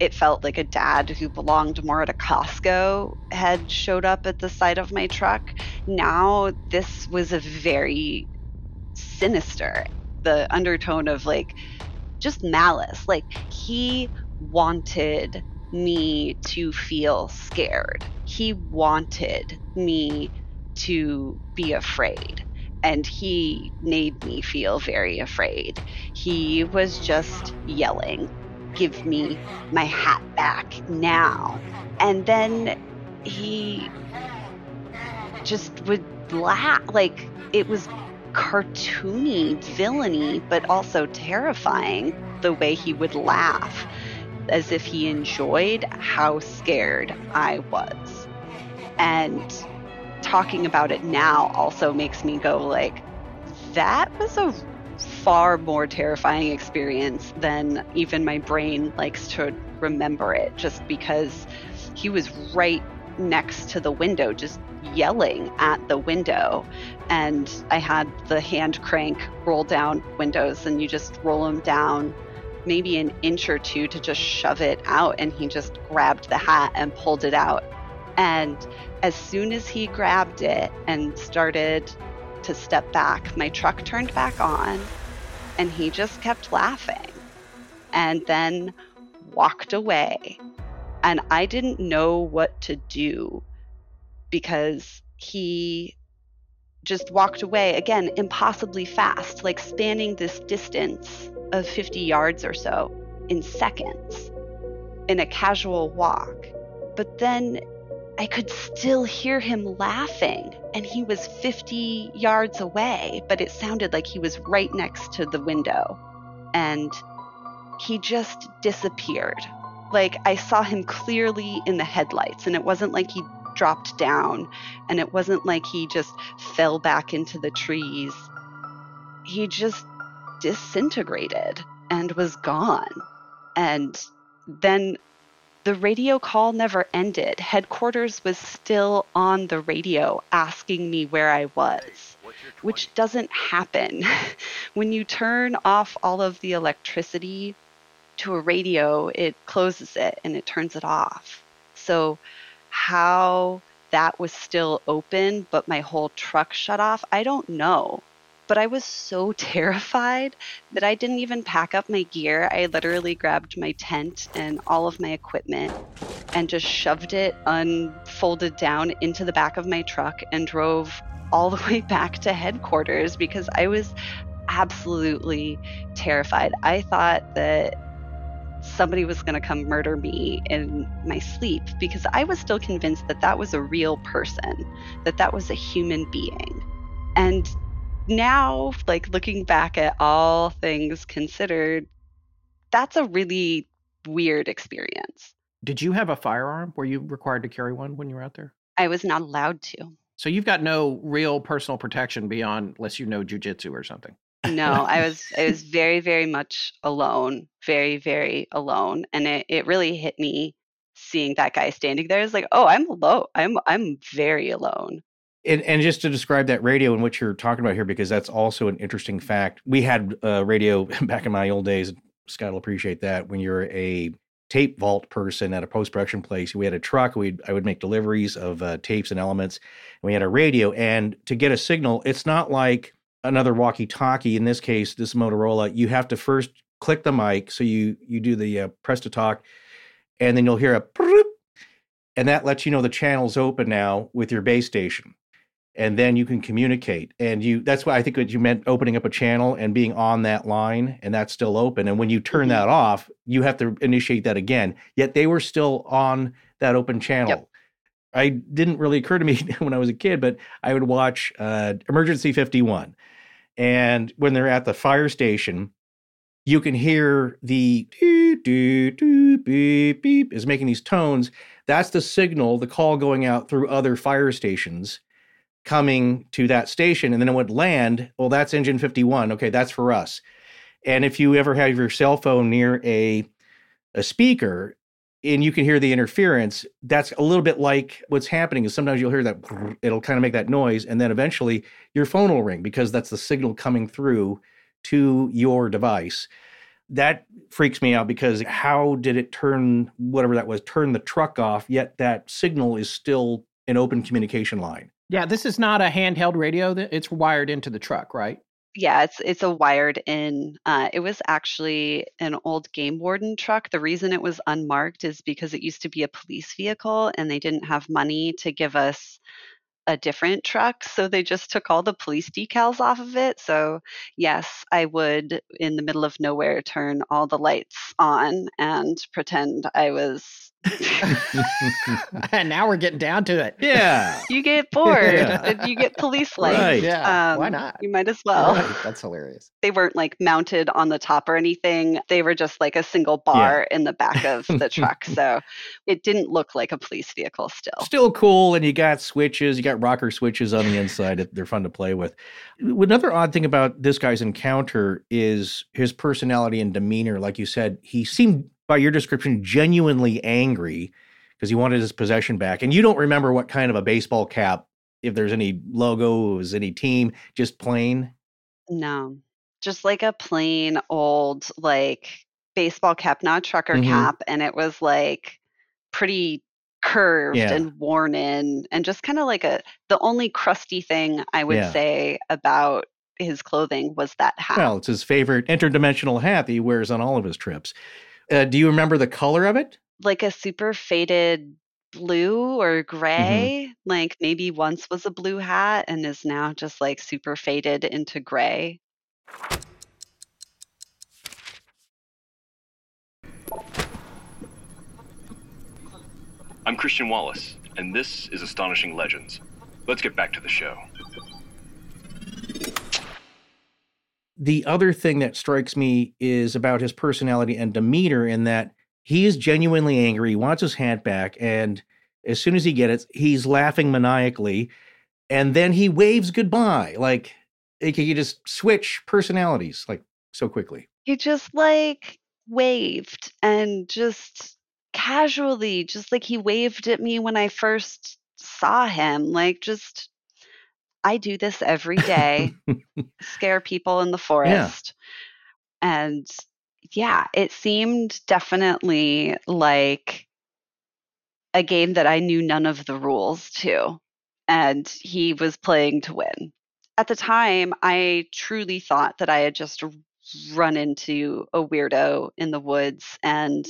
it felt like a dad who belonged more at a Costco had showed up at the side of my truck. Now, this was a very sinister, the undertone of like just malice. Like, he wanted me to feel scared, he wanted me to be afraid. And he made me feel very afraid. He was just yelling give me my hat back now. And then he just would laugh. Like it was cartoony, villainy, but also terrifying the way he would laugh as if he enjoyed how scared I was. And talking about it now also makes me go like that was a far more terrifying experience than even my brain likes to remember it just because he was right next to the window just yelling at the window and i had the hand crank roll down windows and you just roll them down maybe an inch or two to just shove it out and he just grabbed the hat and pulled it out and as soon as he grabbed it and started to step back, my truck turned back on and he just kept laughing and then walked away. And I didn't know what to do because he just walked away again, impossibly fast, like spanning this distance of 50 yards or so in seconds in a casual walk. But then I could still hear him laughing, and he was 50 yards away, but it sounded like he was right next to the window. And he just disappeared. Like I saw him clearly in the headlights, and it wasn't like he dropped down, and it wasn't like he just fell back into the trees. He just disintegrated and was gone. And then the radio call never ended. Headquarters was still on the radio asking me where I was, which doesn't happen. when you turn off all of the electricity to a radio, it closes it and it turns it off. So, how that was still open, but my whole truck shut off, I don't know. But I was so terrified that I didn't even pack up my gear. I literally grabbed my tent and all of my equipment and just shoved it unfolded down into the back of my truck and drove all the way back to headquarters because I was absolutely terrified. I thought that somebody was going to come murder me in my sleep because I was still convinced that that was a real person, that that was a human being. And now, like looking back at all things considered, that's a really weird experience. Did you have a firearm? Were you required to carry one when you were out there? I was not allowed to. So you've got no real personal protection beyond unless you know jujitsu or something. no, I was I was very, very much alone. Very, very alone. And it, it really hit me seeing that guy standing there. It's like, oh, I'm alone. I'm I'm very alone. And, and, just to describe that radio and what you're talking about here, because that's also an interesting fact. We had uh, radio back in my old days. Scott will appreciate that. When you're a tape vault person at a post production place, we had a truck. We I would make deliveries of uh, tapes and elements. And we had a radio, and to get a signal, it's not like another walkie talkie. In this case, this Motorola, you have to first click the mic. So you you do the uh, press to talk, and then you'll hear a and that lets you know the channel's open now with your base station and then you can communicate. And you that's why i think what you meant opening up a channel and being on that line and that's still open. And when you turn mm-hmm. that off you have to initiate that again. Yet they were still on that open channel. Yep. i didn't really occur to me when i was a kid but i would watch uh, emergency 51 and when they're at the fire station you can hear the doo, doo, doo, beep, beep is making these tones. That's the signal the call going out through other fire stations coming to that station and then it would land well that's engine 51 okay that's for us. And if you ever have your cell phone near a a speaker and you can hear the interference that's a little bit like what's happening is sometimes you'll hear that it'll kind of make that noise and then eventually your phone will ring because that's the signal coming through to your device. That freaks me out because how did it turn whatever that was turn the truck off yet that signal is still an open communication line yeah, this is not a handheld radio. It's wired into the truck, right? Yeah, it's it's a wired in. Uh, it was actually an old game warden truck. The reason it was unmarked is because it used to be a police vehicle, and they didn't have money to give us a different truck, so they just took all the police decals off of it. So yes, I would in the middle of nowhere turn all the lights on and pretend I was and now we're getting down to it. Yeah. You get bored Yeah. and you get police lights. Right. Yeah. Um, why not? You might as well. Right, That's hilarious. They weren't like mounted on the top or anything. They were just like a single bar in the back of the truck. So it didn't look like a police vehicle still. Still cool, and you got switches. You got rocker switches on the inside. They're fun to play with. Another odd thing about this guy's encounter is his personality and demeanor. Like you said, he seemed, by your description, genuinely angry because he wanted his possession back. And you don't remember what kind of a baseball cap, if there's any logos, any team, just plain. No, just like a plain old like baseball cap, not a trucker Mhm. cap, and it was like pretty curved Yeah. and worn in, and just kind of like a the only crusty thing I would Yeah. say about his clothing was that hat. Well, it's his favorite interdimensional hat that he wears on all of his trips. Uh, do you remember the color of it? like a super faded blue or Mm-hmm. gray. Like maybe once was a blue hat and is now just like super faded into gray. I'm Christian Wallace, and this is Astonishing Legends. Let's get back to the show. The other thing that strikes me is about his personality and demeanor in that he is genuinely angry he wants his hat back and as soon as he gets it he's laughing maniacally and then he waves goodbye like he could just switch personalities like so quickly He just like waved and just casually, just like he waved at me when I first saw him. Like, just, I do this every day, scare people in the forest. And yeah, it seemed definitely like a game that I knew none of the rules to. And he was playing to win. At the time, I truly thought that I had just run into a weirdo in the woods and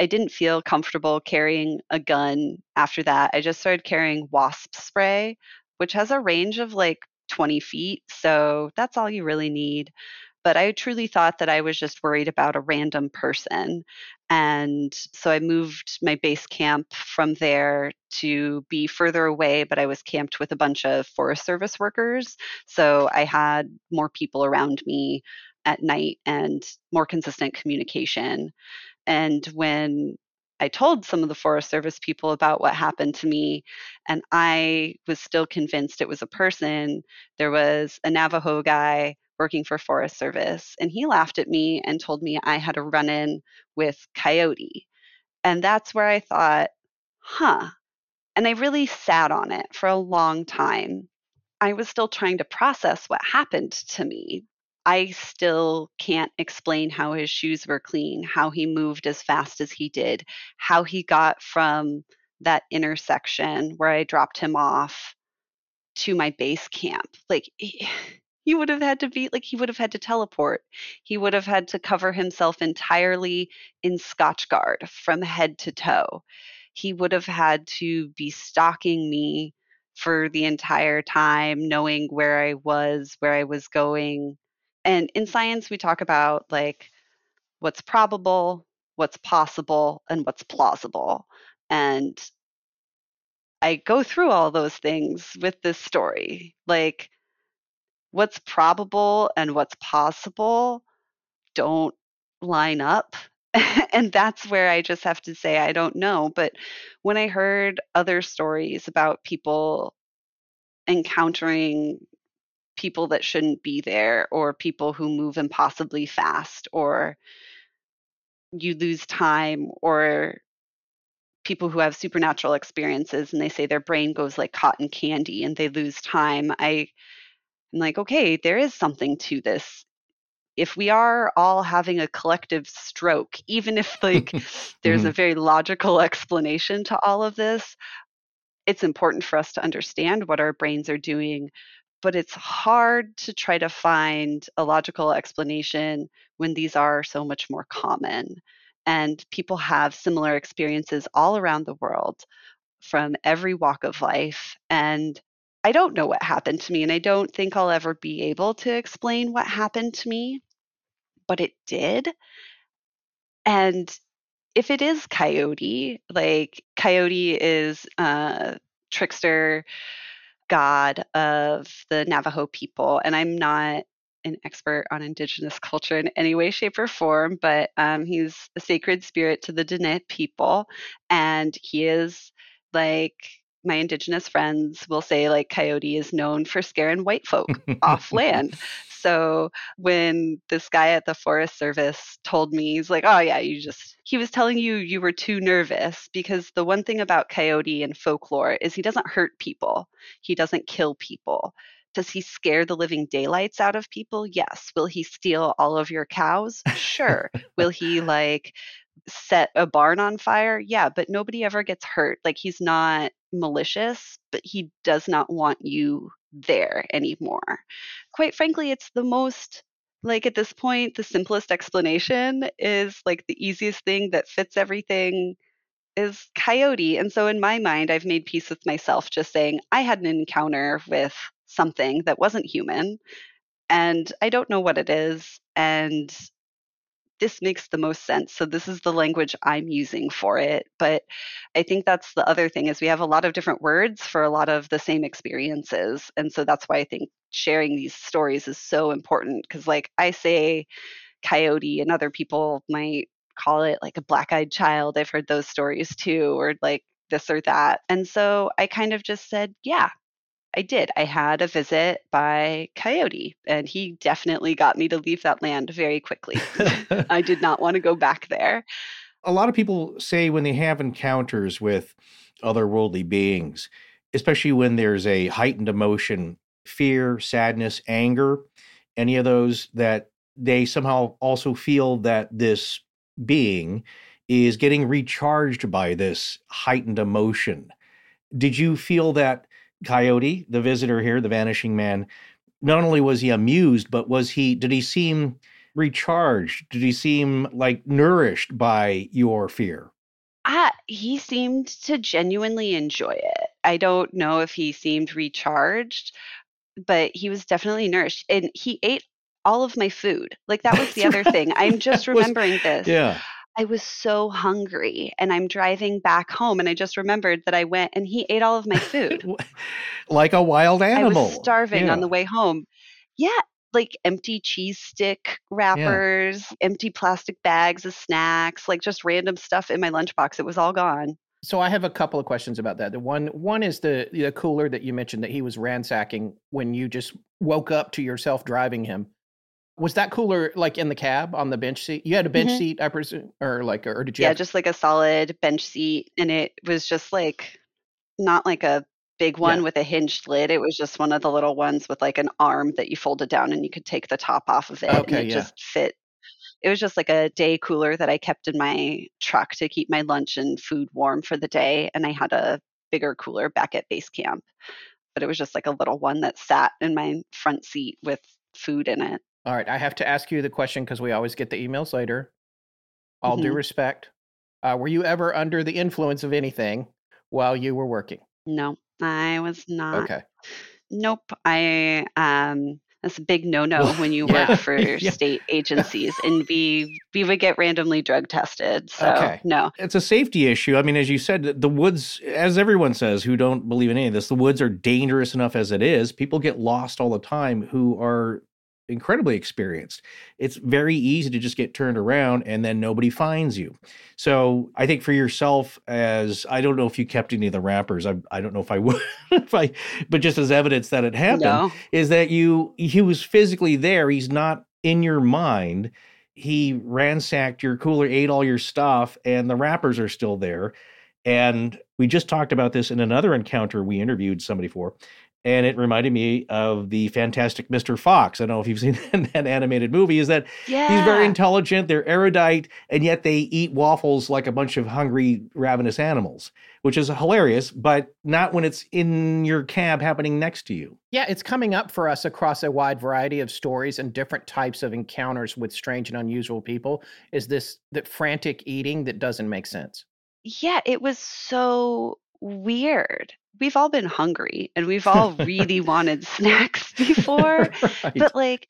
I didn't feel comfortable carrying a gun after that. I just started carrying wasp spray, which has a range of like 20 feet. So that's all you really need. But I truly thought that I was just worried about a random person. And so I moved my base camp from there to be further away, but I was camped with a bunch of Forest Service workers. So I had more people around me at night and more consistent communication. And when I told some of the Forest Service people about what happened to me, and I was still convinced it was a person, there was a Navajo guy working for Forest Service, and he laughed at me and told me I had a run in with Coyote. And that's where I thought, huh. And I really sat on it for a long time. I was still trying to process what happened to me. I still can't explain how his shoes were clean, how he moved as fast as he did, how he got from that intersection where I dropped him off to my base camp. Like, he, he would have had to be like, he would have had to teleport. He would have had to cover himself entirely in Scotchgard from head to toe. He would have had to be stalking me for the entire time, knowing where I was, where I was going. And in science, we talk about like what's probable, what's possible, and what's plausible. And I go through all those things with this story. Like, what's probable and what's possible don't line up. and that's where I just have to say, I don't know. But when I heard other stories about people encountering people that shouldn't be there, or people who move impossibly fast, or you lose time, or people who have supernatural experiences and they say their brain goes like cotton candy and they lose time, I am like, okay, there is something to this. If we are all having a collective stroke, even if like there's mm-hmm. a very logical explanation to all of this, it's important for us to understand what our brains are doing. But it's hard to try to find a logical explanation when these are so much more common. And people have similar experiences all around the world from every walk of life. And I don't know what happened to me, and I don't think I'll ever be able to explain what happened to me, but it did. And if it is Coyote, like Coyote is a trickster god of the Navajo people, and I'm not an expert on indigenous culture in any way, shape, or form, but um, he's a sacred spirit to the Diné people, and he is like my indigenous friends will say like coyote is known for scaring white folk off land so when this guy at the forest service told me he's like oh yeah you just he was telling you you were too nervous because the one thing about coyote and folklore is he doesn't hurt people. He doesn't kill people. Does he scare the living daylights out of people? Yes. Will he steal all of your cows? Sure. Will he like set a barn on fire? Yeah but nobody ever gets hurt. Like he's not malicious but he does not want you there anymore. Quite frankly it's the most like at this point the simplest explanation is like the easiest thing that fits everything is coyote and so in my mind i've made peace with myself just saying i had an encounter with something that wasn't human and i don't know what it is and this makes the most sense. So this is the language I'm using for it. But I think that's the other thing is we have a lot of different words for a lot of the same experiences. And so that's why I think sharing these stories is so important because like I say coyote and other people might call it like a black-eyed child. I've heard those stories too or like this or that. And so I kind of just said, yeah, I did. I had a visit by Coyote, and he definitely got me to leave that land very quickly. I did not want to go back there. A lot of people say when they have encounters with otherworldly beings, especially when there's a heightened emotion, fear, sadness, anger, any of those, that they somehow also feel that this being is getting recharged by this heightened emotion. Did you feel that Coyote, the visitor here, the vanishing man, not only was he amused, but was he, did he seem recharged? Did he seem like nourished by your fear? Uh, he seemed to genuinely enjoy it. I don't know if he seemed recharged, but he was definitely nourished. And he ate all of my food. Like that was the other thing. I'm just remembering was, this. Yeah. I was so hungry and I'm driving back home and I just remembered that I went and he ate all of my food. like a wild animal. I was starving yeah. on the way home. Yeah, like empty cheese stick wrappers, yeah. empty plastic bags of snacks, like just random stuff in my lunchbox. It was all gone. So I have a couple of questions about that. The one one is the the cooler that you mentioned that he was ransacking when you just woke up to yourself driving him. Was that cooler like in the cab on the bench seat? You had a bench mm-hmm. seat, I presume, or like, or did you? Yeah, have... just like a solid bench seat, and it was just like not like a big one yeah. with a hinged lid. It was just one of the little ones with like an arm that you folded down and you could take the top off of it, okay, and it yeah. just fit. It was just like a day cooler that I kept in my truck to keep my lunch and food warm for the day, and I had a bigger cooler back at base camp, but it was just like a little one that sat in my front seat with food in it. All right, I have to ask you the question because we always get the emails later. All mm-hmm. due respect, uh, were you ever under the influence of anything while you were working? No, I was not. Okay. Nope. I um that's a big no-no when you yeah. work for yeah. state agencies and we we would get randomly drug tested so okay. no it's a safety issue i mean as you said the woods as everyone says who don't believe in any of this the woods are dangerous enough as it is people get lost all the time who are incredibly experienced. It's very easy to just get turned around and then nobody finds you. So I think for yourself, as I don't know if you kept any of the wrappers, I, I don't know if I would, if I, but just as evidence that it happened, no. is that you he was physically there. He's not in your mind. He ransacked your cooler, ate all your stuff, and the wrappers are still there. And we just talked about this in another encounter we interviewed somebody for and it reminded me of the fantastic Mr. Fox. I don't know if you've seen that animated movie. Is that yeah. he's very intelligent, they're erudite, and yet they eat waffles like a bunch of hungry, ravenous animals, which is hilarious, but not when it's in your cab happening next to you. Yeah, it's coming up for us across a wide variety of stories and different types of encounters with strange and unusual people. Is this that frantic eating that doesn't make sense? Yeah, it was so weird we've all been hungry and we've all really wanted snacks before right. but like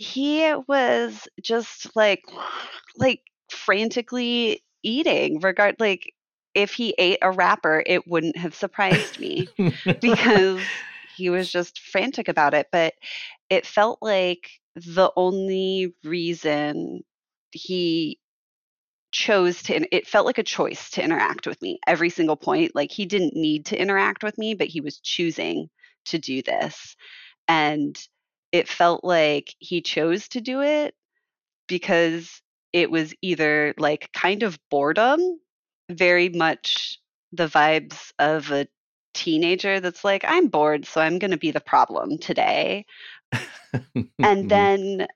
he was just like like frantically eating. Regard like if he ate a wrapper, it wouldn't have surprised me because he was just frantic about it. But it felt like the only reason he chose to it felt like a choice to interact with me every single point like he didn't need to interact with me but he was choosing to do this. And it felt like he chose to do it because it was either like kind of boredom very much the vibes of a teenager that's like i'm bored so i'm going to be the problem today. And mm-hmm. then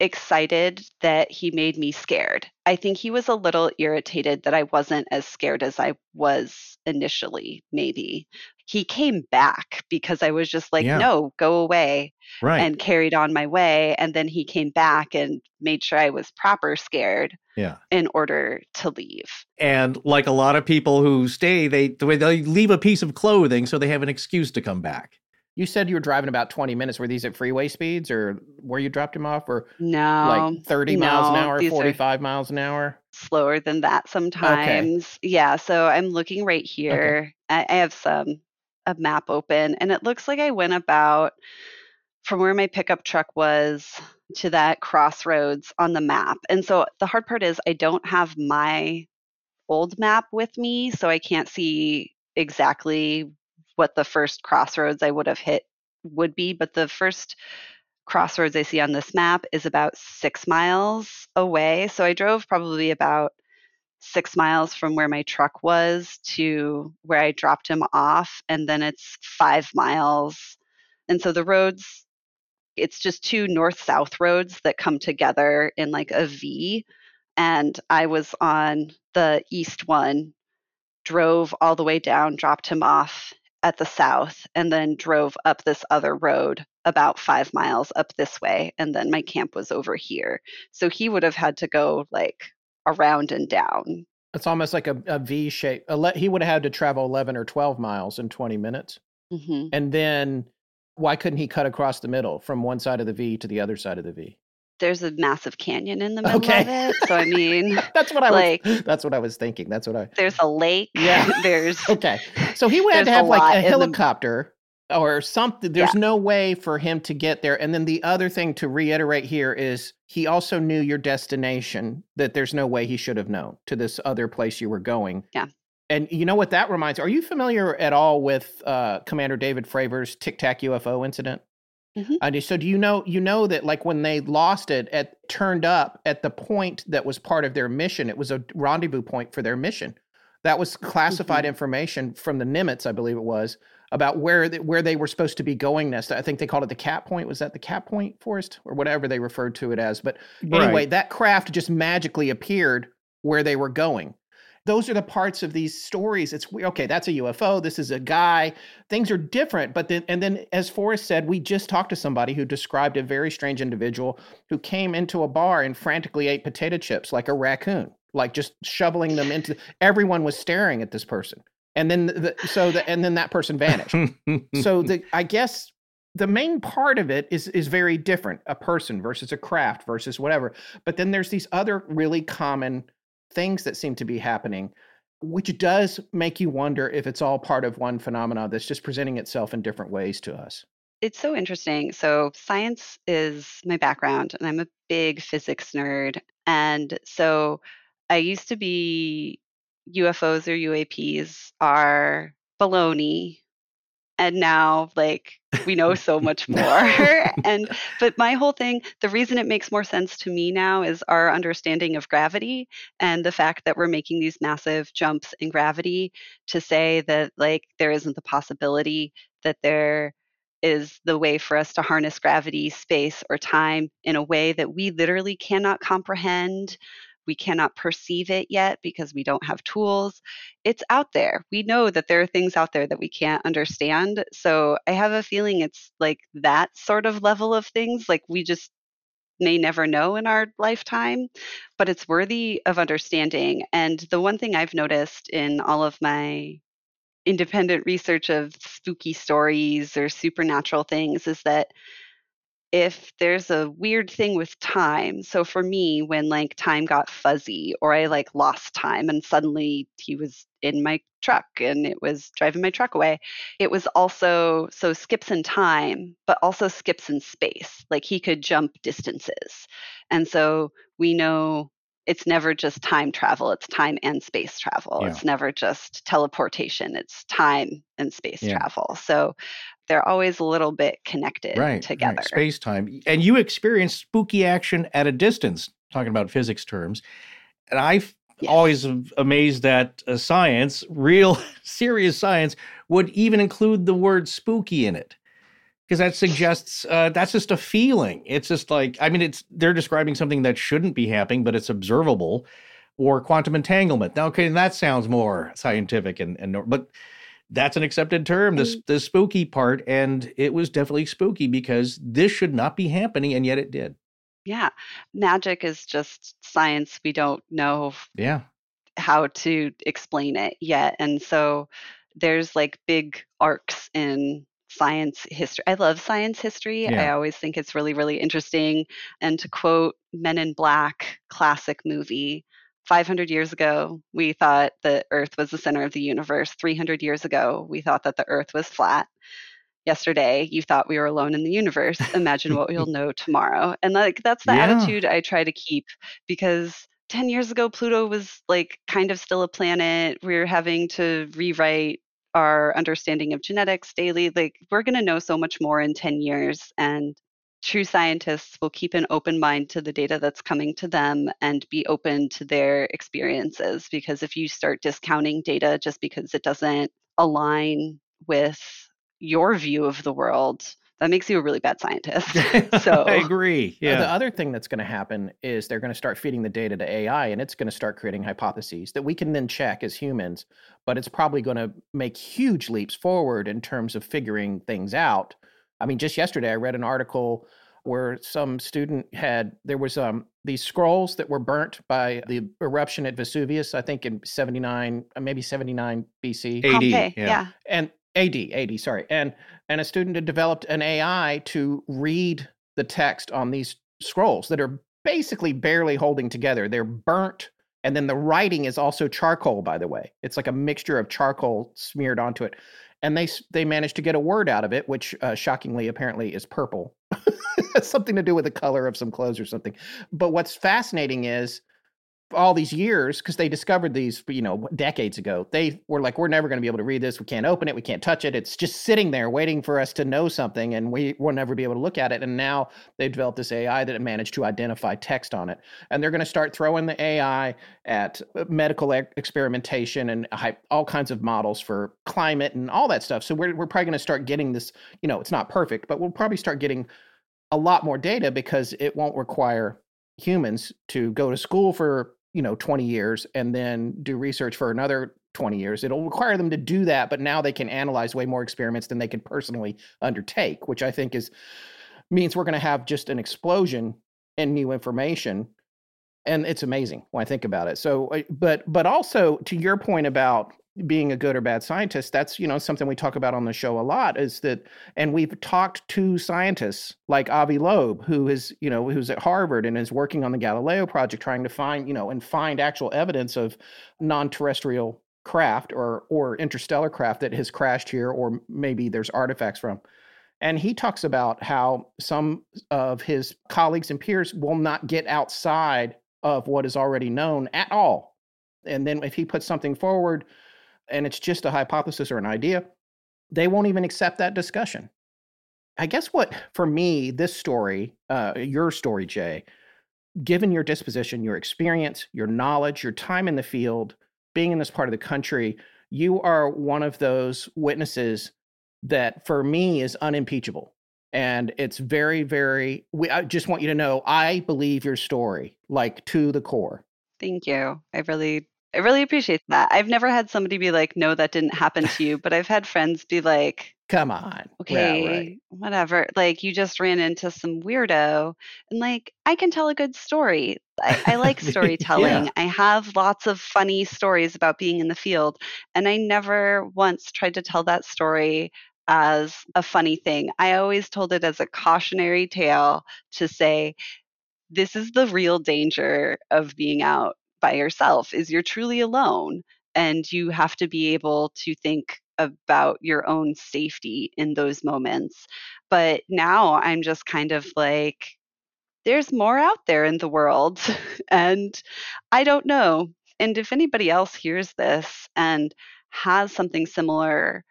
excited that he made me scared. I think he was a little irritated that I wasn't as scared as I was initially, maybe. He came back because I was just like, Yeah. no, go away, Right. and carried on my way. And then he came back and made sure I was proper scared yeah. in order to leave. And like a lot of people who stay, they they leave a piece of clothing so they have an excuse to come back. You said you were driving about 20 minutes. Were these at freeway speeds or where you dropped him off or No. like 30 miles an hour, 45 miles an hour? slower than that sometimes. Yeah, so I'm looking right here. I, I have some a map open, and it looks like I went about from where my pickup truck was to that crossroads on the map. And so the hard part is I don't have my old map with me, so I can't see exactly what the first crossroads I would have hit would be. But the first crossroads I see on this map is about six miles away. So I drove probably about six miles from where my truck was to where I dropped him off. And then it's five miles. And so the roads, it's just two north south roads that come together in like a V. And I was on the east one, drove all the way down, dropped him off at the south, and then drove up this other road about five miles up this way. And then my camp was over here. So he would have had to go like around and down. It's almost like a, a V shape. He would have had to travel 11 or 12 miles in 20 minutes. hmm And then why couldn't he cut across the middle from one side of the V to the other side of the V? There's a massive canyon in the middle Okay. of it. So I mean, That's what I like was that's what I was thinking. That's what I there's a lake. Yeah. there's Okay. So he would have to There's a have like a in the- helicopter or something. There's no way for him to get there. And then the other thing to reiterate here is he also knew your destination that there's no way he should have known to this other place you were going. Yeah. And you know what that reminds? Are you familiar at all with uh, Commander David Fravor's Tic Tac UFO incident? Mhm. Uh, so do you know you know that like when they lost it at turned up at the point that was part of their mission, it was a rendezvous point for their mission. That was classified Mm-hmm. information from the Nimitz, I believe it was, about where they, where they were supposed to be going next. I think they called it the Cap Point. Was that the Cap Point Forest or whatever they referred to it as? But anyway, Right. that craft just magically appeared where they were going. Those are the parts of these stories. It's we- okay. That's a UFO. This is a guy. Things are different. But then, and then, as Forrest said, we just talked to somebody who described a very strange individual who came into a bar and frantically ate potato chips like a raccoon, like just shoveling them into. Everyone was staring at this person, and then the, so the, and then that person vanished. so the I guess the main part of it is is very different a person versus a craft versus whatever but then there's these other really common things that seem to be happening which does make you wonder if it's all part of one phenomenon that's just presenting itself in different ways to us it's so interesting. So, science is my background, and I'm a big physics nerd. And so, I used to be UFOs or UAPs are baloney. And now, like, we know so much more. and, but my whole thing, the reason it makes more sense to me now is our understanding of gravity and the fact that we're making these massive jumps in gravity to say that, like, there isn't the possibility that there is the way for us to harness gravity, space, or time in a way that we literally cannot comprehend. We cannot perceive it yet because we don't have tools. It's out there. We know that there are things out there that we can't understand. So I have a feeling it's like that sort of level of things. Like we just may never know in our lifetime, but it's worthy of understanding. And the one thing I've noticed in all of my independent research of spooky stories or supernatural things is that if there's a weird thing with time. So for me, when like time got fuzzy or I like lost time and suddenly he was in my truck and it was driving my truck away, it was also so skips in time, but also skips in space. Like he could jump distances. And so we know it's never just time travel, it's time and space travel. Yeah. It's never just teleportation, it's time and space Yeah. travel. So they're always a little bit connected right, together. Space time, and you experience spooky action at a distance. Talking about physics terms, and I Yes. always amazed that uh, science, real serious science, would even include the word spooky in it. Because that suggests uh, that's just a feeling. It's just like I mean, it's they're describing something that shouldn't be happening, but it's observable, or quantum entanglement. Now, okay, that sounds more scientific and and but that's an accepted term. This mm. the spooky part, and it was definitely spooky because this should not be happening, and yet it did. Yeah. Magic is just science. We don't know Yeah, how to explain it yet. And so there's like big arcs in science history. I love science history. I always think it's really, really interesting. And to quote Men in Black, classic movie, 500 years ago, we thought the Earth was the center of the universe. 300 years ago, we thought that the Earth was flat. Yesterday, you thought we were alone in the universe. Imagine what we'll know tomorrow. And like that's the Yeah. attitude I try to keep because 10 years ago, Pluto was like kind of still a planet. We are having to rewrite our understanding of genetics daily. Like, we're going to know so much more in 10 years. And true scientists will keep an open mind to the data that's coming to them and be open to their experiences. Because if you start discounting data just because it doesn't align with your view of the world, that makes you a really bad scientist. so, I agree. Uh, The other thing that's going to happen is they're going to start feeding the data to AI and it's going to start creating hypotheses that we can then check as humans, but it's probably going to make huge leaps forward in terms of figuring things out. I mean, just yesterday I read an article where some student had there was um these scrolls that were burnt by the eruption at Vesuvius, I think in 79, uh, maybe 79 BC AD, Pompeii, yeah. yeah. and AD, AD, sorry, and and a student had developed an AI to read the text on these scrolls that are basically barely holding together. They're burnt, and then the writing is also charcoal. By the way, it's like a mixture of charcoal smeared onto it, and they they managed to get a word out of it, which uh, shockingly apparently is purple. Something to do with the color of some clothes or something. But what's fascinating is all these years because they discovered these you know decades ago they were like we're never going to be able to read this. We can't open it. We can't touch it. It's just sitting there waiting for us to know something and we will never be able to look at it. And now they've developed this ai that managed to identify text on it. And they're going to start throwing the ai at uh, medical experimentation and all kinds of models for climate and all that stuff. So we're, we're probably going to start getting this you know it's not perfect but we'll probably start getting a lot more data because it won't require humans to go to school for you know 20 years and then do research for another 20 years. It'll require them to do that but now they can analyze way more experiments than they can personally undertake which i think is means we're going to have just an explosion in new information and it's amazing when i think about it. So uh, but but also to your point about being a good or bad scientist that's you know something we talk about on the show a lot is that and we've talked to scientists like avi loeb who is you know who's at harvard and is working on the galileo project trying to find you know and find actual evidence of non-terrestrial craft or or interstellar craft that has crashed here or maybe there's artifacts from. And he talks about how some of his colleagues and peers will not get outside of what is already known at all. And then if he puts something forward and it's just a hypothesis or an idea, they won't even accept that discussion. I guess what, for me, this story, uh, your story, Jay, given your disposition, your experience, your knowledge, your time in the field, being in this part of the country, you are one of those witnesses that, for me, is unimpeachable. And it's very, very, we, I just want you to know, I believe your story, like to the core. Thank you. I really I really appreciate that. I've never had somebody be like, "No, that didn't happen to you," but I've had friends be like, Come on. "Okay, Yeah, right. whatever." Like you just ran into some weirdo, and like I can tell a good story. I, I like storytelling. Yeah. I have lots of funny stories about being in the field, and I never once tried to tell that story as a funny thing. I always told it as a cautionary tale to say, this is the real danger of being out by yourself is you're truly alone and you have to be able to think about your own safety in those moments. But now I'm just kind of like, there's more out there in the world, and I don't know. And if anybody else hears this and has something similar,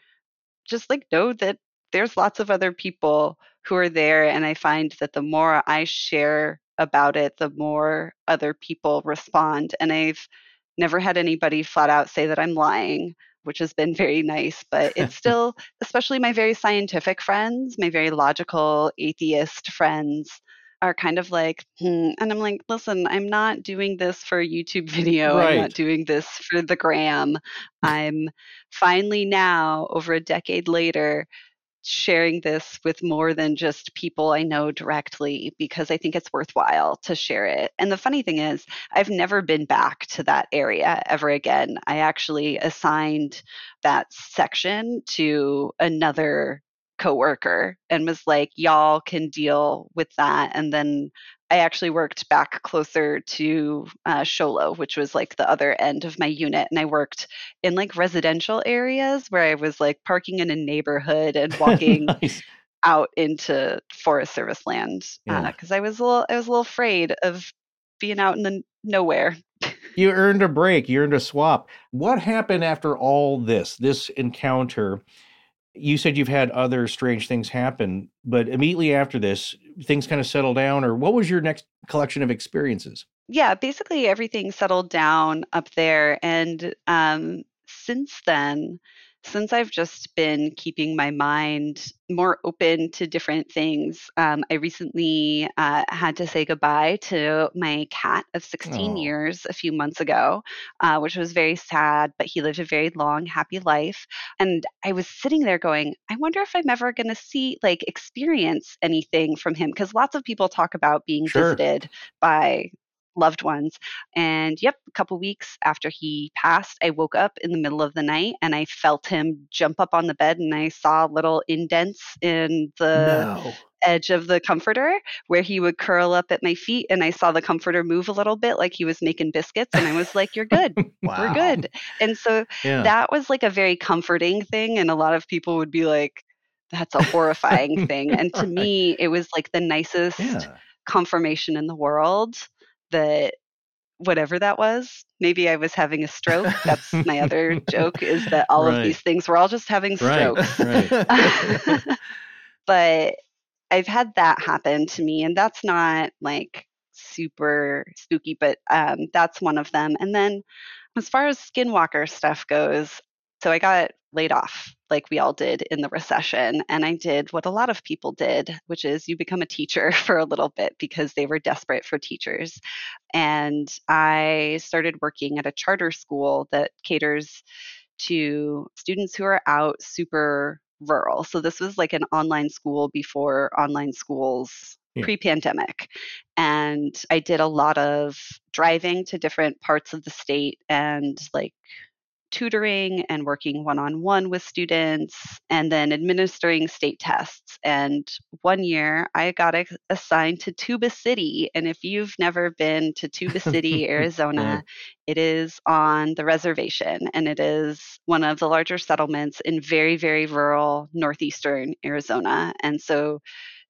just like know that there's lots of other people who are there. And I find that the more I share about it, the more other people respond. And I've never had anybody flat out say that I'm lying, which has been very nice. But it's still, especially my very scientific friends, my very logical atheist friends, are kind of like, hmm. and I'm like, listen, I'm not doing this for a YouTube video. Right. I'm not doing this for the gram. I'm finally now, over a decade later, sharing this with more than just people I know directly because I think it's worthwhile to share it. And the funny thing is, I've never been back to that area ever again. I actually assigned that section to another coworker and was like, y'all can deal with that. And then I actually worked back closer to uh, Show Low, which was like the other end of my unit. And I worked in like residential areas where I was like parking in a neighborhood and walking nice. out into Forest Service land Yeah. because I was a little I was a little afraid of being out in the nowhere. You earned a break. You earned a swap. What happened after all this, this encounter? You said you've had other strange things happen, but immediately after this, things kind of settled down, or what was your next collection of experiences? yeah, basically everything settled down up there. And um, since then, since I've just been keeping my mind more open to different things, um, I recently uh, had to say goodbye to my cat of 16 Aw. years a few months ago, uh, which was very sad, but he lived a very long, happy life. And I was sitting there going, I wonder if I'm ever going to see, like, experience anything from him. Because lots of people talk about being Sure. visited by loved ones. And yep, a couple weeks after he passed, I woke up in the middle of the night and I felt him jump up on the bed and I saw little indents in the no. edge of the comforter where he would curl up at my feet and I saw the comforter move a little bit like he was making biscuits and I was like, You're good. Wow. We're good. And so Yeah. that was like a very comforting thing and a lot of people would be like that's a horrifying thing and to Right. me it was like the nicest yeah. confirmation in the world that whatever that was maybe i was having a stroke that's my other joke is that all Right. of these things we're all just having Right. strokes Right. but i've had that happen to me and that's not like super spooky but um, that's one of them and then as far as skinwalker stuff goes so i got laid off like we all did in the recession and i did what a lot of people did which is you become a teacher for a little bit because they were desperate for teachers and i started working at a charter school that caters to students who are out super rural. So this was like an online school before online schools Yeah. pre-pandemic. And I did a lot of driving to different parts of the state and like tutoring and working one-on-one with students and then administering state tests. And one year I got a- assigned to Tuba City. And if you've never been to Tuba City, Arizona, it is on the reservation and it is one of the larger settlements in very, very rural northeastern Arizona. And so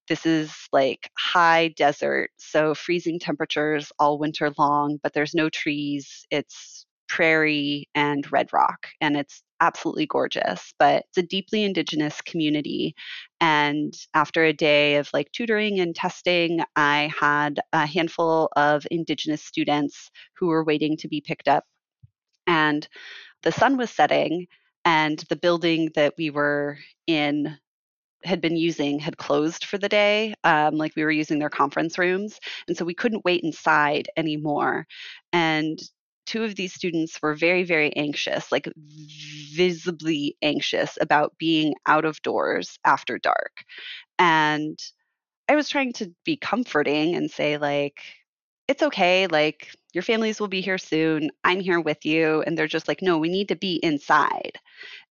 this is like high desert, so freezing temperatures all winter long, but there's no trees. It's prairie and red rock, and it's absolutely gorgeous. But it's a deeply indigenous community. And after a day of like tutoring and testing, I had a handful of indigenous students who were waiting to be picked up. And the sun was setting, and the building that we were in had been using had closed for the day. Um, like we were using their conference rooms. And so we couldn't wait inside anymore. And two of these students were very, very anxious, like visibly anxious about being out of doors after dark. And I was trying to be comforting and say, like, it's okay. Like, your families will be here soon. I'm here with you. And they're just like, no, we need to be inside.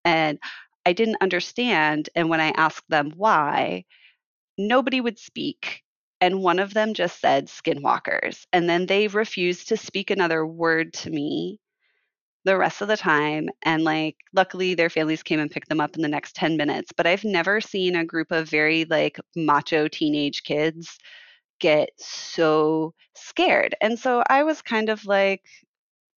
And I didn't understand. And when I asked them why, nobody would speak. And one of them just said skinwalkers. And then they refused to speak another word to me the rest of the time. And like, luckily, their families came and picked them up in the next 10 minutes. But I've never seen a group of very like macho teenage kids get so scared. And so I was kind of like,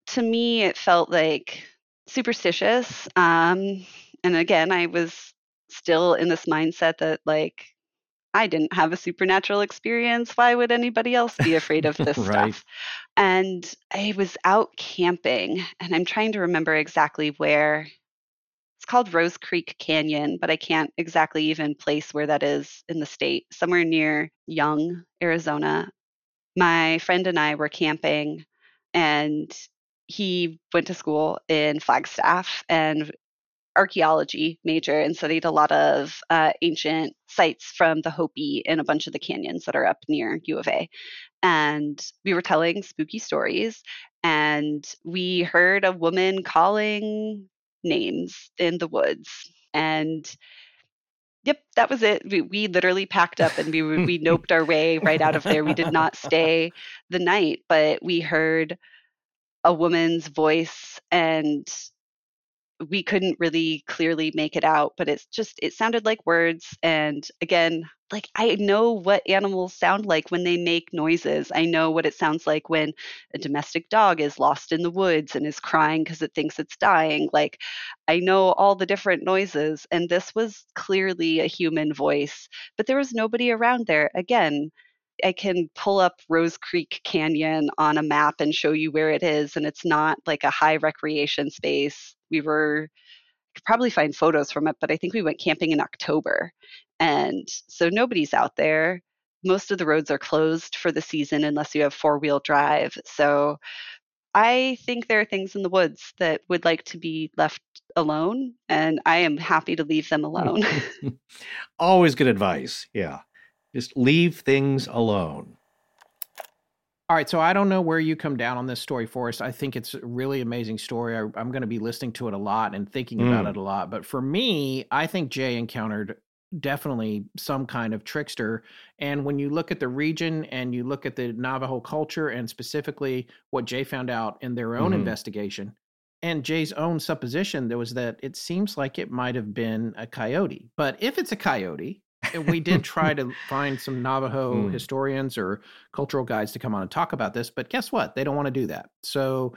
to me, it felt like superstitious. Um, and again, I was still in this mindset that like I didn't have a supernatural experience. Why would anybody else be afraid of this Right. stuff? And I was out camping, and I'm trying to remember exactly where. It's called Rose Creek Canyon, but I can't exactly even place where that is in the state. Somewhere near Young, Arizona. My friend and I were camping, and he went to school in Flagstaff and archaeology major and studied a lot of uh, ancient sites from the Hopi and a bunch of the canyons that are up near U of A. And we were telling spooky stories, and we heard a woman calling names in the woods. And yep, that was it. We, we literally packed up and we we noped our way right out of there. We did not stay the night, but we heard a woman's voice and we couldn't really clearly make it out but it's just it sounded like words and again like i know what animals sound like when they make noises. I know what it sounds like when a domestic dog is lost in the woods and is crying because it thinks it's dying. Like i know all the different noises and this was clearly a human voice but there was nobody around there. Again I can pull up Rose Creek Canyon on a map and show you where it is, and it's not like a high recreation space. We were could probably find photos from it, but I think we went camping in October, and so nobody's out there. Most of the roads are closed for the season unless you have four wheel drive. So I think there are things in the woods that would like to be left alone, and I am happy to leave them hmm. alone. Always good advice. Yeah. Just leave things alone. All right, so I don't know where you come down on this story, Forrest. I think it's a really amazing story. I, I'm going to be listening to it a lot and thinking about Mm. it a lot. But for me, I think Jay encountered definitely some kind of trickster. And when you look at the region and you look at the Navajo culture and specifically what Jay found out in their own Mhm. investigation and Jay's own supposition, there was that it seems like it might have been a coyote. But if it's a coyote, we did try to find some Navajo Mm. historians or cultural guides to come on and talk about this, but guess what? They don't want to do that. So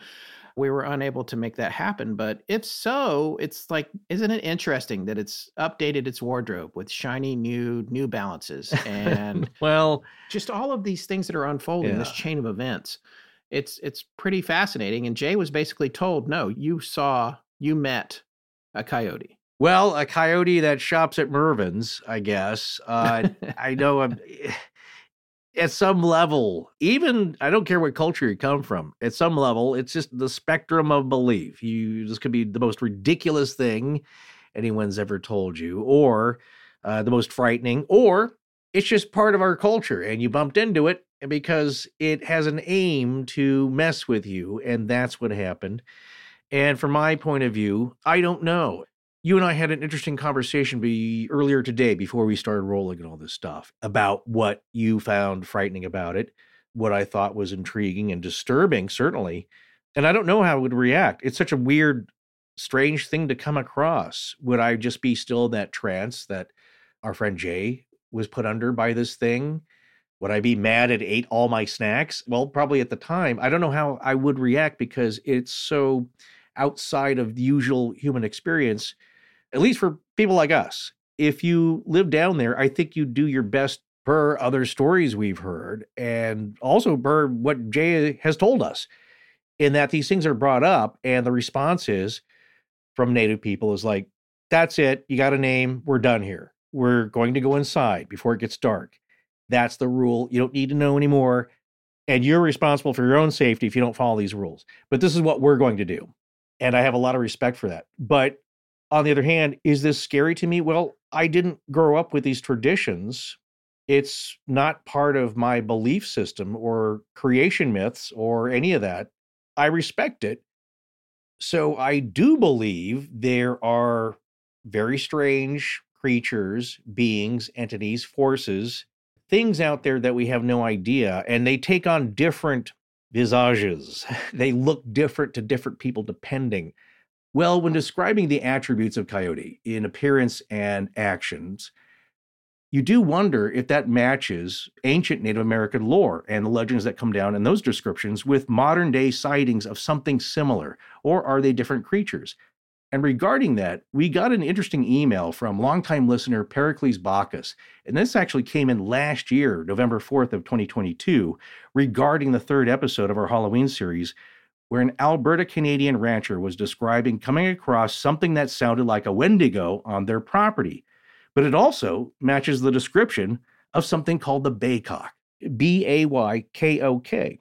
we were unable to make that happen. But if so, it's like, isn't it interesting that it's updated its wardrobe with shiny new New Balances and well, just all of these things that are unfolding, this chain of events. It's it's pretty fascinating. And Jay was basically told, no, you saw, you met a coyote. Well, a coyote that shops at Mervyn's, I guess. Uh, I know I'm at some level, even I don't care what culture you come from, at some level, it's just the spectrum of belief. You this could be the most ridiculous thing anyone's ever told you, or uh, the most frightening, or it's just part of our culture and you bumped into it because it has an aim to mess with you, and that's what happened. And from my point of view, I don't know. You and I had an interesting conversation be earlier today before we started rolling and all this stuff about what you found frightening about it, what I thought was intriguing and disturbing, certainly. And I don't know how I would react. It's such a weird, strange thing to come across. Would I just be still in that trance that our friend Jay was put under by this thing? Would I be mad it ate all my snacks? Well, probably at the time. I don't know how I would react because it's so outside of the usual human experience, at least for people like us. If you live down there, I think you do your best per other stories we've heard and also per what Jay has told us, in that these things are brought up and the response is from Native people is like, that's it. You got a name. We're done here. We're going to go inside before it gets dark. That's the rule. You don't need to know anymore. And you're responsible for your own safety if you don't follow these rules. But this is what we're going to do. And I have a lot of respect for that. But on the other hand, is this scary to me? Well, I didn't grow up with these traditions. It's not part of my belief system or creation myths or any of that. I respect it. So I do believe there are very strange creatures, beings, entities, forces, things out there that we have no idea. And they take on different visages. They look different to different people depending. Well, when describing the attributes of Coyote in appearance and actions, you do wonder if that matches ancient Native American lore and the legends that come down in those descriptions with modern day sightings of something similar, or are they different creatures? And regarding that, we got an interesting email from longtime listener Pericles Bacchus. And this actually came in last year, November 4th of 2022, regarding the third episode of our Halloween series, where an Alberta Canadian rancher was describing coming across something that sounded like a Wendigo on their property. But it also matches the description of something called the Baykok, B A Y K O K.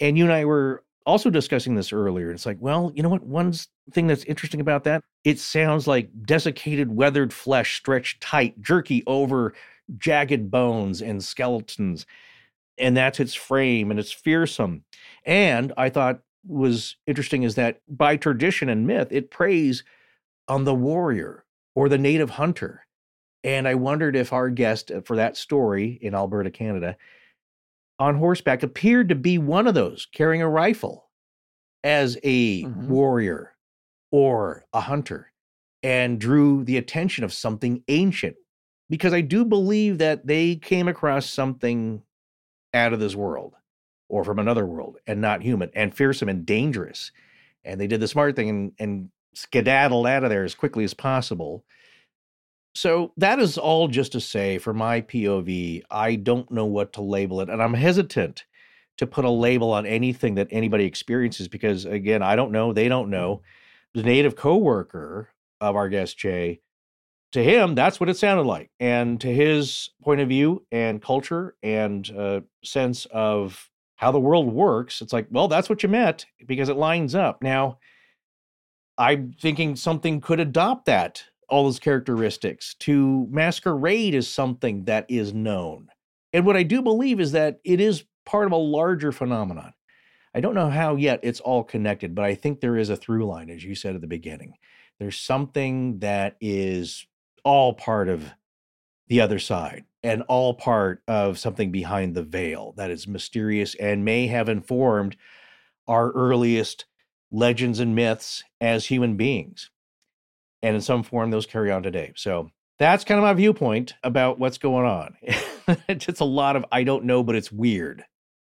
And you and I were also discussing this earlier. And it's like, well, you know what? One thing that's interesting about that, it sounds like desiccated, weathered flesh stretched tight, jerky over jagged bones and skeletons. And that's its frame and it's fearsome. And I thought was interesting is that by tradition and myth, it preys on the warrior or the native hunter. And I wondered if our guest uh, for that story in Alberta, Canada, on horseback appeared to be one of those carrying a rifle as a Mhm. warrior or a hunter and drew the attention of something ancient because I do believe that they came across something out of this world or from another world and not human and fearsome and dangerous. And they did the smart thing and, and skedaddled out of there as quickly as possible. So that is all just to say, for my POV, I don't know what to label it. And I'm hesitant to put a label on anything that anybody experiences because, again, I don't know. They don't know. The native coworker of our guest, Jay, to him, that's what it sounded like. And to his point of view and culture and uh, sense of how the world works, it's like, well, that's what you meant because it lines up. Now, I'm thinking something could adopt that, all those characteristics, to masquerade as something that is known. And what I do believe is that it is part of a larger phenomenon. I don't know how yet it's all connected, but I think there is a through line, as you said at the beginning. There's something that is all part of the other side and all part of something behind the veil that is mysterious and may have informed our earliest legends and myths as human beings. And in some form, those carry on today. So that's kind of my viewpoint about what's going on. it's a lot of I don't know, but it's weird.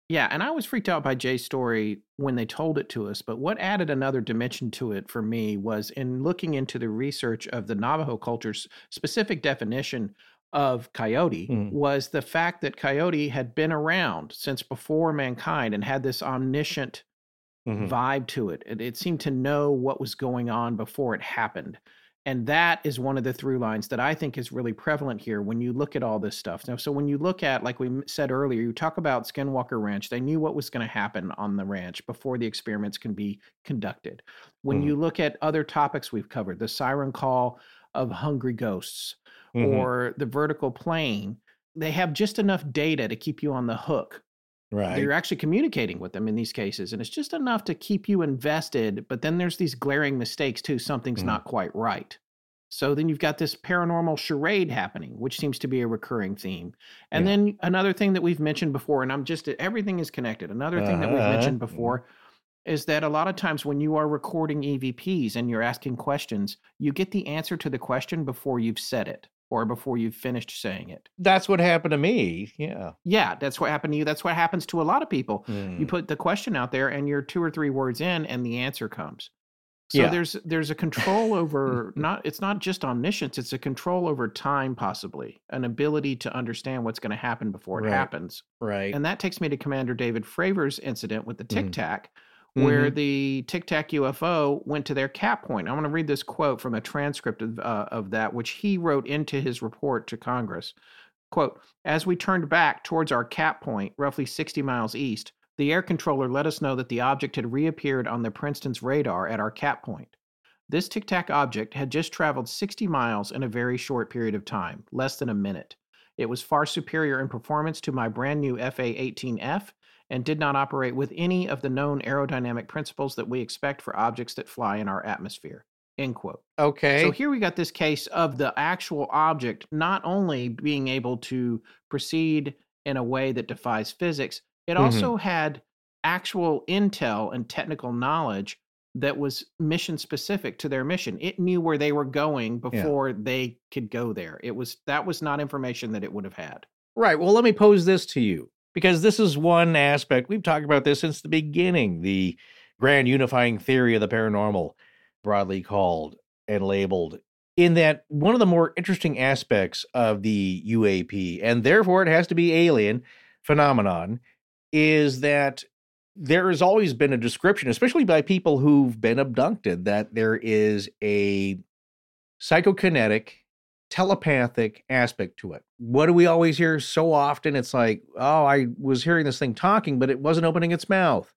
Yeah, and I was freaked out by Jay's story when they told it to us. But what added another dimension to it for me was in looking into the research of the Navajo culture's specific definition of coyote Mm. was the fact that coyote had been around since before mankind and had this omniscient Mhm. vibe to it. it. It seemed to know what was going on before it happened. And that is one of the through lines that I think is really prevalent here when you look at all this stuff. Now, so when you look at, like we said earlier, you talk about Skinwalker Ranch, they knew what was going to happen on the ranch before the experiments can be conducted. When Mhm. you look at other topics we've covered, the siren call of hungry ghosts Mhm. or the vertical plane, they have just enough data to keep you on the hook right. you're actually communicating with them in these cases and it's just enough to keep you invested but then there's these glaring mistakes too something's Mhm. not quite right so then you've got this paranormal charade happening which seems to be a recurring theme and Yeah. then another thing that we've mentioned before and i'm just everything is connected another thing that we've Uh-huh. mentioned before is that a lot of times when you are recording evps and you're asking questions you get the answer to the question before you've said it or before you've finished saying it That's what happened to me. Yeah. yeah that's what happened to you that's what happens to a lot of people you Mm. put the question out there and you're two or three words in and the answer comes so Yeah. there's there's a control over not it's not just omniscience it's a control over time possibly an ability to understand what's going to happen before it Right. happens right. and that takes me to commander david fravor's incident with the tic Mhm. tac where Mhm. the tic tac ufo went to their cap point i want to read this quote from a transcript of, uh, of that which he wrote into his report to congress Quote, as we turned back towards our cap point, roughly 60 miles east, the air controller let us know that the object had reappeared on the Princeton's radar at our cap point. This tic tac object had just traveled 60 miles in a very short period of time, less than a minute. It was far superior in performance to my brand new FA 18F and did not operate with any of the known aerodynamic principles that we expect for objects that fly in our atmosphere. End quote. Okay. So here we got this case of the actual object not only being able to proceed in a way that defies physics, it Mhm. also had actual intel and technical knowledge that was mission specific to their mission. It knew where they were going Yeah. before they could go there. It was that was not information that it would have had. Right. Well, let me pose this to you because this is one aspect. We've talked about this since the beginning the grand unifying theory of the paranormal, broadly called and labeled. In that, one of the more interesting aspects of the UAP, and therefore it has to be alien phenomenon, is that there has always been a description, especially by people who've been abducted, that there is a psychokinetic telepathic aspect to it. What do we always hear so often? It's like, oh, I was hearing this thing talking, but it wasn't opening its mouth.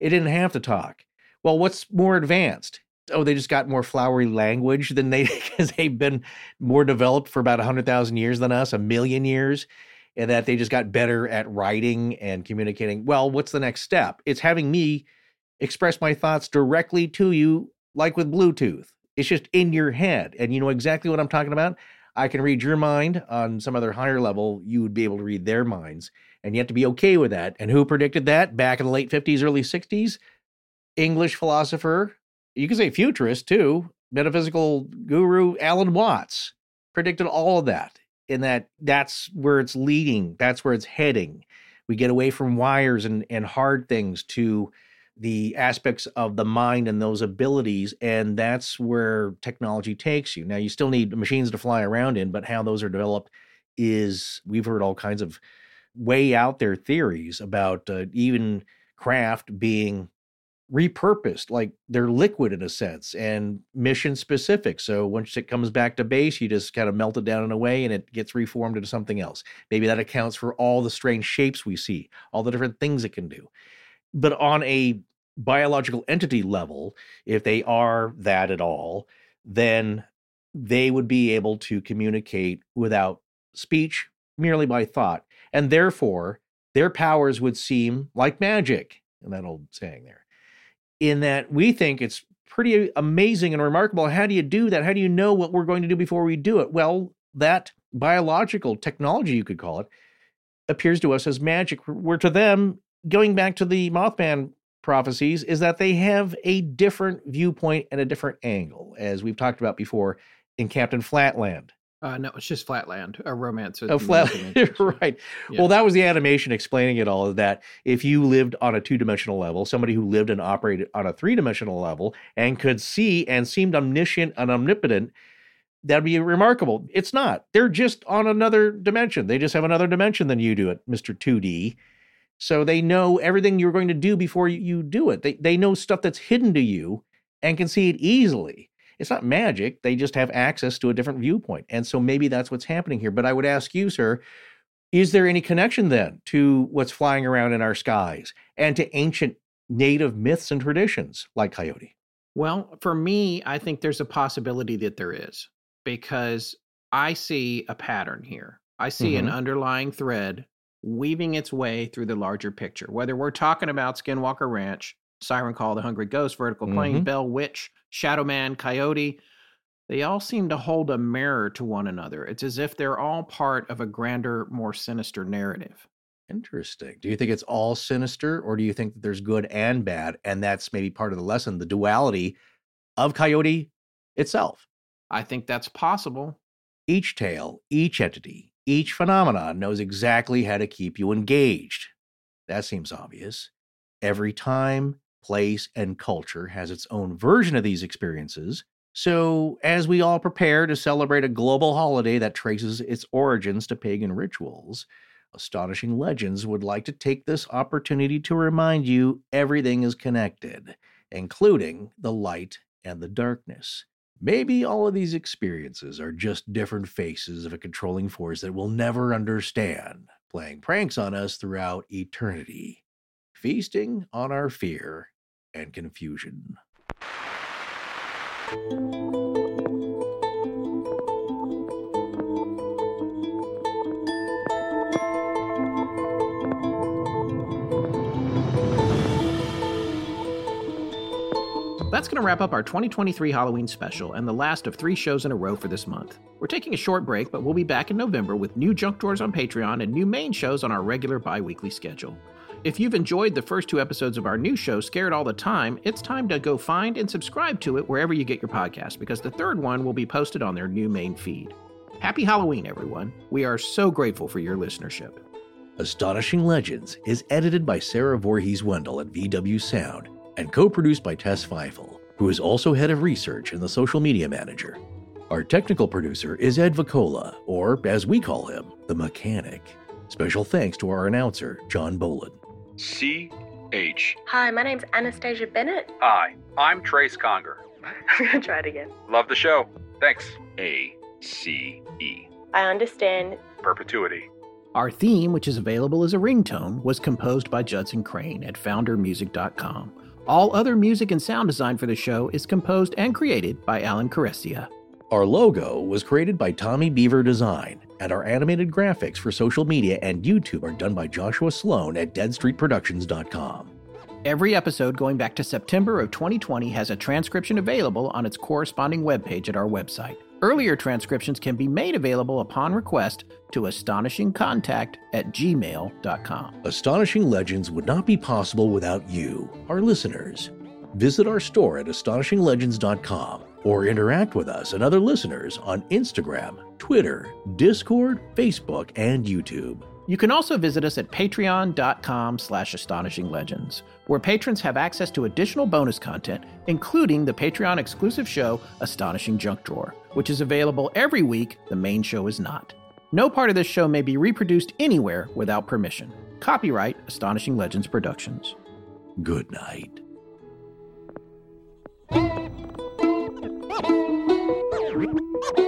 It didn't have to talk. Well, what's more advanced? Oh, they just got more flowery language than they because they've been more developed for about 100,000 years than us, a million years, and that they just got better at writing and communicating. Well, what's the next step? It's having me express my thoughts directly to you, like with Bluetooth. It's just in your head, and you know exactly what I'm talking about. I can read your mind on some other higher level. You would be able to read their minds, and you have to be okay with that. And who predicted that back in the late 50s, early 60s? English philosopher, you can say futurist too, metaphysical guru Alan Watts predicted all of that. In that, that's where it's leading. That's where it's heading. We get away from wires and and hard things to the aspects of the mind and those abilities and that's where technology takes you. Now you still need machines to fly around in but how those are developed is we've heard all kinds of way out there theories about uh, even craft being repurposed like they're liquid in a sense and mission specific. So once it comes back to base you just kind of melt it down in a way and it gets reformed into something else. Maybe that accounts for all the strange shapes we see all the different things it can do but on a biological entity level if they are that at all then they would be able to communicate without speech merely by thought and therefore their powers would seem like magic and that old saying there in that we think it's pretty amazing and remarkable. How do you do that? How do you know what we're going to do before we do it? Well, that biological technology, you could call it, appears to us as magic. Where to them, going back to the Mothman prophecies, is that they have a different viewpoint and a different angle, as we've talked about before in Captain Flatland. Uh, no, it's just Flatland, a romance. Oh, flat, right. Yeah. Well, that was the animation explaining it all. Is that if you lived on a two-dimensional level, somebody who lived and operated on a three-dimensional level and could see and seemed omniscient and omnipotent, that'd be remarkable. It's not. They're just on another dimension. They just have another dimension than you do it, Mister Two D. So they know everything you're going to do before you- do it. They they know stuff that's hidden to you and can see it easily. It's not magic. They just have access to a different viewpoint. And so maybe that's what's happening here. But I would ask you, sir, is there any connection then to what's flying around in our skies and to ancient native myths and traditions like coyote? Well, for me, I think there's a possibility that there is because I see a pattern here. I see an Mhm. underlying thread weaving its way through the larger picture. Whether we're talking about Skinwalker Ranch, Siren Call, The Hungry Ghost, Vertical Plane, Mhm. Bell Witch, Shadow Man, Coyote, they all seem to hold a mirror to one another. It's as if they're all part of a grander, more sinister narrative. Interesting. Do you think it's all sinister or do you think that there's good and bad? And that's maybe part of the lesson, the duality of coyote itself. I think that's possible. Each tale, each entity, each phenomenon knows exactly how to keep you engaged. That seems obvious. Every time, place, and culture has its own version of these experiences. So, as we all prepare to celebrate a global holiday that traces its origins to pagan rituals, Astonishing Legends would like to take this opportunity to remind you everything is connected, including the light and the darkness. Maybe all of these experiences are just different faces of a controlling force that we'll never understand, playing pranks on us throughout eternity, feasting on our fear and confusion. That's going to wrap up our 2023 Halloween special and the last of three shows in a row for this month. We're taking a short break, but we'll be back in November with new junk drawers on Patreon and new main shows on our regular bi weekly schedule. If you've enjoyed the first two episodes of our new show, Scared All the Time, it's time to go find and subscribe to it wherever you get your podcast because the third one will be posted on their new main feed. Happy Halloween, everyone. We are so grateful for your listenership. Astonishing Legends is edited by Sarah Voorhees Wendell at VW Sound and co produced by Tess Feifel, who is also head of research and the social media manager. Our technical producer is Ed Vicola, or as we call him, the mechanic. Special thanks to our announcer, John Boland. C H. Hi, my name's Anastasia Bennett. Hi, I'm Trace Conger. I'm gonna try it again. Love the show. Thanks. A C E. I understand. Perpetuity. Our theme, which is available as a ringtone, was composed by Judson Crane at foundermusic.com. All other music and sound design for the show is composed and created by Alan Caressia. Our logo was created by Tommy Beaver Design, and our animated graphics for social media and YouTube are done by Joshua Sloan at deadstreetproductions.com. Every episode going back to September of 2020 has a transcription available on its corresponding webpage at our website. Earlier transcriptions can be made available upon request to astonishingcontact at gmail.com. Astonishing Legends would not be possible without you, our listeners. Visit our store at astonishinglegends.com or interact with us and other listeners on Instagram, Twitter, Discord, Facebook, and YouTube. You can also visit us at patreon.com slash astonishinglegends, where patrons have access to additional bonus content, including the Patreon exclusive show Astonishing Junk Drawer, which is available every week. The main show is not. No part of this show may be reproduced anywhere without permission. Copyright Astonishing Legends Productions. Good night. Thank you.